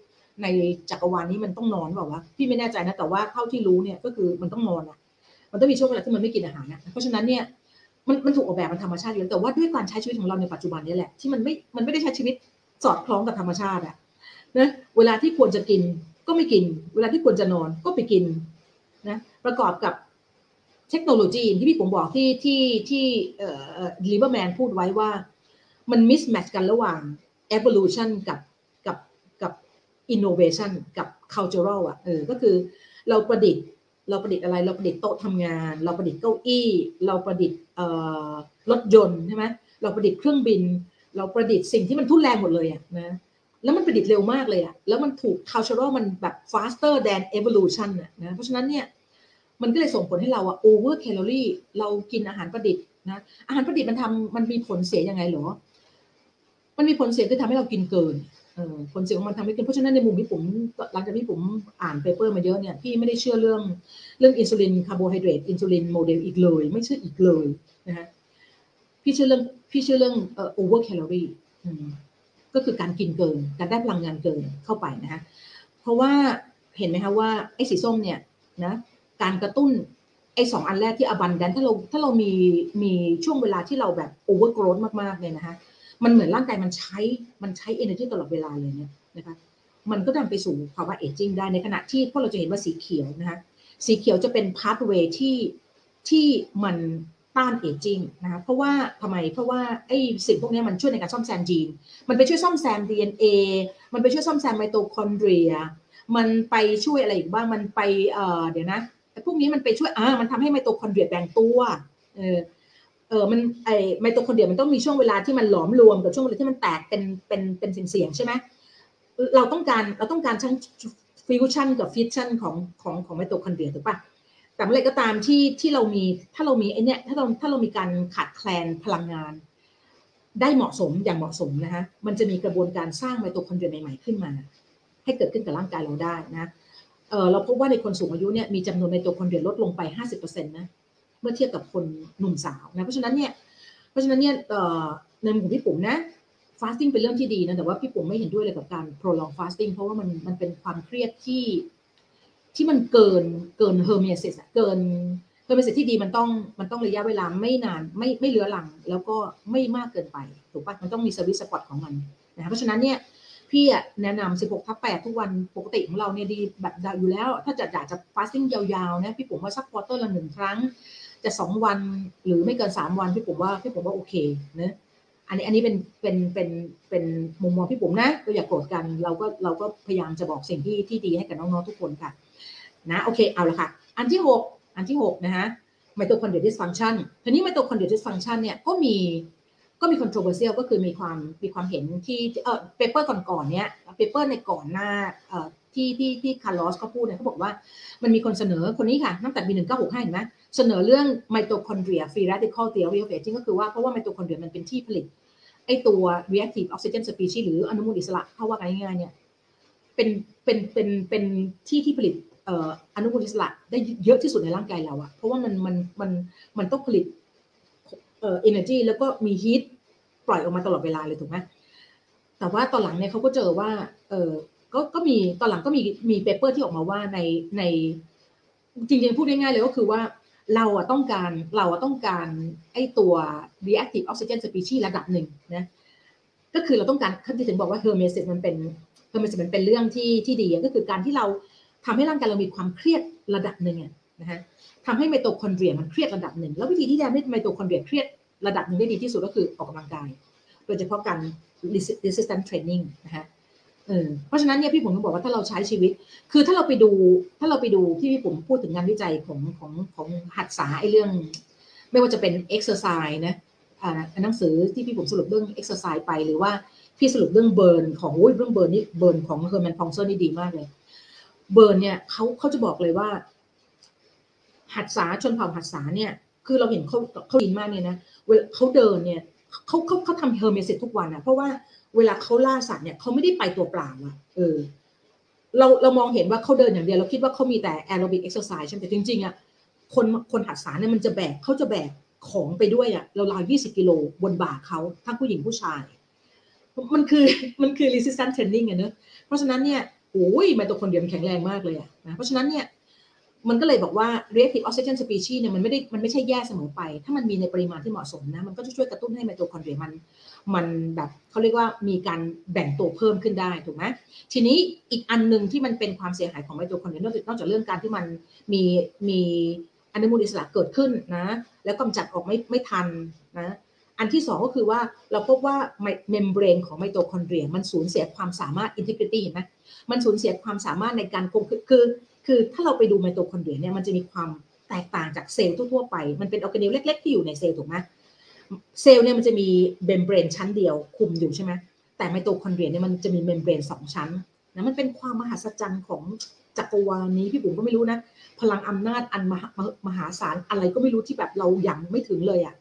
ในจักรวาลนี้มันต้องนอนเปล่าวะพี่ไม่แน่ใจนะแต่ว่าเท่าที่รู้เนี่ยก็คือมันต้องนอนอะมันต้องมีช่วงเวลาที่มันไม่กินอาหารนะเพราะฉะนั้นเนี่ยมันมันถูกออกแบบมันธรรมชาติอยู่แล้วแต่ว่าด้วยการใช้ชีวิตของเราในปัจจุบันนี้แหละที่มันไม่มันไม่ได้ใช้ชีวิตสอดคล้องกับธรรมชาติอะนะเวลาที่ควรจะกินก็ไม่กิน เวลาที่ควรจะนอนก็ไปกินนะประกอบกับเทคโนโลยีที่พี่ผมบอกที่ที่ที่เอ่อ Lieberman พูดไว้ว่า มัน mismatch กันระหว่าง evolution กับกับกับ innovation กับ cultural อะเออก็คือเราประดิษฐ์เราประดิษฐ์อะไรเราประดิษฐ์โต๊ะทำงาน เราประดิษฐ์เก้าอี้ เราประดิษฐ์รถยนต์ใช่ไหมเราประดิษฐ์เครื่องบิน เราประดิษฐ์สิ่งที่มันทุ่นแรงหมดเลยอะนะแล้วมันประดิษฐ์เร็วมากเลยอะแล้วมันถูก cultural มันแบบ faster than evolution อะนะเพราะฉะนั้นเนี่ยมันก็เลยส่งผลให้เราอะ over calorie เรากินอาหารประดิษฐ์นะอาหารประดิษฐ์มันทำมันมีผลเสียยังไงหรอ มันมีผลเสียคือทำให้เรากินเกินผลเสียของมันทำให้กินเพราะฉะนั้นในมุมพี่ปุ๋มหลังจากที่พี่ปุ๋มอ่าน paper มาเยอะเนี่ยพี่ไม่ได้เชื่อเรื่องเรื่องอินซูลิน carbohydrate insulin model อีกเลย ไม่เชื่ออีกเลยนะฮะพี่เชื่อเรื่องพี่เชื่อเรื่องเอ่อ over calorie ก็คือการกินเกิน การได้พลังงานเกินเข้าไปนะฮะเพราะว่าเห็นไหมคะว่าไอ้สีส้มเนี่ยนะการกระตุ้นไอ้สองอันแรกที่ abundant ถ้าเราถ้าเรามีมีช่วงเวลาที่เราแบบ over growth มากๆเนี่ยนะคะ มันเหมือนร่างกายมันใช้มันใช้ energy ตลอดเวลาเลยเนี่ยนะคะมันก็นำไปสู่ภาวะ aging ได้ในขณะที่พวกเราจะเห็นว่าสีเขียวนะคะสีเขียวจะเป็นพา t เวย์ที่ที่มันต้าน aging นะคะเพราะว่าทำไมเพราะว่าไอ้สิ่งพวกนี้มันช่วยในการซ่อมแซมยีน มันไปช่วยซ่อมแซม DNA มันไปช่วยซ่อมแซมไมโตคอนเดรีย มันไปช่วยอะไรอีกบ้างมันไปเอ่อเดี๋ยวนะแต่พวกนี้มันไปช่วยอ่ามันทำให้ไมโตคอนเดรียแบ่งตัวเออ เออมันไอไมโตคอนเดรียมันต้องมีช่วงเวลาที่มันหลอมรวมกับช่วงเวลาที่มันแตกเป็นเป็นเป็นเสี่ยงใช่ไหมเราต้องการเราต้องการทั้งฟิวชั่นกับฟิชชั่นของของของไมโตคอนเดรียถูกปะแต่เมื่อไรก็ตามที่ที่เรามีถ้าเรามีไอเนี้ยถ้าเราถ้าเรามีการขาดแคลนพลังงาน ได้เหมาะสมอย่างเหมาะสมนะคะมันจะมีกระบวนการสร้างไมโตคอนเดรียใหม่ๆขึ้นมา ให้เกิดขึ้นกับร่างกายเราได้นะเออเราพบว่าในคนสูงอายุเนี่ยมีจำนวนไมโตคอนเดรียลดลงไป 50%นะ เมื่อเทียบกับคนหนุ่มสาวนะ เพราะฉะนั้นเนี่ยเพราะฉะนั้นเนี่ยในมุมของพี่ปุ๋มนะ fasting เป็นเรื่องที่ดีนะแต่ว่าพี่ปุ๋มไม่เห็นด้วยเลยกับการ prolong fasting เพราะว่ามันมันเป็นความเครียดที่ที่มันเกินเกิน hermesis เกิน hermesis ที่ดีมันต้องมันต้องระยะเวลาไม่นานไม่ไม่เลื้อรัง แล้วก็ไม่มากเกินไปถูกปะมันต้องมี service spot ของมันนะเพราะฉะนั้นเนี่ยพี่แนะนำ 16ทับ8ทุกวันปกติของเราเนี่ยดีแบบอยู่แล้ว ถ้าจะอยากจะ fasting ยาวๆนะพี่ผมว่าสักควอเตอร์ละหนึ่งครั้ง จะสองวันหรือไม่เกินสามวันพี่ปุ๋มว่าพี่ปุ๋มว่าโอเคนะอันนี้อันนี้เป็นเป็นเป็นเป็นมุมมองพี่ปุ๋มนะก็อย่าโกรธกันเราก็เราก็พยายามจะบอกสิ่งที่ที่ดีให้กับน้องๆทุกคนค่ะ นะโอเคเอาละค่ะ อันที่ 6 อันที่6นะฮะ mitochondria dysfunction ทีนี้ mitochondria dysfunction เนี่ยก็มีก็มี controversial ก็คือมีความมีความเห็นที่เออ paper ก่อนๆเนี้ย paper ในก่อนหน้าเอ่อ ที่ที่ที่คาร์ลอสเขาพูดเนี่ยเขาบอกว่ามันมีคนเสนอคนนี้ค่ะตั้งแต่ปีหนึ่งเก้าหกห้าเห็นไหมเสนอเรื่องไมโตคอนเดรียฟรี radical theory of aging ก็คือว่าเพราะว่าไมโตคอนเดรียมันเป็นที่ผลิตไอตัว reactive oxygen species หรืออนุมูลอิสระถ้าว่าง่ายๆเนี่ยเป็นเป็นเป็นเป็นที่ที่ผลิตอนุมูลอิสระได้เยอะที่สุดในร่างกายเราอะเพราะว่ามันมันมันมันต้องผลิตเอ่อ energy แล้วก็มี heat ปล่อยออกมาตลอดเวลาเลยถูกไหมแต่ว่าตอนหลังเนี่ยเขาก็เจอว่าเออ ก็ก็มีตอนหลังก็มีมี paper ที่ออกมาว่าในในจริงๆพูดง่ายๆเลยก็คือว่าเราอะต้องการเราอะต้องการไอตัว reactive oxygen species ระดับหนึ่งนะก็คือเราต้องการที่ถึงบอกว่า hormesis มันเป็น hormesis มันเป็นเรื่องที่ที่ดีก็คือการที่เราทำให้ร่างกายเรามีความเครียดระดับหนึ่งนะฮะทำให้ไมโตคอนเดรียมันเครียดระดับหนึ่งแล้ววิธีที่จะให้ไมโตคอนเดรียเครียดระดับหนึ่งได้ดีที่สุดก็คือออกกำลังกาย โดยเฉพาะการ resistance training นะฮะ เพราะฉะนั้นเนี่ยพี่ปุ๋มก็บอกว่าถ้าเราใช้ชีวิต คือถ้าเราไปดูถ้าเราไปดูที่พี่ปุ๋มพูดถึงงานวิจัยของของของฮัดซาไอ้เรื่อง ไม่ว่าจะเป็น exercise นะอ่าหนังสือที่พี่ปุ๋มสรุปเรื่อง exercise ไปหรือว่าพี่สรุปเรื่อง Burn ของโอ้ยเรื่อง Burn นี่ Burn ของ Herman Pontzer นี่ดีมากเลย Burn เนี่ยเขาเขาจะบอกเลยว่า ฮัดซาชนเผ่าฮัดซาเนี่ย คือเราเห็นเขาเขาดีมากเนี่ยนะเวลาเขาเดินเนี่ยเขาเขาเขาทำ hormesis ทุกวันอะเพราะว่า เวลาเขาล่าสัตว์เนี่ยเขาไม่ได้ไปตัวเปล่าอะเออเราเรามองเห็นว่าเขาเดินอย่างเดียวเราคิดว่าเขามีแต่ aerobic exercise ใช่ไหมแต่จริงๆอะคนคนฮัดซาเนี่ยมันจะแบกเขาจะแบกของไปด้วยอะเราราวยี่สิบกิโลบนบ่าเขาทั้งผู้หญิงผู้ชาย มันคือมันคือ resistance training อะเนอะเพราะฉะนั้นเนี่ยโอ้ยไมโตคอนเดรียมันแข็งแรงมากเลยอะนะเพราะฉะนั้นเนี่ย มันก็เลยบอกว่า reactive oxygen species เนี่ยมันไม่ได้มันไม่ใช่แย่เสมอไป ถ้ามันมีในปริมาณที่เหมาะสมนะ มันก็จะช่วยกระตุ้นให้ไมโตคอนเดรียมันมันแบบเขาเรียกว่ามีการแบ่งตัวเพิ่มขึ้นได้ถูกไหมทีนี้อีกอันหนึ่งที่มันเป็นความเสียหายของไมโตคอนเดรียนอกจากเรื่องการที่มันมีมีอนุมูลอิสระเกิดขึ้นนะ แล้วกำจัดออกไม่ไม่ทันนะอันที่สองก็คือว่าเราพบว่า membrane ของไมโตคอนเดรียมันสูญเสียความสามารถ integrity เห็นไหมมันสูญเสียความสามารถในการคงคือ คือถ้าเราไปดูไมโตคอนเดรียเนี่ยมันจะมีความแตกต่างจากเซลล์ทั่วๆไป มันเป็นออร์แกเนลเล็ก ๆ ที่อยู่ในเซลล์ถูกไหมเซลล์เนี่ยมันจะมี membrane ชั้นเดียวคุมอยู่ใช่ไหมแต่ไมโตคอนเดรียเนี่ยมันจะมี membrane สองชั้นนะมันเป็นความมหัศจรรย์ของจักรวาลนี้พี่ปุ๋มก็ไม่รู้นะ พลังอำนาจอันมหามหาศาลอะไรก็ไม่รู้ที่แบบเรายังไม่ถึงเลยอะ่ะ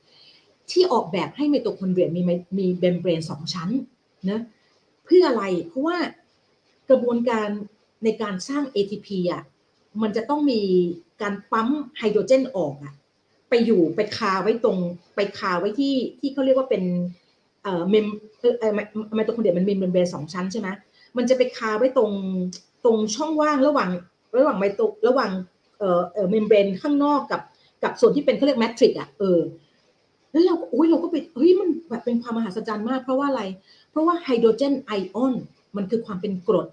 ที่ออกแบบให้ไมโตคอนเดรียมีมี membrane สองชั้นนะเพื่ออะไรเพราะว่ากระบวนการในการสร้าง ATP อะ มันจะต้องมีการปั๊มไฮโดรเจนออกอะไปอยู่ไปคาไว้ตรงไปคาไว้ที่ที่เขาเรียกว่าเป็นเอ่อ mem เอ่อไมโตคอนเดรียมันมี membrane สองชั้นใช่ไหมมันจะไปคาไว้ตรงตรงช่องว่างระหว่างระหว่างไมโตระหว่างเอ่อเอ่อ membrane ข้างนอกกับกับส่วนที่เป็นเขาเรียก matrix อะเออแล้วเราโอ้ยเราก็ไปเฮ้ยมันแบบเป็นความมหัศจรรย์มาก เพราะว่าอะไร เพราะว่าไฮโดรเจนไอออนมันคือความเป็นกรด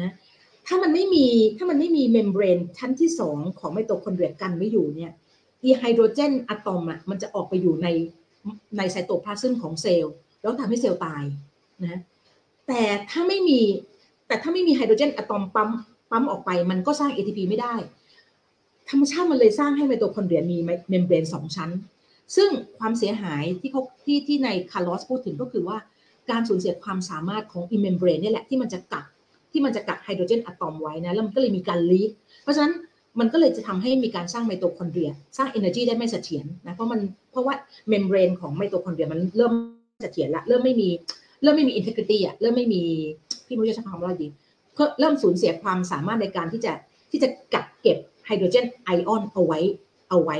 นะ ถ้ามันไม่มีถ้ามันไม่มี membrane ชั้นที่สองของไมโตคอนเดรียกันไว้อยู่เนี่ยอีไฮโดรเจนอะตอมอะมันจะออกไปอยู่ในในไซโตพลาซึมของเซลล์แล้วทำให้เซลล์ตายนะแต่ถ้าไม่มีแต่ถ้าไม่มีไฮโดรเจนอะตอมปั๊มปั๊มออกไปมันก็สร้าง ATP ไม่ได้ ธรรมชาติมันเลยสร้างให้ไมโตคอนเดรียมี membrane สองชั้น ซึ่งความเสียหายที่เขาที่ที่นายคาร์ลอสพูดถึงก็คือว่าการสูญเสียความสามารถของ inner membrane นี่แหละที่มันจะกัก ที่มันจะกักไฮโดรเจนอะตอมไว้นะแล้วมันก็เลยมีการ leak เพราะฉะนั้นมันก็เลยจะทำให้มีการสร้างไมโตคอนเดรีย สร้าง energy ได้ไม่เสถียรนะเพราะมันเพราะว่า membrane ของไมโตคอนเดรียมันเริ่มเสถียรละเริ่มไม่มีเริ่มไม่มี integrity อะเริ่มไม่มีพี่ม่รู้จะใช้คำว่าอะไรดีเพิ่มเริ่มสูญเสียความสามารถในการที่จะที่จะกักเก็บไฮโดรเจนไอออนเอาไว้เอาไว้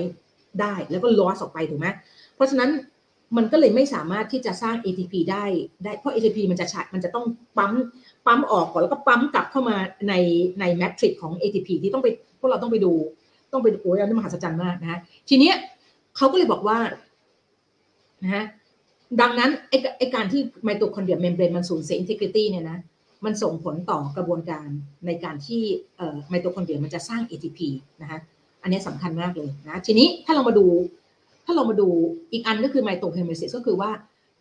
ได้ แล้วก็ลอสออกไปถูกไหมเพราะฉะนั้น มันก็เลยไม่สามารถที่จะสร้าง ATP ได้ได้เพราะ ATP มันจะใช้มันจะต้องปั๊มปั๊มออกก่อนแล้วก็ปั๊มกลับเข้ามาในในแมทริกของ ATP ที่ต้องไปพวกเราต้องไปดู ต้องไปโอ้ยอันนี้มหัศจรรย์มากนะฮะทีเนี้ยเขาก็เลยบอกว่านะฮะดังนั้นไอ้ไอ้การที่ไมโตคอนเดรีย membrane มันสูญเสีย integrity เนี่ยนะมันส่งผลต่อกระบวนการในการที่เอ่อไมโตคอนเดรียมันจะสร้าง ATP นะฮะอันนี้สำคัญมากเลยนะทีนี้ถ้าเรามาดู ถ้าเรามาดูอีกอันก็คือไมโตคอนเดรียก็คือว่า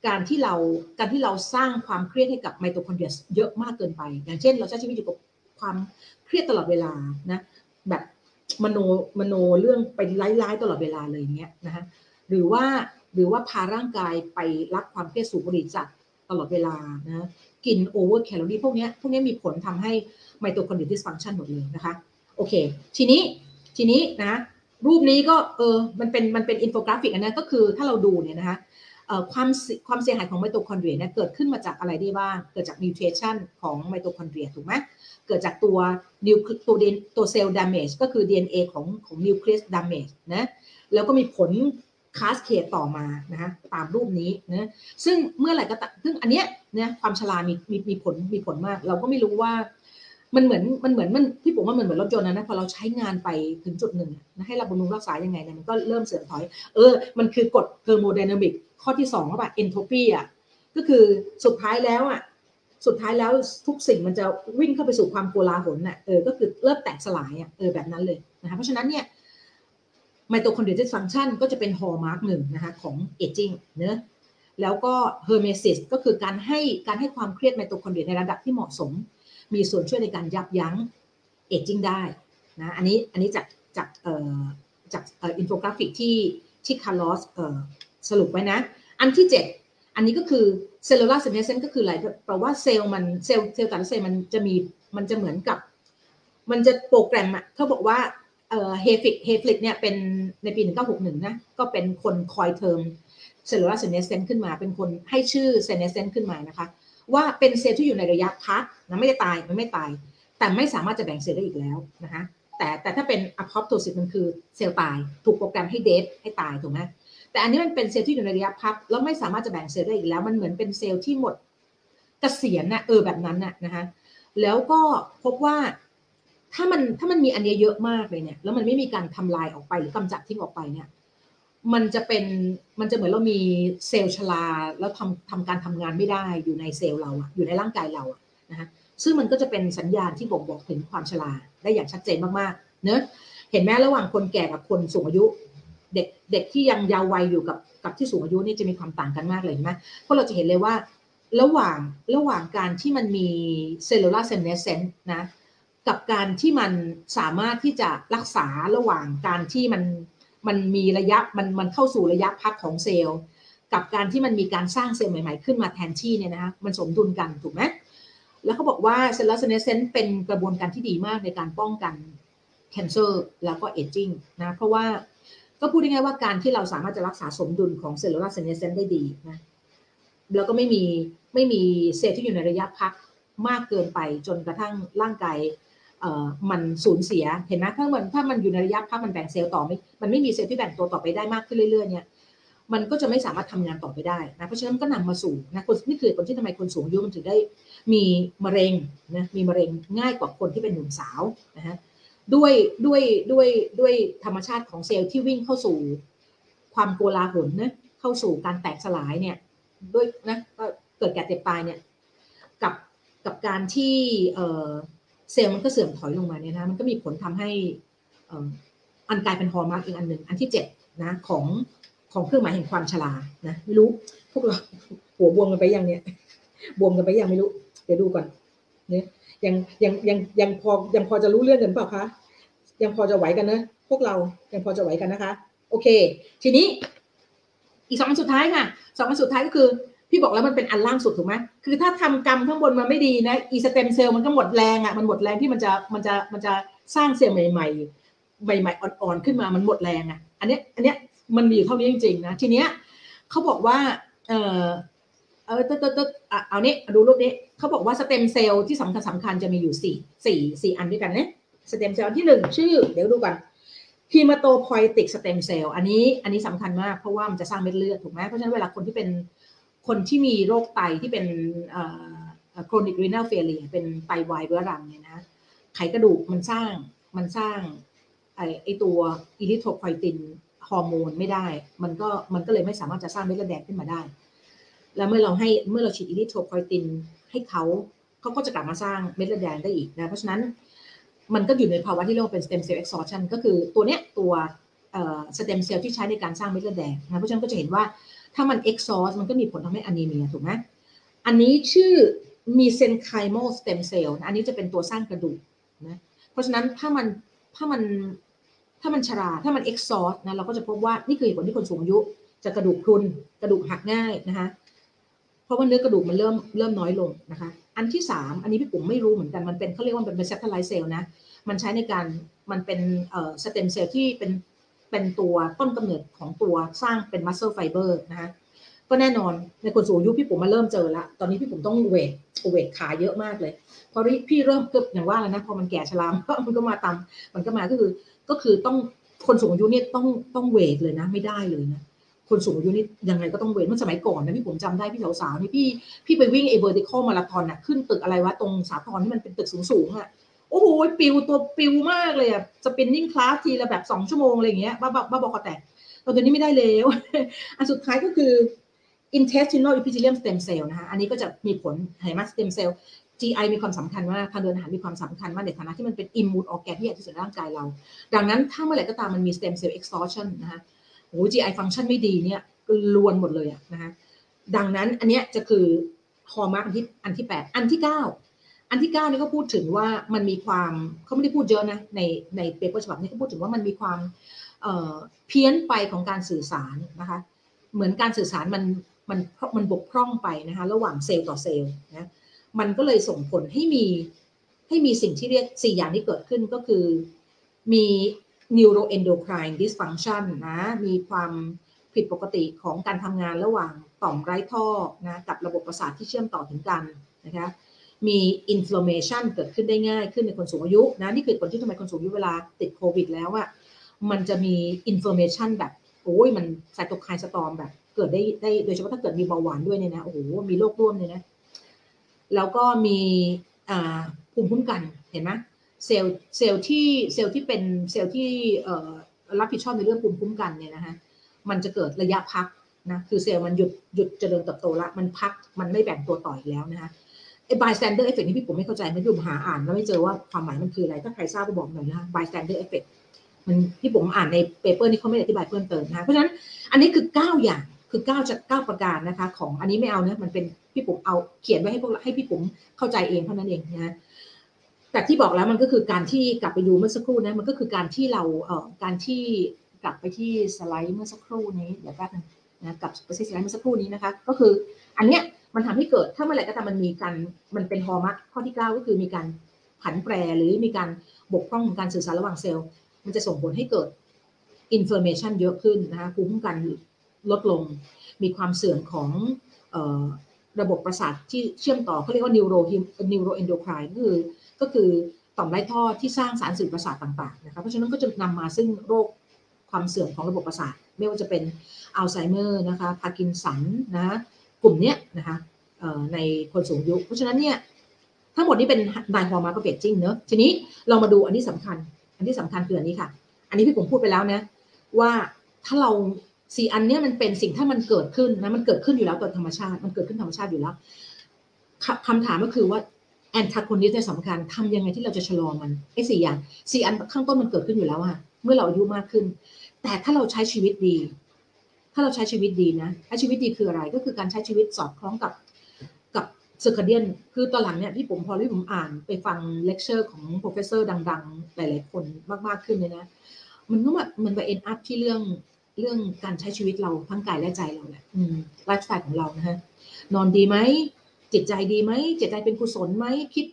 การที่เราการที่เราสร้างความเครียดให้กับไมโตคอนเดรียเยอะมากเกินไป อย่างเช่น เราใช้ชีวิตอยู่กับความเครียดตลอดเวลานะแบบมโนมโนเรื่องไปร้ายๆตลอดเวลาเลยเนี้ยนะฮะหรือว่าหรือว่าพาร่างกายไปรับความเครียดสูบบุหรี่จัดตลอดเวลานะกิน over calorie พวกนี้พวกนี้มีผลทำให้ไมโตคอนเดรีย dysfunction หมดเลยนะคะโอเค ทีนี้ทีนี้นะ รูปนี้ก็เออมันเป็นมันเป็นอินโฟกราฟิกอันนั้นก็คือถ้าเราดูเนี่ยนะคะความความเสียหายของไมโตคอนเดรียเนี่ยเกิดขึ้นมาจากอะไรได้บ้าง เกิดจาก mutationของไมโตคอนเดรียถูกไหมเกิดจากตัวนิวตัวเดนตัว cell damage ก็คือ DNA ของของนิวเคลียส damage นะแล้วก็มีผล cascade ต่อมานะคะตามรูปนี้นะซึ่งเมื่อไหร่ก็ตซึ่งอันเนี้ยนะความชรามีมีมีผลมีผลมาก เราก็ไม่รู้ว่า มันเหมือนมันเหมือนมันที่ผมว่ามันเหมือนรถยนต์นะนะพอเราใช้งานไปถึงจุดหนึ่งนะให้เราบำรุงรักษายังไงเนี่ยมันก็เริ่มเสื่อมถอย เออ มันคือกฎ thermodynamicข้อที่สองเขาบอก entropy อะก็คือสุดท้ายแล้วอะสุดท้ายแล้วทุกสิ่งมันจะวิ่งเข้าไปสู่ความโกลาหลน่ะเออก็คือเริ่มแตกสลายอะเออแบบนั้นเลยนะคะเพราะฉะนั้นเนี่ยไมโตคอนเดรียฟังชันก็จะเป็น hallmark หนึ่งนะคะของ aging เนอะแล้วก็ hormesis ก็คือการให้การให้ความเครียดไมโตคอนเดรียในระดับที่เหมาะสม มีส่วนช่วยในการยับยั้ง aging ได้นะอันนี้อันนี้จากจากเอ่อจากเอ่ออินโฟกราฟิกที่ที่คาร์ลอสเอ่อสรุปไว้นะ อันที่ 7 อันนี้ก็คือ cellular senescence ก็คืออะไรแปลว่าเซลล์มันเซลล์เซลล์แต่ละเซลล์มันจะมีมันจะเหมือนกับ มันจะโปรแกรมอะเขาบอกว่าเอ่อ Hayflick Hayflick เนี่ยเป็นในปี 1961 นะก็เป็นคน coin term cellular senescence ขึ้นมาเป็นคนให้ชื่อ senescence ขึ้นมานะคะ ว่าเป็นเซลล์ที่อยู่ในระยะพักนะไม่ได้ตายมันไม่ตาย แต่ไม่สามารถจะแบ่งเซลล์ได้อีกแล้วนะคะแต่แต่ถ้าเป็น apoptosis มันคือเซลล์ตาย ถูกโปรแกรมให้ dead ให้ตายถูกไหมแต่อันนี้มันเป็นเซลล์ที่อยู่ในระยะพักแล้วไม่สามารถจะแบ่งเซลล์ได้อีกแล้ว มันเหมือนเป็นเซลล์ที่หมดเกษียณนะเออแบบนั้นน่ะนะคะแล้วก็พบว่าถ้ามันถ้ามันมีอันนี้เยอะมากเลยเนี่ยแล้วมันไม่มีการทำลายออกไปหรือกำจัดทิ้งออกไปเนี่ย มันจะเป็นมันจะเหมือนเรามีเซลล์ชราแล้วทำทำการทำงานไม่ได้อยู่ในเซลล์เราอะอยู่ในร่างกายเราอะนะคะซึ่งมันก็จะเป็นสัญญาณที่บ่งบอกถึงความชราได้อย่างชัดเจนมากๆเนอะเห็นไหมระหว่างคนแก่กับคนสูงอายุ เด็กเด็กที่ยังเยาว์วัยอยู่กับกับที่สูงอายุนี่จะมีความต่างกันมากเลยไหมเพราะเราจะเห็นเลยว่า ระหว่างระหว่างการที่มันมี cellular senescence นะกับการที่มันสามารถที่จะรักษาระหว่างการที่มัน มันมีระยะมันมันเข้าสู่ระยะพักของเซลล์ กับการที่มันมีการสร้างเซลล์ใหม่ๆ ขึ้นมาแทนที่เนี่ยนะคะมันสมดุลกันถูกไหมแล้วเขาบอกว่า cell senescence เป็นกระบวนการที่ดีมากในการป้องกัน cancer แล้วก็ aging นะเพราะว่าก็พูดง่ายๆว่าการที่เราสามารถจะรักษาสมดุลของ cell senescence ได้ดีนะแล้วก็ไม่มีไม่มีเซลล์ที่อยู่ในระยะพักมากเกินไปจนกระทั่งร่างกาย มันสูญเสียเห็นไหมถ้ามันถ้ามันอยู่ในระยะพักมันแบ่งเซลล์ต่อไม่มันไม่มีเซลล์ที่แบ่งตัวต่อไปได้มากขึ้นเรื่อยๆเนี่ยมันก็จะไม่สามารถทำงานต่อไปได้นะเพราะฉะนั้นก็นำมาสู่นะคนนี่คือคนที่ทำไมคนสูงอายุมันถึงได้มีมะเร็งนะมีมะเร็งง่ายกว่าคนที่เป็นหนุ่มสาวนะฮะด้วยด้วยด้วยด้วยธรรมชาติของเซลล์ที่วิ่งเข้าสู่ความโกลาหลนะเข้าสู่การแตกสลายเนี่ยด้วยนะก็เกิดแก่เจ็บตายเนี่ยกับกับการที่เอ่อ เซลล์มันก็เสื่อมถอยลงมาเนี่ยนะมันก็มีผลทำให้อันกลายเป็น hallmark อีกอันหนึ่งอันที่เจ็ดนะของของเครื่องหมายแห่งความชรานะไม่รู้พวกเราหัวบวมกันไปยังเนี่ยบวมกันไปยังไม่รู้ เดี๋ยวดูก่อนเนี่ยยังยังยังยังพอยังพอจะรู้เรื่องกันเปล่าคะยังพอจะไหวกันนะพวกเรายังพอจะไหวกันนะคะ โอเค ทีนี้ อีกสองอันสุดท้ายค่ะสองอันสุดท้ายก็คือ พี่บอกแล้วมันเป็นอันล่างสุดถูกไหมคือถ้าทำกรรมข้างบนมันไม่ดีนะอีสเต็มเซลล์มันก็หมดแรงอะมันหมดแรงที่มันจะมันจะมันจะสร้างเซลล์ใหม่ๆ ใหม่ ๆ อ่อนๆขึ้นมามันหมดแรงอะ อันนี้อันนี้มันมีอยู่เท่านี้จริงๆนะทีเนี้ยเขาบอกว่าเออเออตึ๊ดตึ๊ดตึ๊ดอะเอานี้ดูรูปนี้เขาบอกว่าสเต็มเซลล์ที่สำคัญสำคัญจะมีอยู่สี่สี่สี่อันด้วยกันเนี่ยสเต็มเซลล์ที่หนึ่งชื่อ เดี๋ยวดูกัน hematopoietic สเต็มเซลล์อันนี้อันนี้สำคัญมากเพราะว่ามันจะสร้างเม็ดเลือดถูกไหมเพราะฉะนั้นเวลาคนที่เป็น คนที่มีโรคไตที่เป็น chronic renal failure เป็นไตวายเรื้อรังเนี่ยนะไขกระดูกมันสร้างมันสร้างไอไอตัว erythropoietin ฮอร์โมนไม่ได้ มันก็มันก็เลยไม่สามารถจะสร้างเม็ดเลือดแดงขึ้นมาได้ แล้วเมื่อเราให้เมื่อเราฉีด erythropoietin ให้เขาเขาก็จะกลับมาสร้างเม็ดเลือดแดงได้อีกนะ เพราะฉะนั้นมันก็อยู่ในภาวะที่เรียกว่าเป็น stem cell exhaustion ก็คือตัวเนี้ยตัวสเต็มเซลล์ที่ใช้ในการสร้างเม็ดเลือดแดงนะเพราะฉะนั้นก็จะเห็นว่า ถ้ามัน exhaust มันก็มีผลทำให้ anemia ถูกไหมอันนี้ชื่อ mesenchymal stem cell อันนี้จะเป็นตัวสร้างกระดูกนะเพราะฉะนั้นถ้ามันถ้ามันถ้ามันชรา ถ้ามัน exhaust นะเราก็จะพบว่านี่คือเหตุผลที่คนสูงอายุ จะกระดูกพรุนกระดูกหักง่ายนะคะเพราะว่าเนื้อกระดูกมันเริ่มเริ่มน้อยลงนะคะ อันที่สามอันนี้พี่ปุ๋มไม่รู้เหมือนกัน มันเป็นเขาเรียกว่าเป็น satellite cell นะ มันใช้ในการมันเป็นเอ่อสเต็มเซลล์ที่เป็น เป็นตัวต้นกำเนิดของตัวสร้างเป็น muscle fiber นะคะก็แน่นอนในคนสูงอายุพี่ปุ๋มมาเริ่มเจอละตอนนี้พี่ปุ๋มต้อง weight weight ขาเยอะมากเลยเพราะพี่เริ่มเกือบอย่างว่าแล้วนะพอมันแก่ชรามันก็มาตามมันก็มาก็คือก็คือต้องคนสูงอายุเนี่ยต้องต้อง weight เลยนะ ไม่ได้เลยนะคนสูงอายุนี่ยังไงก็ต้อง weight เมื่อสมัยก่อนนะพี่ปุ๋มจำได้พี่สาวๆนี่พี่พี่ไปวิ่งเอ vertical มาราธอนอะขึ้นตึกอะไรวะตรงสาทรที่มันเป็นตึกสูงๆอะ โอ้โหปิวตัวปิวมากเลยอะสปินนิ่งคลาสทีละแบบสองชั่วโมงอะไรอย่างเงี้ยบ้าบ้าบ้าบอกแตกตอนนี้ไม่ได้แล้ว อันสุดท้ายก็คือ intestinal epithelium stem cell นะคะ อันนี้ก็จะมีผลเห็นไหม stem cell GI มีความสำคัญมากทางเดินอาหารมีความสำคัญมากในฐานะที่มันเป็น immune organ ที่ใหญ่ที่สุดในร่างกายเรา ดังนั้นถ้าเมื่อไหร่ก็ตามมันมี stem cell exhaustion นะคะโอ้ GI function ไม่ดีเนี่ยลวนหมดเลยอะนะคะ ดังนั้นอันเนี้ยจะคือhallmark อันที่อันที่แปดอันที่เก้า อันที่เก้านี่ก็พูดถึงว่ามันมีความเขาไม่ได้พูดเยอะนะในใน paper ฉบับนี้เขาพูดถึงว่ามันมีความเพี้ยนไปของการสื่อสารนะคะเหมือนการสื่อสารมันมันมันบกพร่องไปนะคะระหว่างเซลล์ต่อเซลล์นะมันก็เลยส่งผลให้มีให้มีสิ่งที่เรียกสี่อย่างที่เกิดขึ้นก็คือมี neuroendocrine dysfunction นะมีความผิดปกติของการทำงานระหว่างต่อมไร้ท่อนะกับระบบประสาทที่เชื่อมต่อถึงกันนะคะ มี inflammation เกิดขึ้นได้ง่ายขึ้นในคนสูงอายุนะนี่คือผลที่ทำไมคนสูงอายุเวลาติดโควิด แล้วอะ่ะมันจะมี inflammation แบบโอ้ยมัน cytokine storm แบบ เกิดได้ได้โดยเฉพาะถ้าเกิดมีเบาหวานด้วยเนี่ยนะโอ้โหมีโรคร่วมเลยนะแล้วก็มีภูมิคุ้มกันเห็นไหมเซลล์เซลล์ที่เซลล์ที่เป็นเซลล์ที่รับผิดชอบในเรื่องภูมิคุ้มกันเนี่ยนะคะมันจะเกิดระยะพักนะคือเซลล์มันหยุดหยุดเจริญเติบโตละมันพักมันไม่แบ่งตัวต่ออีกแล้วนะคะ ไอ้ bystander effect นี่พี่ปุ๋มไม่เข้าใจไม่ดูหาอ่านแล้วไม่เจอว่าความหมายมันคืออะไร ถ้าใครทราบก็บอกหน่อยนะคะ bystander effect มันพี่ปุ๋มอ่านใน paper นี้เขาไม่ได้อธิบายเพิ่มเติมนะคะเพราะฉะนั้นอันนี้คือ 9 อย่างคือ9จะ9ประการนะคะ ของอันนี้ไม่เอานะมันเป็นพี่ปุ๋มเอาเขียนไว้ให้พวกให้พี่ปุ๋มเข้าใจเองเท่านั้นเองนะแต่ที่บอกแล้วมันก็คือการที่กลับไปดูเมื่อสักครู่นะมันก็คือการที่เราเอ่อการที่กลับไปที่สไลด์เมื่อสักครู่นี้เดี๋ยวแป๊บนึงนะกลับไปที่สไลด์เมื่อสักครู่นี้นะคะ ก็คืออันเนี้ย มันทำให้เกิดถ้าเมื่อไหร่ก็ตามมันมีการมันเป็น hallmark ข้อที่เก้าก็คือมีการผันแปรหรือมีการบกพร่องของการสื่อสารระหว่างเซลล์ มันจะส่งผลให้เกิด inflammation เยอะขึ้นนะคะภูมิคุ้มกันลดลง มีความเสื่อมของระบบประสาทที่เชื่อมต่อเขาเรียกว่า neuro neuroendocrine ก็คือก็คือต่อมไร้ท่อที่สร้างสารสื่อประสาทต่างๆนะคะเพราะฉะนั้นก็จะนำมาซึ่งโรคความเสื่อมของระบบประสาท ไม่ว่าจะเป็นอัลไซเมอร์นะคะพาร์กินสันนะ กลุ่มนี้นะคะในคนสูงอายุเพราะฉะนั้นเนี่ยทั้งหมดนี้เป็น the hallmark of aging เนอะทีนี้เรามาดูอันที่สำคัญ อันที่สำคัญคืออันนี้ค่ะ อันนี้พี่ผมพูดไปแล้วนะว่าถ้าเราสี่อันนี้มันเป็นสิ่งถ้ามันเกิดขึ้นนะมันเกิดขึ้นอยู่แล้วตัวธรรมชาติ มันเกิดขึ้นธรรมชาติอยู่แล้วคำถามก็คือว่าแอนทากอนิสเนี่ยสำคัญทำยังไงที่เราจะชะลอมันไอ้สี่อย่างสี่อันข้างต้นมันเกิดขึ้นอยู่แล้วอะเมื่อเราอายุมากขึ้น แต่ถ้าเราใช้ชีวิตดี ถ้าเราใช้ชีวิตดีนะใช้ชีวิตดีคืออะไร ก็คือการใช้ชีวิตสอดคล้องกับกับเซอร์คเดียน คือตอนหลังเนี่ยที่ผมพอที่ผมอ่านไปฟังเลคเชอร์ของ professor ดัง ๆ หลาย ๆ คนมากๆขึ้นเนี่ยนะ มันก็แบบมันไป end up ที่เรื่องเรื่องการใช้ชีวิตเราทั้งกายและใจเราแหละไลฟ์สไตล์ของเรานะฮะ นอนดีไหม จิตใจดีไหม จิตใจเป็นกุศลไหม จิต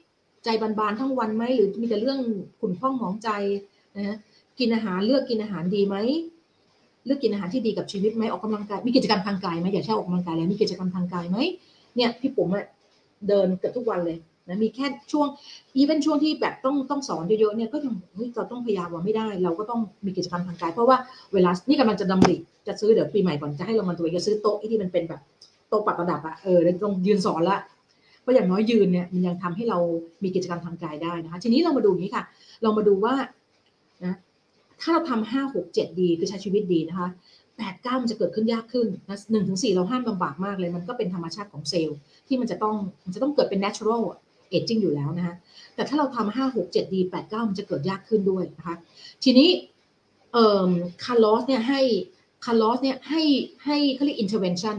ใจบานๆทั้งวันไหม หรือมีแต่เรื่องขุ่นข้องหมองใจนะฮะ กินอาหารเลือกกินอาหารดีไหม เลือกกินอาหารที่ดีกับชีวิตไหมออกกำลังกายมีกิจกรรมทางกายไหมอย่าแค่ออกกำลังกายแล้วมีกิจกรรมทางกายไหมเนี่ยพี่ปุ๋มอะเดินเกือบทุกวันเลยนะมีแค่ช่วงอีเวนช่วงที่แบบต้องต้องสอนเยอะๆเนี่ยก็ยังเฮ้ยเราต้องพยายามว่าไม่ได้ เราก็ต้องมีกิจกรรมทางกาย เพราะว่าเวลานี่กำลังจะดำริจะซื้อเดี๋ยวปีใหม่ก่อนจะให้เรามันตัวจะซื้อโต๊ะที่มันเป็นแบบโต๊ะปรับระดับอะเออต้องยืนสอนละเพราะอย่างน้อยยืนเนี่ยมันยังทำให้เรามีกิจกรรมทางกายได้นะคะทีนี้เรามาดูอย่างนี้ค่ะ เรามาดูว่านะ ถ้าเราทำห้าหกเจ็ดดีคือใช้ชีวิตดีนะคะแปดเก้ามันจะเกิดขึ้นยากขึ้นนะหนึ่งถึงสี่เราห้ามลำบากมากเลย มันก็เป็นธรรมชาติของเซลล์ที่มันจะต้องมันจะต้องเกิดเป็น natural aging อยู่แล้วนะคะแต่ถ้าเราทำห้าหกเจ็ดดีแปดเก้ามันจะเกิดยากขึ้นด้วยนะคะทีนี้เอ่อคาร์ลอสเนี่ยให้คาร์ลอสเนี่ยให้ให้เขาเรียก intervention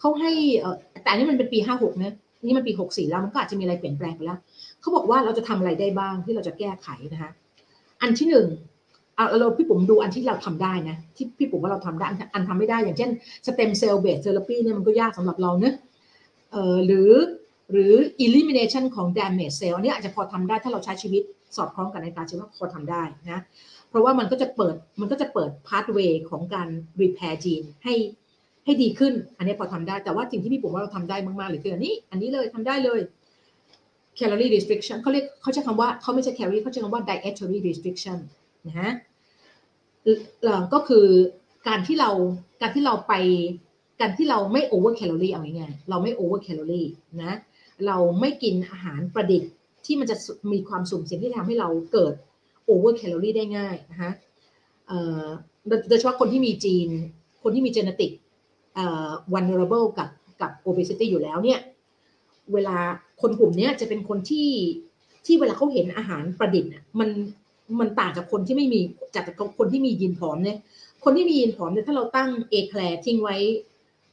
เขาให้เอ่อแต่นี่มันเป็นปีห้าหกเนี่ยนี่มันปีหกสี่แล้วมันก็อาจจะมีอะไรเปลี่ยนแปลงไปแล้วเขาบอกว่าเราจะทำอะไรได้บ้างที่เราจะแก้ไขนะคะอันที่หนึ่ง เอาเราพี่ปุ๋มดูอันที่เราทำได้นะ ที่พี่ปุ๋มว่าเราทำได้อันทำไม่ได้อย่างเช่น stem cell based therapy เนี่ยมันก็ยากสำหรับเราเนะเออหรือหรือ elimination ของ damage cell อันนี้อาจจะพอทำได้ถ้าเราใช้ชีวิตสอดคล้องกับนาฬิกาชีวิตพอทำได้นะ เพราะว่ามันก็จะเปิดมันก็จะเปิด pathway ของการ repair gene ให้ให้ดีขึ้น อันนี้พอทำได้ แต่ว่าสิ่งที่พี่ปุ๋มว่าเราทำได้มากๆเลยคืออันนี้ อันนี้เลยทำได้เลย calorie restriction เขาเรียกเขาใช้คำว่าเขาไม่ใช่ calorie เขาใช้คำว่า dietary restriction นะฮะ ก็คือการที่เราการที่เราไปการที่เราไม่ over calorie เอาง่ายๆเราไม่ over calorie นะเราไม่กินอาหารประดิษฐ์ที่มันจะมีความสุ่มเสี่ยงที่ทำให้เราเกิดโอเวอร์แคลอรี่ได้ง่ายนะคะโดยเฉพาะคนที่มีจีน คนที่มีเจเนติกvulnerable กับกับ obesity อยู่แล้วเนี่ยเวลาคนกลุ่มนี้จะเป็นคนที่ที่เวลาเขาเห็นอาหารประดิษฐ์มัน มันต่างจากคนที่ไม่มีจากคนที่มียีนผอมเนี่ย คนที่มียีนผอมเนี่ยถ้าเราตั้งเอแคลร์ทิ้งไว้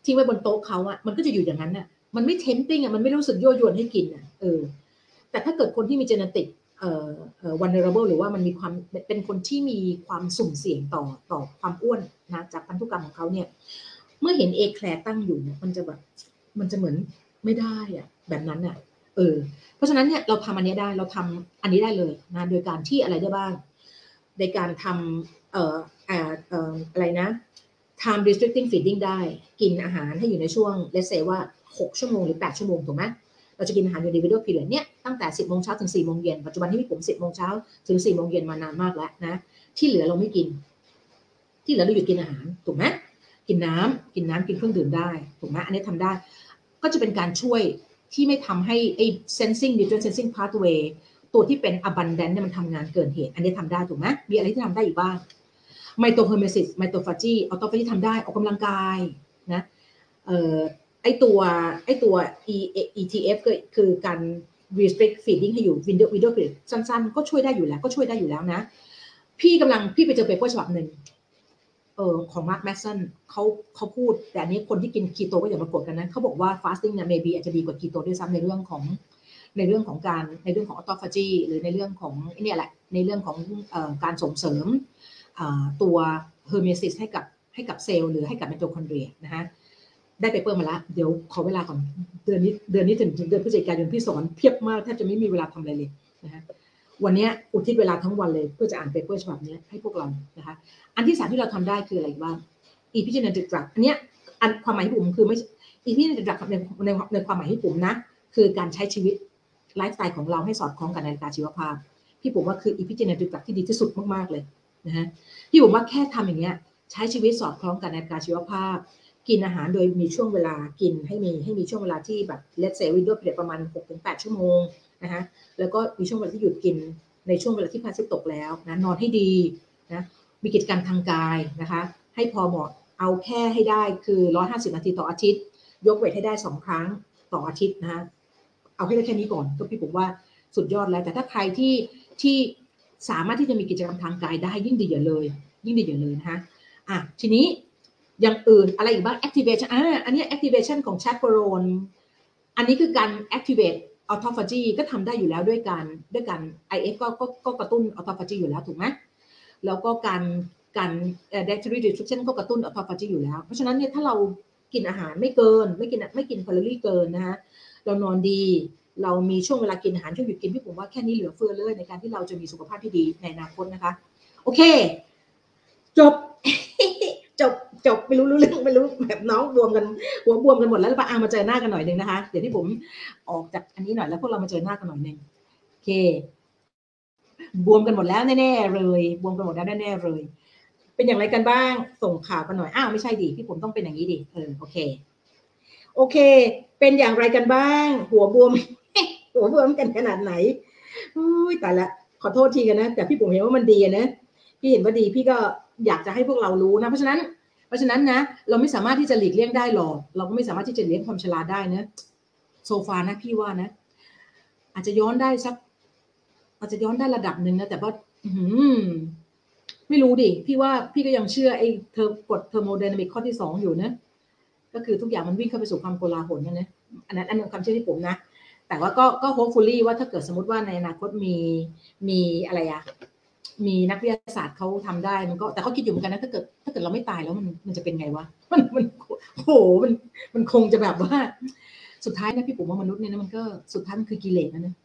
ทิ้งไว้บนโต๊ะเขาอะมันก็จะอยู่อย่างนั้นอะมันไม่ tempting อะมันไม่รู้สึกยั่วยวนให้กินอะเออ แต่ถ้าเกิดคนที่มี genetic เอ่อเอ่อ vulnerable หรือว่ามันมีความเป็นคนที่มีความสุ่มเสี่ยงต่อต่อความอ้วนนะจากพันธุกรรมของเขาเนี่ย เมื่อเห็นเอแคลตั้งอยู่เนี่ยมันจะแบบมันจะเหมือนไม่ได้อะแบบนั้นอะ เออ เพราะฉะนั้นเนี่ยเราทำอันนี้ได้เราทำอันนี้ได้เลยนะโดยการที่อะไรได้บ้าง ในการทำเอ่อเอ่ออะไรนะ time restricting feeding ได้กินอาหารให้อยู่ในช่วงเลเซว่า 6 ชั่วโมงหรือ 8 ชั่วโมงถูกไหมเราจะกินอาหารอยู่ในวิดีโอพีเรียดเนี่ยตั้งแต่ 10โมงเช้าถึง4โมงเย็นปัจจุบันที่พี่ผม10โมงเช้าถึง4โมงเย็นมานานมากแล้วนะ ที่เหลือเราไม่กิน ที่เหลือเราหยุดกินอาหารถูกไหมกินน้ำกินน้ำกินเครื่องดื่มได้ถูกไหมอันนี้ทำได้ ก็จะเป็นการช่วย ที่ไม่ทำให้ไอ้ sensing nutrient sensing pathway ตัวที่เป็น abundant เนี่ยมันทำงานเกินเหตุ อันนี้ทำได้ถูกไหมมีอะไรที่ทำได้อีกบ้าง mitohormesis mitophagy autophagy ทำได้ออกกำลังกายนะเอ่อไอตัวไอตัว e ETF ก็คือการ restrict feeding ให้อยู่ window window period สั้นๆ ก็ช่วยได้อยู่แล้วก็ช่วยได้อยู่แล้วนะ พี่กำลังพี่ไปเจอ paper ฉบับหนึ่ง เออของ Mark Mattson เขาเขาพูด แต่อันนี้คนที่กินคีโตก็อย่ามากดกันนะเขาบอกว่า fasting เนี่ย maybe อาจจะดีกว่าคีโตด้วยซ้ำในเรื่องของในเรื่องของการในเรื่องของ autophagy หรือในเรื่องของเนี่ยแหละในเรื่องของการส่งเสริมตัว hormesis ให้กับให้กับเซลล์หรือให้กับไมโทคอนเดรียนะฮะได้ paper มาแล้วเดี๋ยวขอเวลาก่อนเดือนนี้เดือนนี้ถึงถึงเดือนพฤศจิกายนพี่สอนเพียบมากแทบจะไม่มีเวลาทำอะไรเลยนะฮะ วันนี้อุทิศเวลาทั้งวันเลยเพื่อจะอ่าน paper ฉบับนี้ให้พวกเรานะคะอันที่สามที่เราทำได้คืออะไรบ้าง epigenetic drug อันเนี้ยอันความหมายพี่ปุ๋มคือไม่ epigenetic drug ในในในความหมายพี่ปุ๋มนะ คือการใช้ชีวิตไลฟ์สไตล์ของเราให้สอดคล้องกับนาฬิกาชีวภาพ พี่ปุ๋มว่าคือ epigenetic drug ที่ดีที่สุดมากๆเลยนะฮะพี่ผมว่าแค่ทำอย่างเงี้ยใช้ชีวิตสอดคล้องกับนาฬิกาชีวภาพ กินอาหารโดยมีช่วงเวลากินให้มีให้มีช่วงเวลาที่แบบเลตเซวิดโดเปรียประมาณ6-8 ชั่วโมง นะฮะแล้วก็มีช่วงเวลาที่หยุดกินในช่วงเวลาที่พระอาทิตย์ตกแล้วนะนอนให้ดีนะมีกิจกรรมทางกายนะคะ ให้พอเหมาะเอาแค่ให้ได้คือ 150 นาทีต่ออาทิตย์ ยกเวทให้ได้ 2 ครั้งต่ออาทิตย์นะฮะเอาให้ได้แค่นี้ก่อนก็พี่ผมว่าสุดยอดแล้ว แต่ถ้าใครที่ที่สามารถที่จะมีกิจกรรมทางกายได้ยิ่งดีอย่าเลย ยิ่งดีอย่าเลยนะคะอะทีนี้อย่างอื่นอะไรอีกบ้าง activation อ่าอันนี้ activation ของ chaperone อันนี้คือการ activate autophagy ก็ทำได้อยู่แล้วด้วยการด้วยการ IF ก็ก็ก็กระตุ้น autophagy อยู่แล้วถูกไหมแล้วก็การการ dietary restriction ก็กระตุ้น autophagy อยู่แล้ว เพราะฉะนั้นเนี่ยถ้าเรากินอาหารไม่เกิน ไม่กินไม่กินแคลอรี่เกินนะฮะเรานอนดี เรามีช่วงเวลากินอาหารช่วงหยุดกินพี่ผมว่าแค่นี้เหลือเฟือเลยในการที่เราจะมีสุขภาพที่ดีในอนาคตนะคะ โอเค จบ จบ จบไม่รู้รู้เรื่องไม่รู้แบบน้องบวมกันหัวบวมกันหมดแล้วแล้วปะอามาเจอหน้ากันหน่อยหนึ่งนะคะเดี๋ยวที่ผมออกจากอันนี้หน่อยแล้วพวกเรามาเจอหน้ากันหน่อยหนึ่งโอเค บวมกันหมดแล้วแน่ๆเลยบวมกันหมดแล้วแน่ๆเลย เป็นอย่างไรกันบ้าง ส่งข่าวกันหน่อยอ้าวไม่ใช่ดิพี่ผมต้องเป็นอย่างนี้ดิเออโอเค โอเค เป็นอย่างไรกันบ้าง หัวบวม หัวบวมกันขนาดไหนอุ้ยแต่ละ ขอโทษทีกันนะแต่พี่ผมเห็นว่ามันดีนะพี่เห็นว่าดีพี่ก็อยากจะให้พวกเรารู้นะเพราะฉะนั้น เพราะฉะนั้นนะเราไม่สามารถที่จะหลีกเลี่ยงได้หรอก เราก็ไม่สามารถที่จะเลี้ยงความชราได้นะโซฟานะพี่ว่านะ อาจจะย้อนได้สัก อาจจะย้อนได้ระดับหนึ่งนะแต่ว่าไม่รู้ดิพี่ว่าพี่ก็ยังเชื่อไอ้เธอกฎ thermodynamic ข้อที่สองอยู่นะก็คือทุกอย่างมันวิ่งเข้าไปสู่ความโกลาหลนั่นนะอันนั้นอันนั้นความเชื่อพี่ปุ๋มนะแต่ว่าก็ก็ hopefully ว่าถ้าเกิดสมมติว่าในอนาคตมีมีอะไรอะ มีนักวิทยาศาสตร์เขาทำได้มันก็แต่เขาคิดอยู่เหมือนกันนะถ้าเกิดถ้าเกิดเราไม่ตายแล้วมันมันจะเป็นไงวะมันมันโหมันมันคงจะแบบว่า สุดท้ายนะพี่ปุ๋มว่ามนุษย์เนี่ยนะมันก็สุดท้ายมันคือกิเลสนะเนี่ย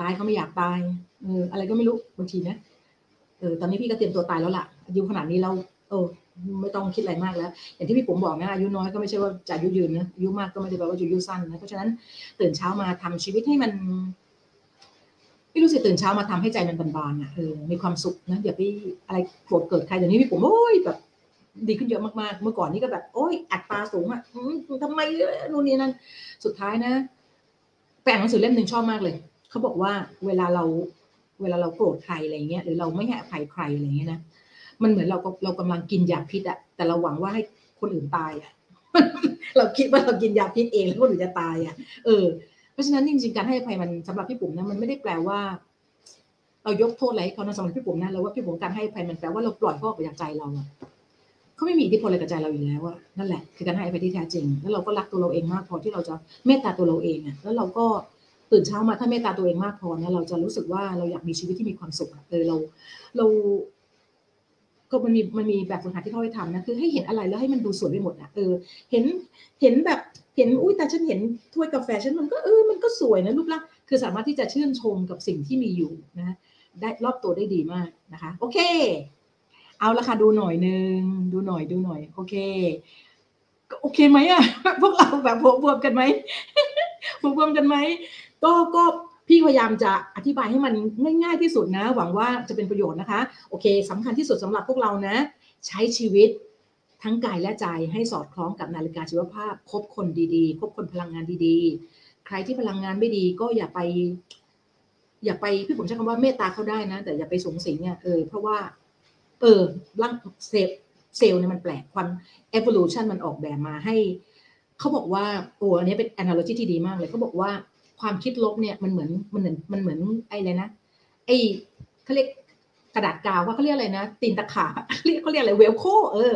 ตายเขาไม่อยากตายเอออะไรก็ไม่รู้บางทีนะเออตอนนี้พี่ก็เตรียมตัวตายแล้วล่ะอายุขนาดนี้เราเออไม่ต้องคิดอะไรมากแล้ว อย่างที่พี่ผมบอกนะอายุน้อยก็ไม่ใช่ว่าจะอายุยืนนะอายุมากก็ไม่ได้แปลว่าจะอายุสั้นนะเพราะฉะนั้นตื่นเช้ามาทำชีวิตให้มัน ไม่รู้สึกตื่นเช้ามาทำให้ใจมันบานๆอะเออมีความสุขนะอย่าไปอะไรโกรธเกิดใครเดี๋ยวนี้พี่ผมโอ้ยแบบดีขึ้นเยอะมากๆ เมื่อก่อนนี้ก็แบบ โอ้ยอัตราสูงอะทำไมนู่นนี่นั่นสุดท้ายนะแปลหนังสือเล่มหนึ่งชอบมากเลยเขาบอกว่าเวลาเราเวลาเราโกรธใครอะไรเงี้ยหรือเราไม่ให้อภัยใครอะไรเงี้ยนะมันเหมือนเราเรากำลังกินยาพิษอะแต่เราหวังว่าให้คนอื่นตายอะเราคิดว่าเรากินยาพิษเองแล้วคนอื่นจะตายอะเออ เพราะฉะนั้นจริงๆการให้อภัยมันสำหรับพี่ปุ๋มนะมันไม่ได้แปลว่า เรายกโทษอะไรเขานะสำหรับพี่ปุ๋มนะเราว่าพี่ปุ๋มการให้อภัยมันแปลว่าเราปล่อยเขาออกไปจากใจเราอะเขาไม่มีอิทธิพลอะไรกับใจเราอยู่แล้วอะนั่นแหละคือการให้อภัยที่แท้จริง แล้วเราก็รักตัวเราเองมากพอที่เราจะเมตตาตัวเราเองอะแล้วเราก็ตื่นเช้ามาถ้าเมตตาตัวเองมากพอนะเราจะรู้สึกว่าเราอยากมีชีวิตที่มีความสุขเออเราเราก็มันมีมันมีแบบฝึกหัดที่เขาให้ทำนะคือให้เห็นอะไรแล้วให้มันดูสวยไปหมดอะเออ เห็นเห็นแบบ เห็นอุ้ยแต่ฉันเห็นถ้วยกาแฟฉันมันก็เออมันก็สวยนะรูปลักษณ์คือสามารถที่จะชื่นชมกับสิ่งที่มีอยู่นะได้รอบตัวได้ดีมากนะคะ โอเค เอาละค่ะดูหน่อยนึงดูหน่อยดูหน่อย โอเคโอเคไหมอะพวกเราแบบบวมกันไหมบวมกันไหมก็ก็พี่พยายามจะอธิบายให้มันง่าย ๆ ที่สุดนะ หวังว่าจะเป็นประโยชน์นะคะ โอเคสำคัญที่สุดสำหรับพวกเรานะ ใช้ชีวิต ทั้งกายและใจให้สอดคล้องกับนาฬิกาชีวภาพ คบคนดีๆ คบคนพลังงานดีๆ ใครที่พลังงานไม่ดีก็อย่าไป อย่าไปพี่ผมใช้คำว่าเมตตาเขาได้นะ แต่อย่าไปสงสิงเนี่ยเออเพราะว่า เออร่างเซลเซลล์เนี่ยมันแปลกความ evolution มันออกแบบมาให้เขาบอกว่าโอ้อันนี้เป็น analogy ที่ดีมากเลยเขาบอกว่าความคิดลบเนี่ยมันเหมือนมันเหมือนมันเหมือนไอ้เลยนะไอ้เขาเรียกกระดาษกาวว่าเขาเรียกอะไรนะตีนตะขาเรียกเขาเรียกอะไรเวลโคเออ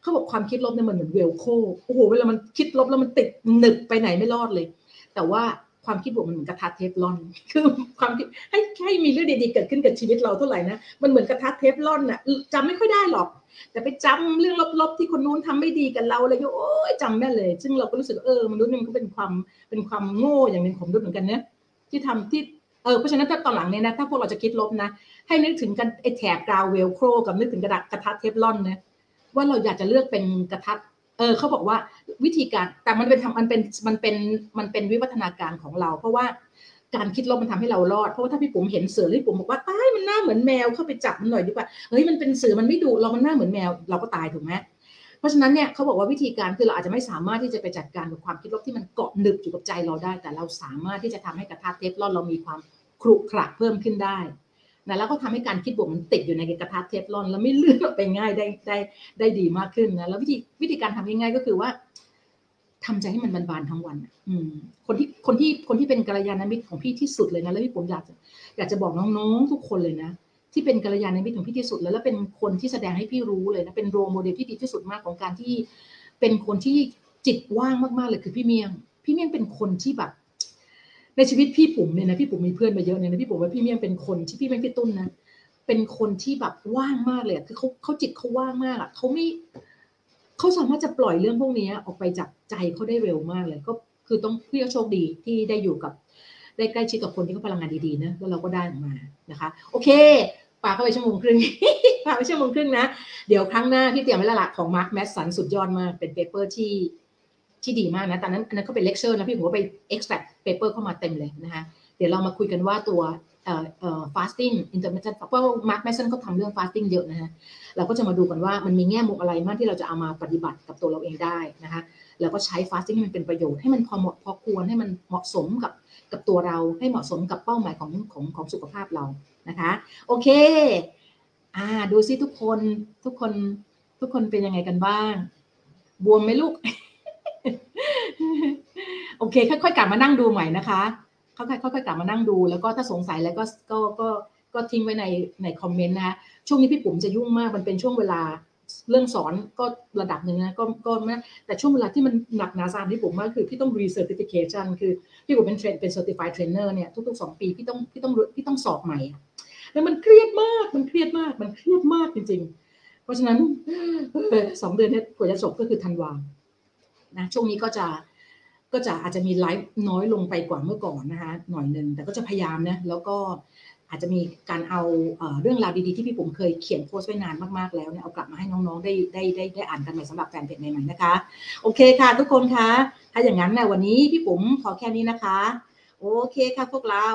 เขาบอกความคิดลบเนี่ยมันเหมือนเวลโคโอ้โหเวลามันคิดลบแล้วมันติดหนึบไปไหนไม่รอดเลย แต่ว่าความคิดบวกมันเหมือนกระทะเทฟลอน คือความคิดให้ให้มีเรื่องดีๆเกิดขึ้นกับชีวิตเราเท่าไหร่นะ มันเหมือนกระทะเทฟลอนอะจำไม่ค่อยได้หรอก แต่ไปจำเรื่องลบๆที่คนนู้นทำไม่ดีกับเราเลยโอ้ยจำแม่เลย ซึ่งเราก็รู้สึกเออมนุษย์มันก็เป็นความเป็นความโง่อย่างหนึ่งของมนุษย์เหมือนกันเนะที่ทำที่เออเพราะฉะนั้นถ้าตอนหลังเนี่ยนะถ้าพวกเราจะคิดลบนะ ให้นึกถึงกันไอ้แถบกาวเวลโครกับนึกถึงกระดาษกระทะเทฟลอนนะ ว่าเราอยากจะเลือกเป็นกระทะเออเขาบอกว่าวิธีการแต่มันเป็นทำมันเป็นมันเป็นมันเป็นวิวัฒนาการของเรา เพราะว่าการคิดลบมันทำให้เรารอดเพราะว่าถ้าพี่ปุ๋มเห็นเสือพี่ปุ๋มบอกว่าตายมันหน้าเหมือนแมวเข้าไปจับมันหน่อยดีกว่าเฮ้ยมันเป็นเสือมันไม่ดุเรามันหน้าเหมือนแมวเราก็ตายถูกไหมเพราะฉะนั้นเนี่ยเขาบอกว่าวิธีการคือเราอาจจะไม่สามารถที่จะไปจัดการกับความคิดลบที่มันเกาะหนึบอยู่กับใจเราได้ แต่เราสามารถที่จะทำให้กระทะเทฟลอนเรามีความครุขระเพิ่มขึ้นได้ นะแล้วก็ทำให้การคิดบวกมันติดอยู่ในกระทะเทฟลอน แล้วไม่เลื่อนออกไปง่ายได้ได้ได้ดีมากขึ้นนะแล้ววิธีวิธีการทำง่ายๆก็คือว่าทำใจให้มันบานๆทั้งวันอืมคนที่คนที่คนที่เป็นกัลยาณมิตรของพี่ที่สุดเลยนะแล้วพี่ผมอยากจะอยากจะบอกน้องๆทุกคนเลยนะที่เป็นกัลยาณมิตรของพี่ที่สุดแล้วแล้วเป็นคนที่แสดงให้พี่รู้เลยนะเป็นโรโมเดลที่ดีที่สุดมากของการที่เป็นคนที่จิตว่างมากๆเลยคือพี่เมียง พี่เมียงเป็นคนที่แบบ ในชีวิตพี่ปุ๋มเนี่ยนะพี่ปุ๋มมีเพื่อนมาเยอะเนี่ยนะพี่ปุ๋มว่าพี่เมียงเป็นคนที่พี่เมียงพี่ตุ้นนะเป็นคนที่แบบว่างมากเลยคือเขาเขาจิตเขาว่างมากอะเขาไม่เขาสามารถจะปล่อยเรื่องพวกนี้ออกไปจากใจเขาได้เร็วมากเลย ก็คือต้องพี่ก็โชคดีที่ได้อยู่กับได้ใกล้ชิดกับคนที่เขาพลังงานดีๆนะแล้วเราก็ได้ออกมานะคะ โอเคปาเข้าไปชั่วโมงครึ่งปาไปชั่วโมงครึ่งนะ เดี๋ยวครั้งหน้าพี่เตรียมไว้ละละของ Mark Mattson สุดยอดมาก เป็น paper ที่ ที่ดีมากนะตอนนั้นอันนั้นก็เป็นเลคเชอร์นะพี่ปุ๋มก็ไป extract paper เข้ามาเต็มเลยนะคะเดี๋ยวเรามาคุยกันว่าตัวเอ่อเอ่อ fasting intermittent เพราะว่า Mark Mattson ก็ทำเรื่อง fasting เยอะนะฮะเราก็จะมาดูกันว่ามันมีแง่มุมอะไรมากที่เราจะเอามาปฏิบัติกับตัวเราเองได้นะคะแล้วก็ใช้ fasting ให้มันเป็นประโยชน์ให้มันพอเหมาะพอควรให้มันเหมาะสมกับกับตัวเราให้เหมาะสมกับเป้าหมายของของของสุขภาพเรานะคะโอเคอ่าดูซิทุกคนทุกคนทุกคนเป็นยังไงกันบ้าง บวมไหมลูก โอเค ค่อยๆกลับมานั่งดูใหม่นะคะค่อยๆค่อยๆกลับมานั่งดู แล้วก็ถ้าสงสัยแล้วก็ก็ก็ก็ทิ้งไว้ในในคอมเมนต์นะคะช่วงนี้พี่ปุ๋มจะยุ่งมากมันเป็นช่วงเวลาเรื่องสอนก็ระดับหนึ่งนะก็ก็ไม่แต่ช่วงเวลาที่มันหนักหนาสาหัสที่ผมมากคือพี่ต้อง recertification คือพี่ผมเป็นเทรนเป็น certified trainer เนี่ยทุกๆสองปีพี่ต้องพี่ต้องพี่ต้องสอบใหม่ แล้วมันเครียดมากมันเครียดมากมันเครียดมากจริง ๆ เพราะฉะนั้นสองเดือนเนี่ยกว่าจะจบก็คือธันวานะช่วงนี้ก็จะ ก็จะอาจจะมีไลฟ์น้อยลงไปกว่าเมื่อก่อนนะคะหน่อยหนึ่งแต่ก็จะพยายามนะแล้วก็อาจจะมีการเอาเรื่องราวดีๆที่พี่ผมเคยเขียนโพสต์ไว้นานมากๆแล้วเนี่ยเอากลับมาให้น้องๆได้ได้ได้ได้อ่านกันใหม่สำหรับแฟนเพจใหม่ๆนะคะ โอเคค่ะ ทุกคนคะถ้าอย่างนั้นนี่ยวันนี้พี่ผมขอแค่นี้นะคะ โอเคค่ะพวกเรา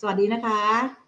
สวัสดีนะคะ